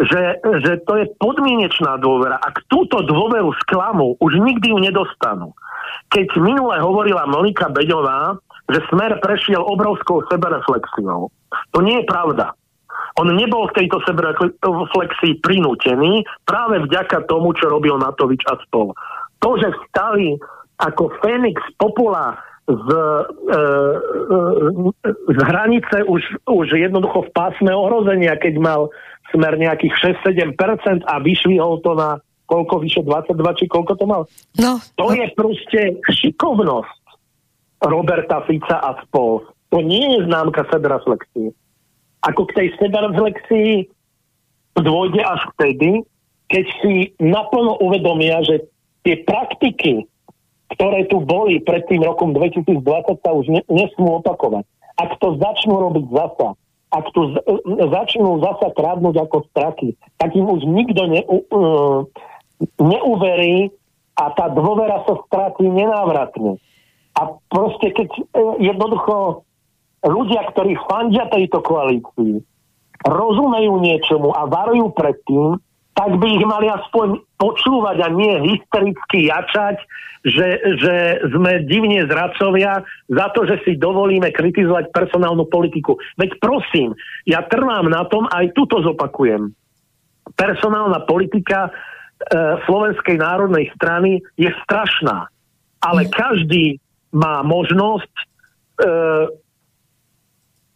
že, že to je podmienečná dôvera. Ak túto dôveru sklamu, už nikdy ju nedostanú. Keď minule hovorila Monika Beďová, že smer prešiel obrovskou sebereflexiou. To nie je pravda. On nebol v tejto sebereflexii prinútený práve vďaka tomu, čo robil Matovič a spol. To, že stali ako Fénix Popula z, e, e, z hranice už, už jednoducho v pásme ohrozenia, keď mal smer nejakých 6-7% a vyšvihol to na koľko, vyše 22, či koľko to mal. No, To no. je proste šikovnosť Roberta Fica a spol. To nie je známka sebereflexie. Ako k tej sebereflexii dôjde až vtedy, keď si naplno uvedomia, že tie praktiky, ktoré tu boli pred tým rokom 2020, sa už ne, nesmú opakovať. Ak to začnú robiť zasa, ak tu z, začnú zasa krádnuť ako straky, tak im už nikto ne, uh, neuverí a tá dôvera sa stratí nenávratne. A proste keď uh, jednoducho ľudia, ktorí fandia tejto koalícii, rozumejú niečomu a varujú pred tým, tak by ich mali aspoň počúvať a nie hystericky jačať, že, že sme divne zradcovia za to, že si dovolíme kritizovať personálnu politiku. Veď prosím, ja trvám na tom, aj tuto zopakujem. Personálna politika e, Slovenskej národnej strany je strašná. Ale každý má možnosť e,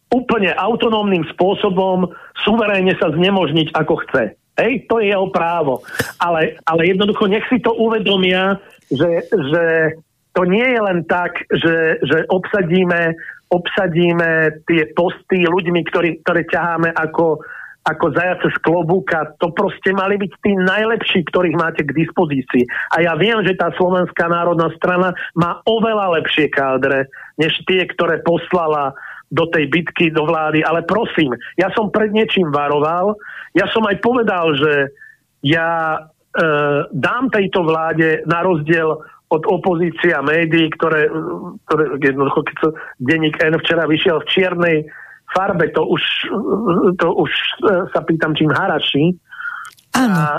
úplne autonómnym spôsobom suverénne sa znemožniť ako chce. Hej, to je jeho právo. Ale, ale jednoducho nech si to uvedomia, že, že to nie je len tak, že, že obsadíme, obsadíme tie posty ľuďmi, ktorý, ktoré ťaháme ako, ako zajace z klobúka. To proste mali byť tí najlepší, ktorých máte k dispozícii. A ja viem, že tá Slovenská národná strana má oveľa lepšie kádre, než tie, ktoré poslala do tej bitky do vlády. Ale prosím, ja som pred niečím varoval, ja som aj povedal, že ja e, dám tejto vláde na rozdiel od opozície a médií, ktoré, ktoré jednoducho, keď sa denník N včera vyšiel v čiernej farbe, to už, to už e, sa pýtam, čím haraší. Áno. A,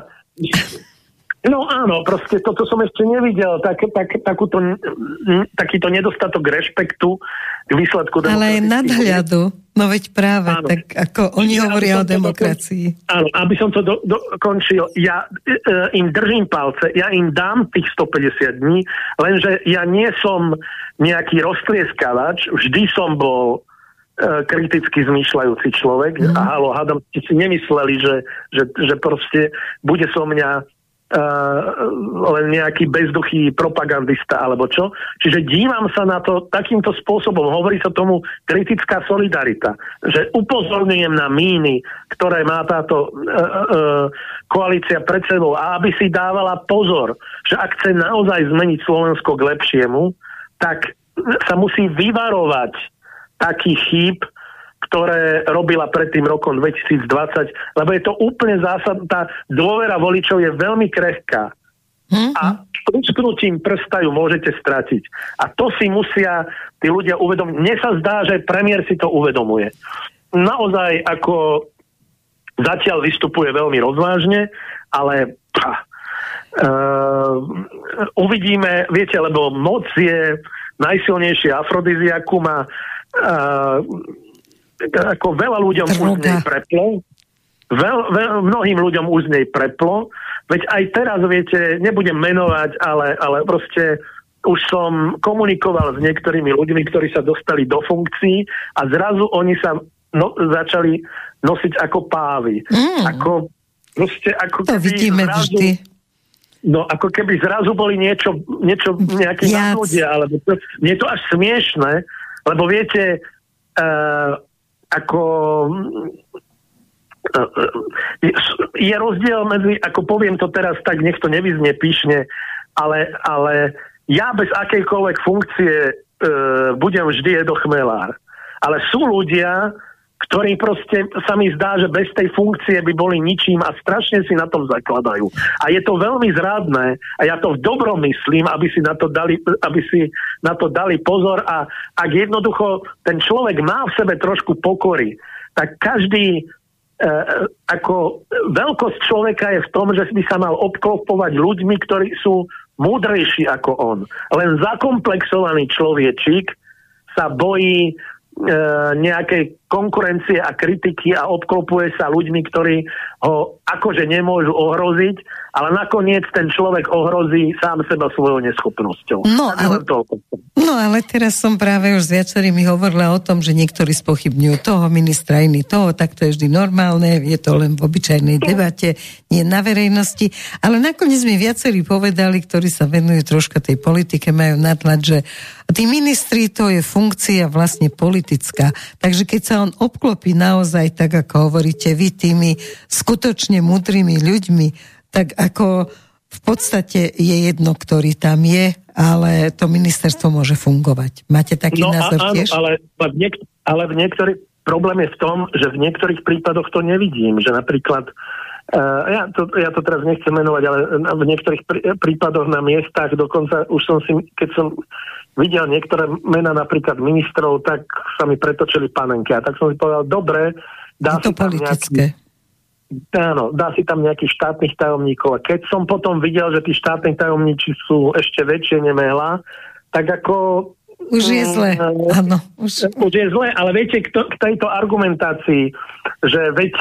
no áno, proste toto som ešte nevidel, tak, tak, takúto, takýto nedostatok rešpektu k výsledku Ale aj nadhľadu. No veď práve, Áno. tak ako oni Čiže hovoria o demokracii. Áno, aby som to do, dokončil, ja e, e, im držím palce, ja im dám tých 150 dní, lenže ja nie som nejaký roztrieskavač, vždy som bol e, kriticky zmýšľajúci človek mm. a halo, hádam, ste si nemysleli, že, že, že proste bude so mňa len nejaký bezduchý propagandista alebo čo. Čiže dívam sa na to takýmto spôsobom. Hovorí sa tomu kritická solidarita. Že upozorňujem na míny, ktoré má táto uh, uh, koalícia pred sebou a aby si dávala pozor, že ak chce naozaj zmeniť Slovensko k lepšiemu, tak sa musí vyvarovať takých chýb, ktoré robila pred tým rokom 2020, lebo je to úplne zásadná, tá dôvera voličov je veľmi krehká. Hm? A prúsknutím prsta ju môžete stratiť. A to si musia tí ľudia uvedomiť. Mne sa zdá, že premiér si to uvedomuje. Naozaj ako zatiaľ vystupuje veľmi rozvážne, ale pá, uh, uvidíme, viete, lebo moc je najsilnejšie afrodiziakum a uh, ako veľa ľuďom už z nej Droga. preplo. Veľ, veľ, mnohým ľuďom už z nej preplo. Veď aj teraz, viete, nebudem menovať, ale, ale proste už som komunikoval s niektorými ľuďmi, ktorí sa dostali do funkcií a zrazu oni sa no, začali nosiť ako pávy. Mm. Ako, proste, ako To vidíme zrazu, vždy. No, ako keby zrazu boli niečo, niečo nejaké Viac. ľudia, alebo to, mne je to až smiešné, lebo viete, uh, ako uh, je, je rozdiel medzi, ako poviem to teraz tak, nech to nevyznie píšne, ale, ale ja bez akejkoľvek funkcie uh, budem vždy Edo Chmelár. Ale sú ľudia, ktorí proste sa mi zdá, že bez tej funkcie by boli ničím a strašne si na tom zakladajú. A je to veľmi zradné a ja to v dobrom myslím, aby si na to dali, aby si na to dali pozor a ak jednoducho ten človek má v sebe trošku pokory, tak každý e, ako veľkosť človeka je v tom, že by sa mal obklopovať ľuďmi, ktorí sú múdrejší ako on. Len zakomplexovaný človečík sa bojí e, nejakej konkurencie a kritiky a obklopuje sa ľuďmi, ktorí ho akože nemôžu ohroziť, ale nakoniec ten človek ohrozí sám seba svojou neschopnosťou. No, ale-. No ale teraz som práve už s viacerými hovorila o tom, že niektorí spochybňujú toho ministra, iný toho, tak to je vždy normálne, je to len v obyčajnej debate, nie na verejnosti. Ale nakoniec mi viacerí povedali, ktorí sa venujú troška tej politike, majú nadhľad, že tí ministri to je funkcia vlastne politická. Takže keď sa on obklopí naozaj, tak ako hovoríte vy, tými skutočne múdrymi ľuďmi, tak ako v podstate je jedno, ktorý tam je, ale to ministerstvo môže fungovať. Máte taký no, názor áno, tiež? Ale, v niek- ale v niektorých, problém je v tom, že v niektorých prípadoch to nevidím, že napríklad Uh, ja, to, ja to teraz nechcem menovať, ale v niektorých prí, prípadoch na miestach, dokonca už som si, keď som videl niektoré mená napríklad ministrov, tak sa mi pretočili panenky. A tak som si povedal, dobre, dá je to si tam politické. Nejaký, Áno, dá si tam nejakých štátnych tajomníkov. A keď som potom videl, že tí štátni tajomníci sú ešte väčšie nemehla, tak ako... Už je mm, zle, áno. Už... už je zle, ale viete, k, to, k tejto argumentácii, že veď,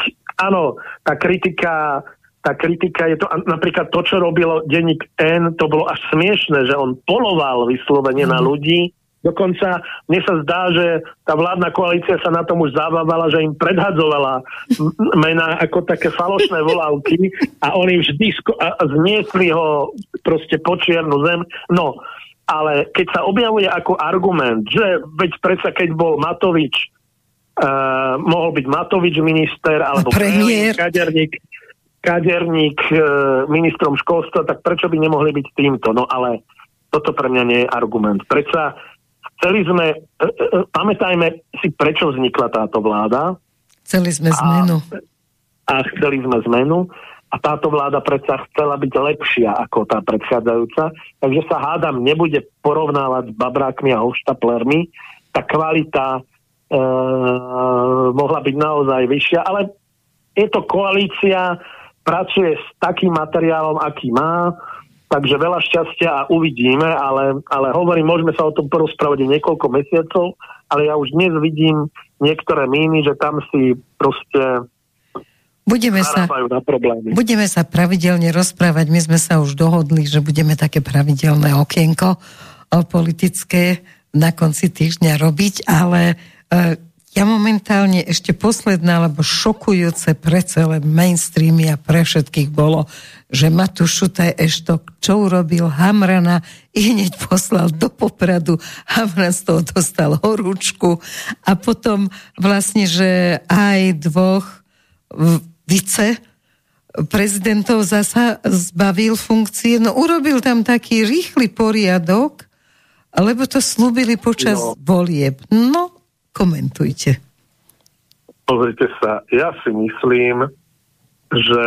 áno, tá kritika tá kritika je to, napríklad to, čo robilo denník N, to bolo až smiešne, že on poloval vyslovene mm. na mhm. ľudí, Dokonca mne sa zdá, že tá vládna koalícia sa na tom už zabávala, že im predhadzovala mená ako také falošné volávky a oni vždy sko- a zniesli ho proste po čiernu zem. No, ale keď sa objavuje ako argument, že veď predsa keď bol Matovič, uh, mohol byť Matovič minister, alebo premiér, kaderník, kaderník uh, ministrom školstva, tak prečo by nemohli byť týmto? No ale toto pre mňa nie je argument. Predsa Chceli sme, e, e, e, pamätajme si, prečo vznikla táto vláda. Chceli sme zmenu. A, a chceli sme zmenu. A táto vláda predsa chcela byť lepšia ako tá predchádzajúca. Takže sa hádam, nebude porovnávať s babrákmi a hoštaplermi. Tá kvalita e, mohla byť naozaj vyššia, ale je to koalícia, pracuje s takým materiálom, aký má Takže veľa šťastia a uvidíme, ale, ale hovorím, môžeme sa o tom porozprávať niekoľko mesiacov, ale ja už dnes vidím niektoré míny, že tam si proste Budeme sa, na problémy. budeme sa pravidelne rozprávať. My sme sa už dohodli, že budeme také pravidelné okienko politické na konci týždňa robiť, ale e, ja momentálne ešte posledná, alebo šokujúce pre celé mainstreamy a pre všetkých bolo, že Matúš Šutaj Eštok, čo urobil Hamrana, i hneď poslal do Popradu, Hamran z toho dostal horúčku a potom vlastne, že aj dvoch vice prezidentov zasa zbavil funkcie, no urobil tam taký rýchly poriadok, lebo to slúbili počas no. volieb. No, Komentujte. Pozrite sa, ja si myslím, že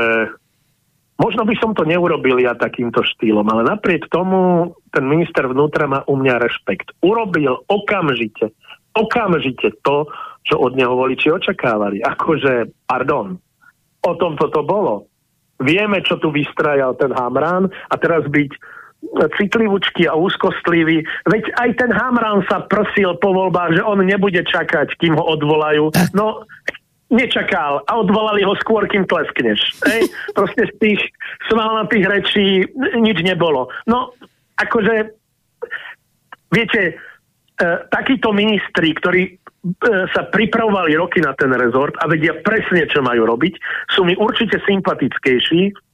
možno by som to neurobil ja takýmto štýlom, ale napriek tomu ten minister vnútra má u mňa rešpekt. Urobil okamžite, okamžite to, čo od neho voliči očakávali. Akože, pardon, o tom toto bolo. Vieme, čo tu vystrajal ten Hamran a teraz byť citlivúčky a úzkostlivý. Veď aj ten Hamran sa prosil po voľbách, že on nebude čakať, kým ho odvolajú. No, nečakal a odvolali ho skôr, kým tleskneš. Hej? Proste z tých tých rečí nič nebolo. No, akože, viete, e, takíto ministri, ktorí e, sa pripravovali roky na ten rezort a vedia presne, čo majú robiť, sú mi určite sympatickejší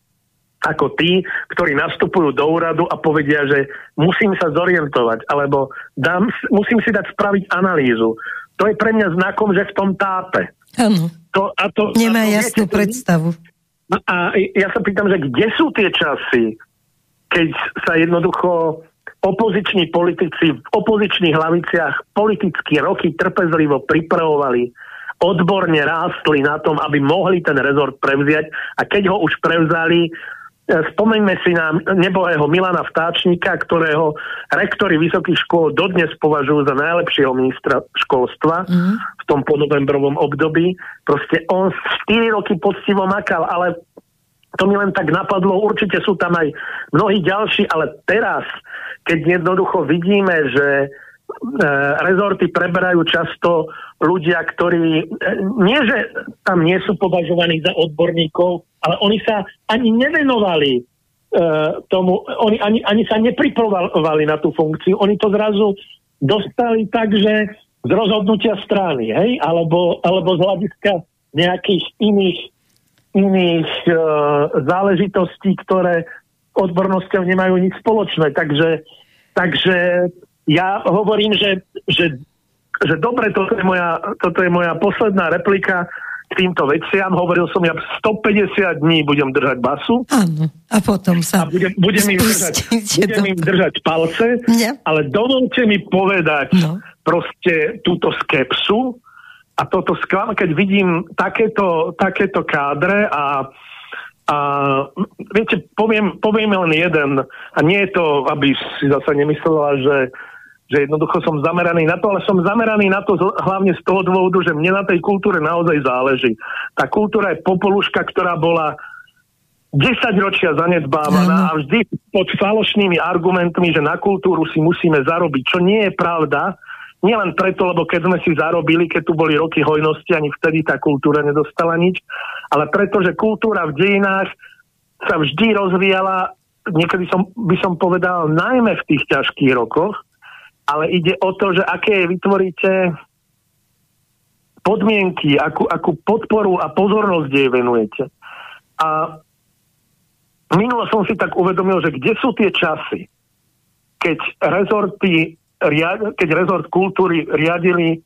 ako tí, ktorí nastupujú do úradu a povedia, že musím sa zorientovať, alebo dám, musím si dať spraviť analýzu. To je pre mňa znakom, že v tom tápe. Áno. To, a to, Nemá a to, jasnú viete, predstavu. No a ja sa pýtam, že kde sú tie časy, keď sa jednoducho opoziční politici v opozičných hlaviciach politicky roky trpezlivo pripravovali, odborne rástli na tom, aby mohli ten rezort prevziať a keď ho už prevzali, spomeňme si na nebohého Milana Vtáčnika, ktorého rektory vysokých škôl dodnes považujú za najlepšieho ministra školstva mm. v tom ponovembrovom období. Proste on 4 roky poctivo makal, ale to mi len tak napadlo, určite sú tam aj mnohí ďalší, ale teraz, keď jednoducho vidíme, že E, rezorty preberajú často ľudia, ktorí e, nie, že tam nie sú považovaní za odborníkov, ale oni sa ani nevenovali uh, tomu, oni ani, ani sa nepripravovali na tú funkciu, oni to zrazu dostali tak, že z rozhodnutia strany, hej, alebo, alebo z hľadiska nejakých iných, iných uh, záležitostí, ktoré odbornosťou nemajú nič spoločné. Takže, takže ja hovorím, že, že, že dobre, toto je, moja, toto je moja posledná replika k týmto veciam. Hovoril som, ja 150 dní budem držať basu. Áno, a potom sa a budem, budem, im držať, budem im držať palce, ja. ale dovolte mi povedať no. proste túto skepsu a toto sklam, keď vidím takéto, takéto kádre a a viete, poviem, poviem len jeden, a nie je to, aby si zase nemyslela, že že jednoducho som zameraný na to, ale som zameraný na to hlavne z toho dôvodu, že mne na tej kultúre naozaj záleží. Tá kultúra je popoluška, ktorá bola 10 ročia zanedbávaná a vždy pod falošnými argumentmi, že na kultúru si musíme zarobiť, čo nie je pravda. Nielen preto, lebo keď sme si zarobili, keď tu boli roky hojnosti, ani vtedy tá kultúra nedostala nič, ale preto, že kultúra v dejinách sa vždy rozvíjala, niekedy som, by som povedal, najmä v tých ťažkých rokoch, ale ide o to, že aké vytvoríte podmienky, akú, akú podporu a pozornosť jej venujete. A minulo som si tak uvedomil, že kde sú tie časy, keď rezorty, keď rezort kultúry riadili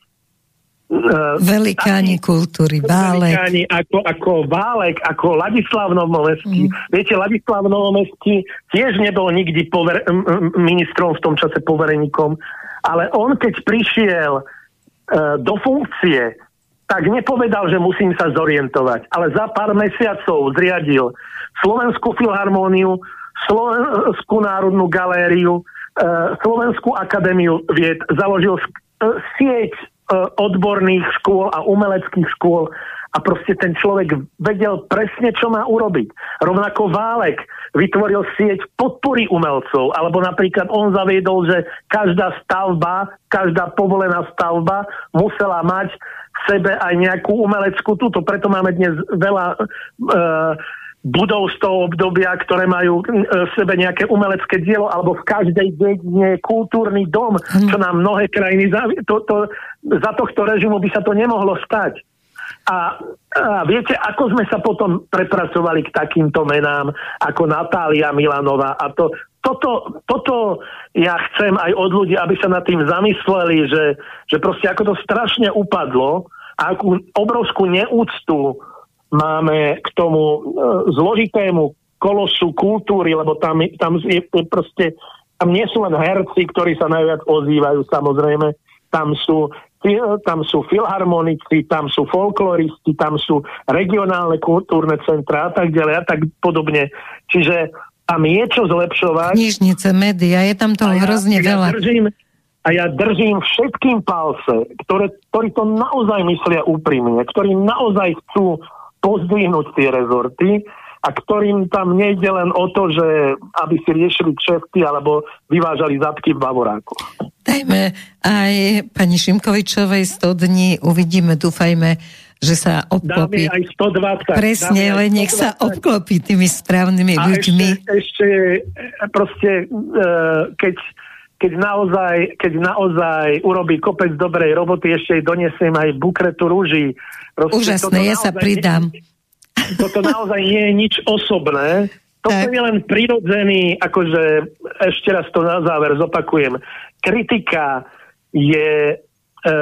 Velikáni taký, kultúry, Válek. Velikáni ako, ako Válek, ako Ladislav Novomestský. Mm. Viete, Ladislav Novomestský tiež nebol nikdy pover- ministrom v tom čase povereníkom, ale on keď prišiel uh, do funkcie, tak nepovedal, že musím sa zorientovať, ale za pár mesiacov zriadil Slovenskú filharmóniu, Slovenskú národnú galériu, uh, Slovenskú akadémiu vied, založil uh, sieť E, odborných škôl a umeleckých škôl a proste ten človek vedel presne, čo má urobiť. Rovnako Válek vytvoril sieť podpory umelcov, alebo napríklad on zaviedol, že každá stavba, každá povolená stavba musela mať v sebe aj nejakú umeleckú túto. Preto máme dnes veľa uh, budov z toho obdobia, ktoré majú e, v sebe nejaké umelecké dielo, alebo v každej dedine kultúrny dom, čo nám mnohé krajiny... Zavi- to, to, za tohto režimu by sa to nemohlo stať. A, a viete, ako sme sa potom prepracovali k takýmto menám, ako Natália Milanová a to, toto, toto ja chcem aj od ľudí, aby sa nad tým zamysleli, že, že proste ako to strašne upadlo a akú obrovskú neúctu máme k tomu e, zložitému kolosu kultúry, lebo tam, tam je proste, tam nie sú len herci, ktorí sa najviac ozývajú, samozrejme, tam sú tam sú filharmonici, tam sú folkloristi, tam sú regionálne kultúrne centra a tak ďalej a tak podobne. Čiže tam je čo zlepšovať. Knižnice, média, je tam toho ja, hrozne ja veľa. Držím, a ja držím všetkým palce, ktoré, ktorí to naozaj myslia úprimne, ktorí naozaj chcú pozdvihnúť tie rezorty a ktorým tam nejde len o to, že aby si riešili kšefty alebo vyvážali zadky v Bavoráku. Dajme aj pani Šimkovičovej 100 dní, uvidíme, dúfajme, že sa obklopí. Dáme aj 120. Presne, len nech sa obklopí tými správnymi a ľuďmi. Ešte, ešte proste, uh, keď keď naozaj, keď naozaj urobí kopec dobrej roboty, ešte jej donesiem aj bukretu rúží. Proste Úžasné, ja sa pridám. Nie, toto naozaj nie je nič osobné. Tak. je len prirodzený, akože ešte raz to na záver zopakujem. Kritika je e,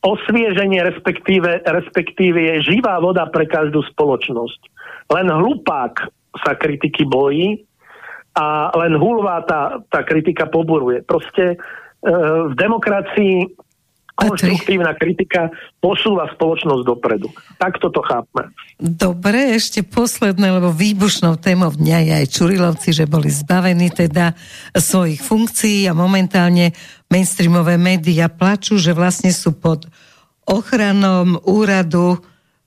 osvieženie, respektíve, respektíve je živá voda pre každú spoločnosť. Len hlupák sa kritiky bojí, a len hulvá tá, tá kritika poburuje. Proste e, v demokracii konštruktívna kritika posúva spoločnosť dopredu. Tak toto chápme. Dobre, ešte posledné, lebo výbušnou témou dňa je aj Čurilovci, že boli zbavení teda svojich funkcií a momentálne mainstreamové médiá plačú, že vlastne sú pod ochranom úradu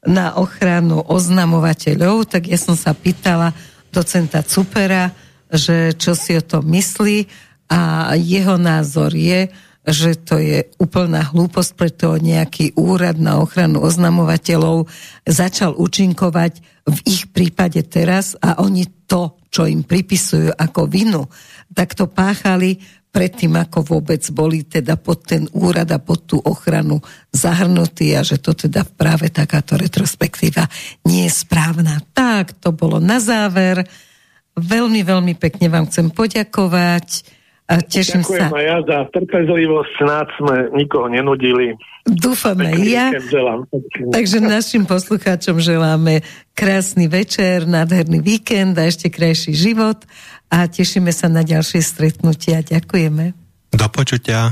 na ochranu oznamovateľov, tak ja som sa pýtala docenta Cupera, že čo si o tom myslí a jeho názor je, že to je úplná hlúposť, preto nejaký úrad na ochranu oznamovateľov začal účinkovať v ich prípade teraz a oni to, čo im pripisujú ako vinu, tak to páchali predtým, ako vôbec boli teda pod ten úrad a pod tú ochranu zahrnutí a že to teda práve takáto retrospektíva nie je správna. Tak, to bolo na záver. Veľmi, veľmi pekne vám chcem poďakovať. A teším Ďakujem sa. aj ja za trpezlivosť, snáď sme nikoho nenudili. Dúfame ja. Takže našim poslucháčom želáme krásny večer, nádherný víkend a ešte krajší život a tešíme sa na ďalšie stretnutia. Ďakujeme. Do počutia.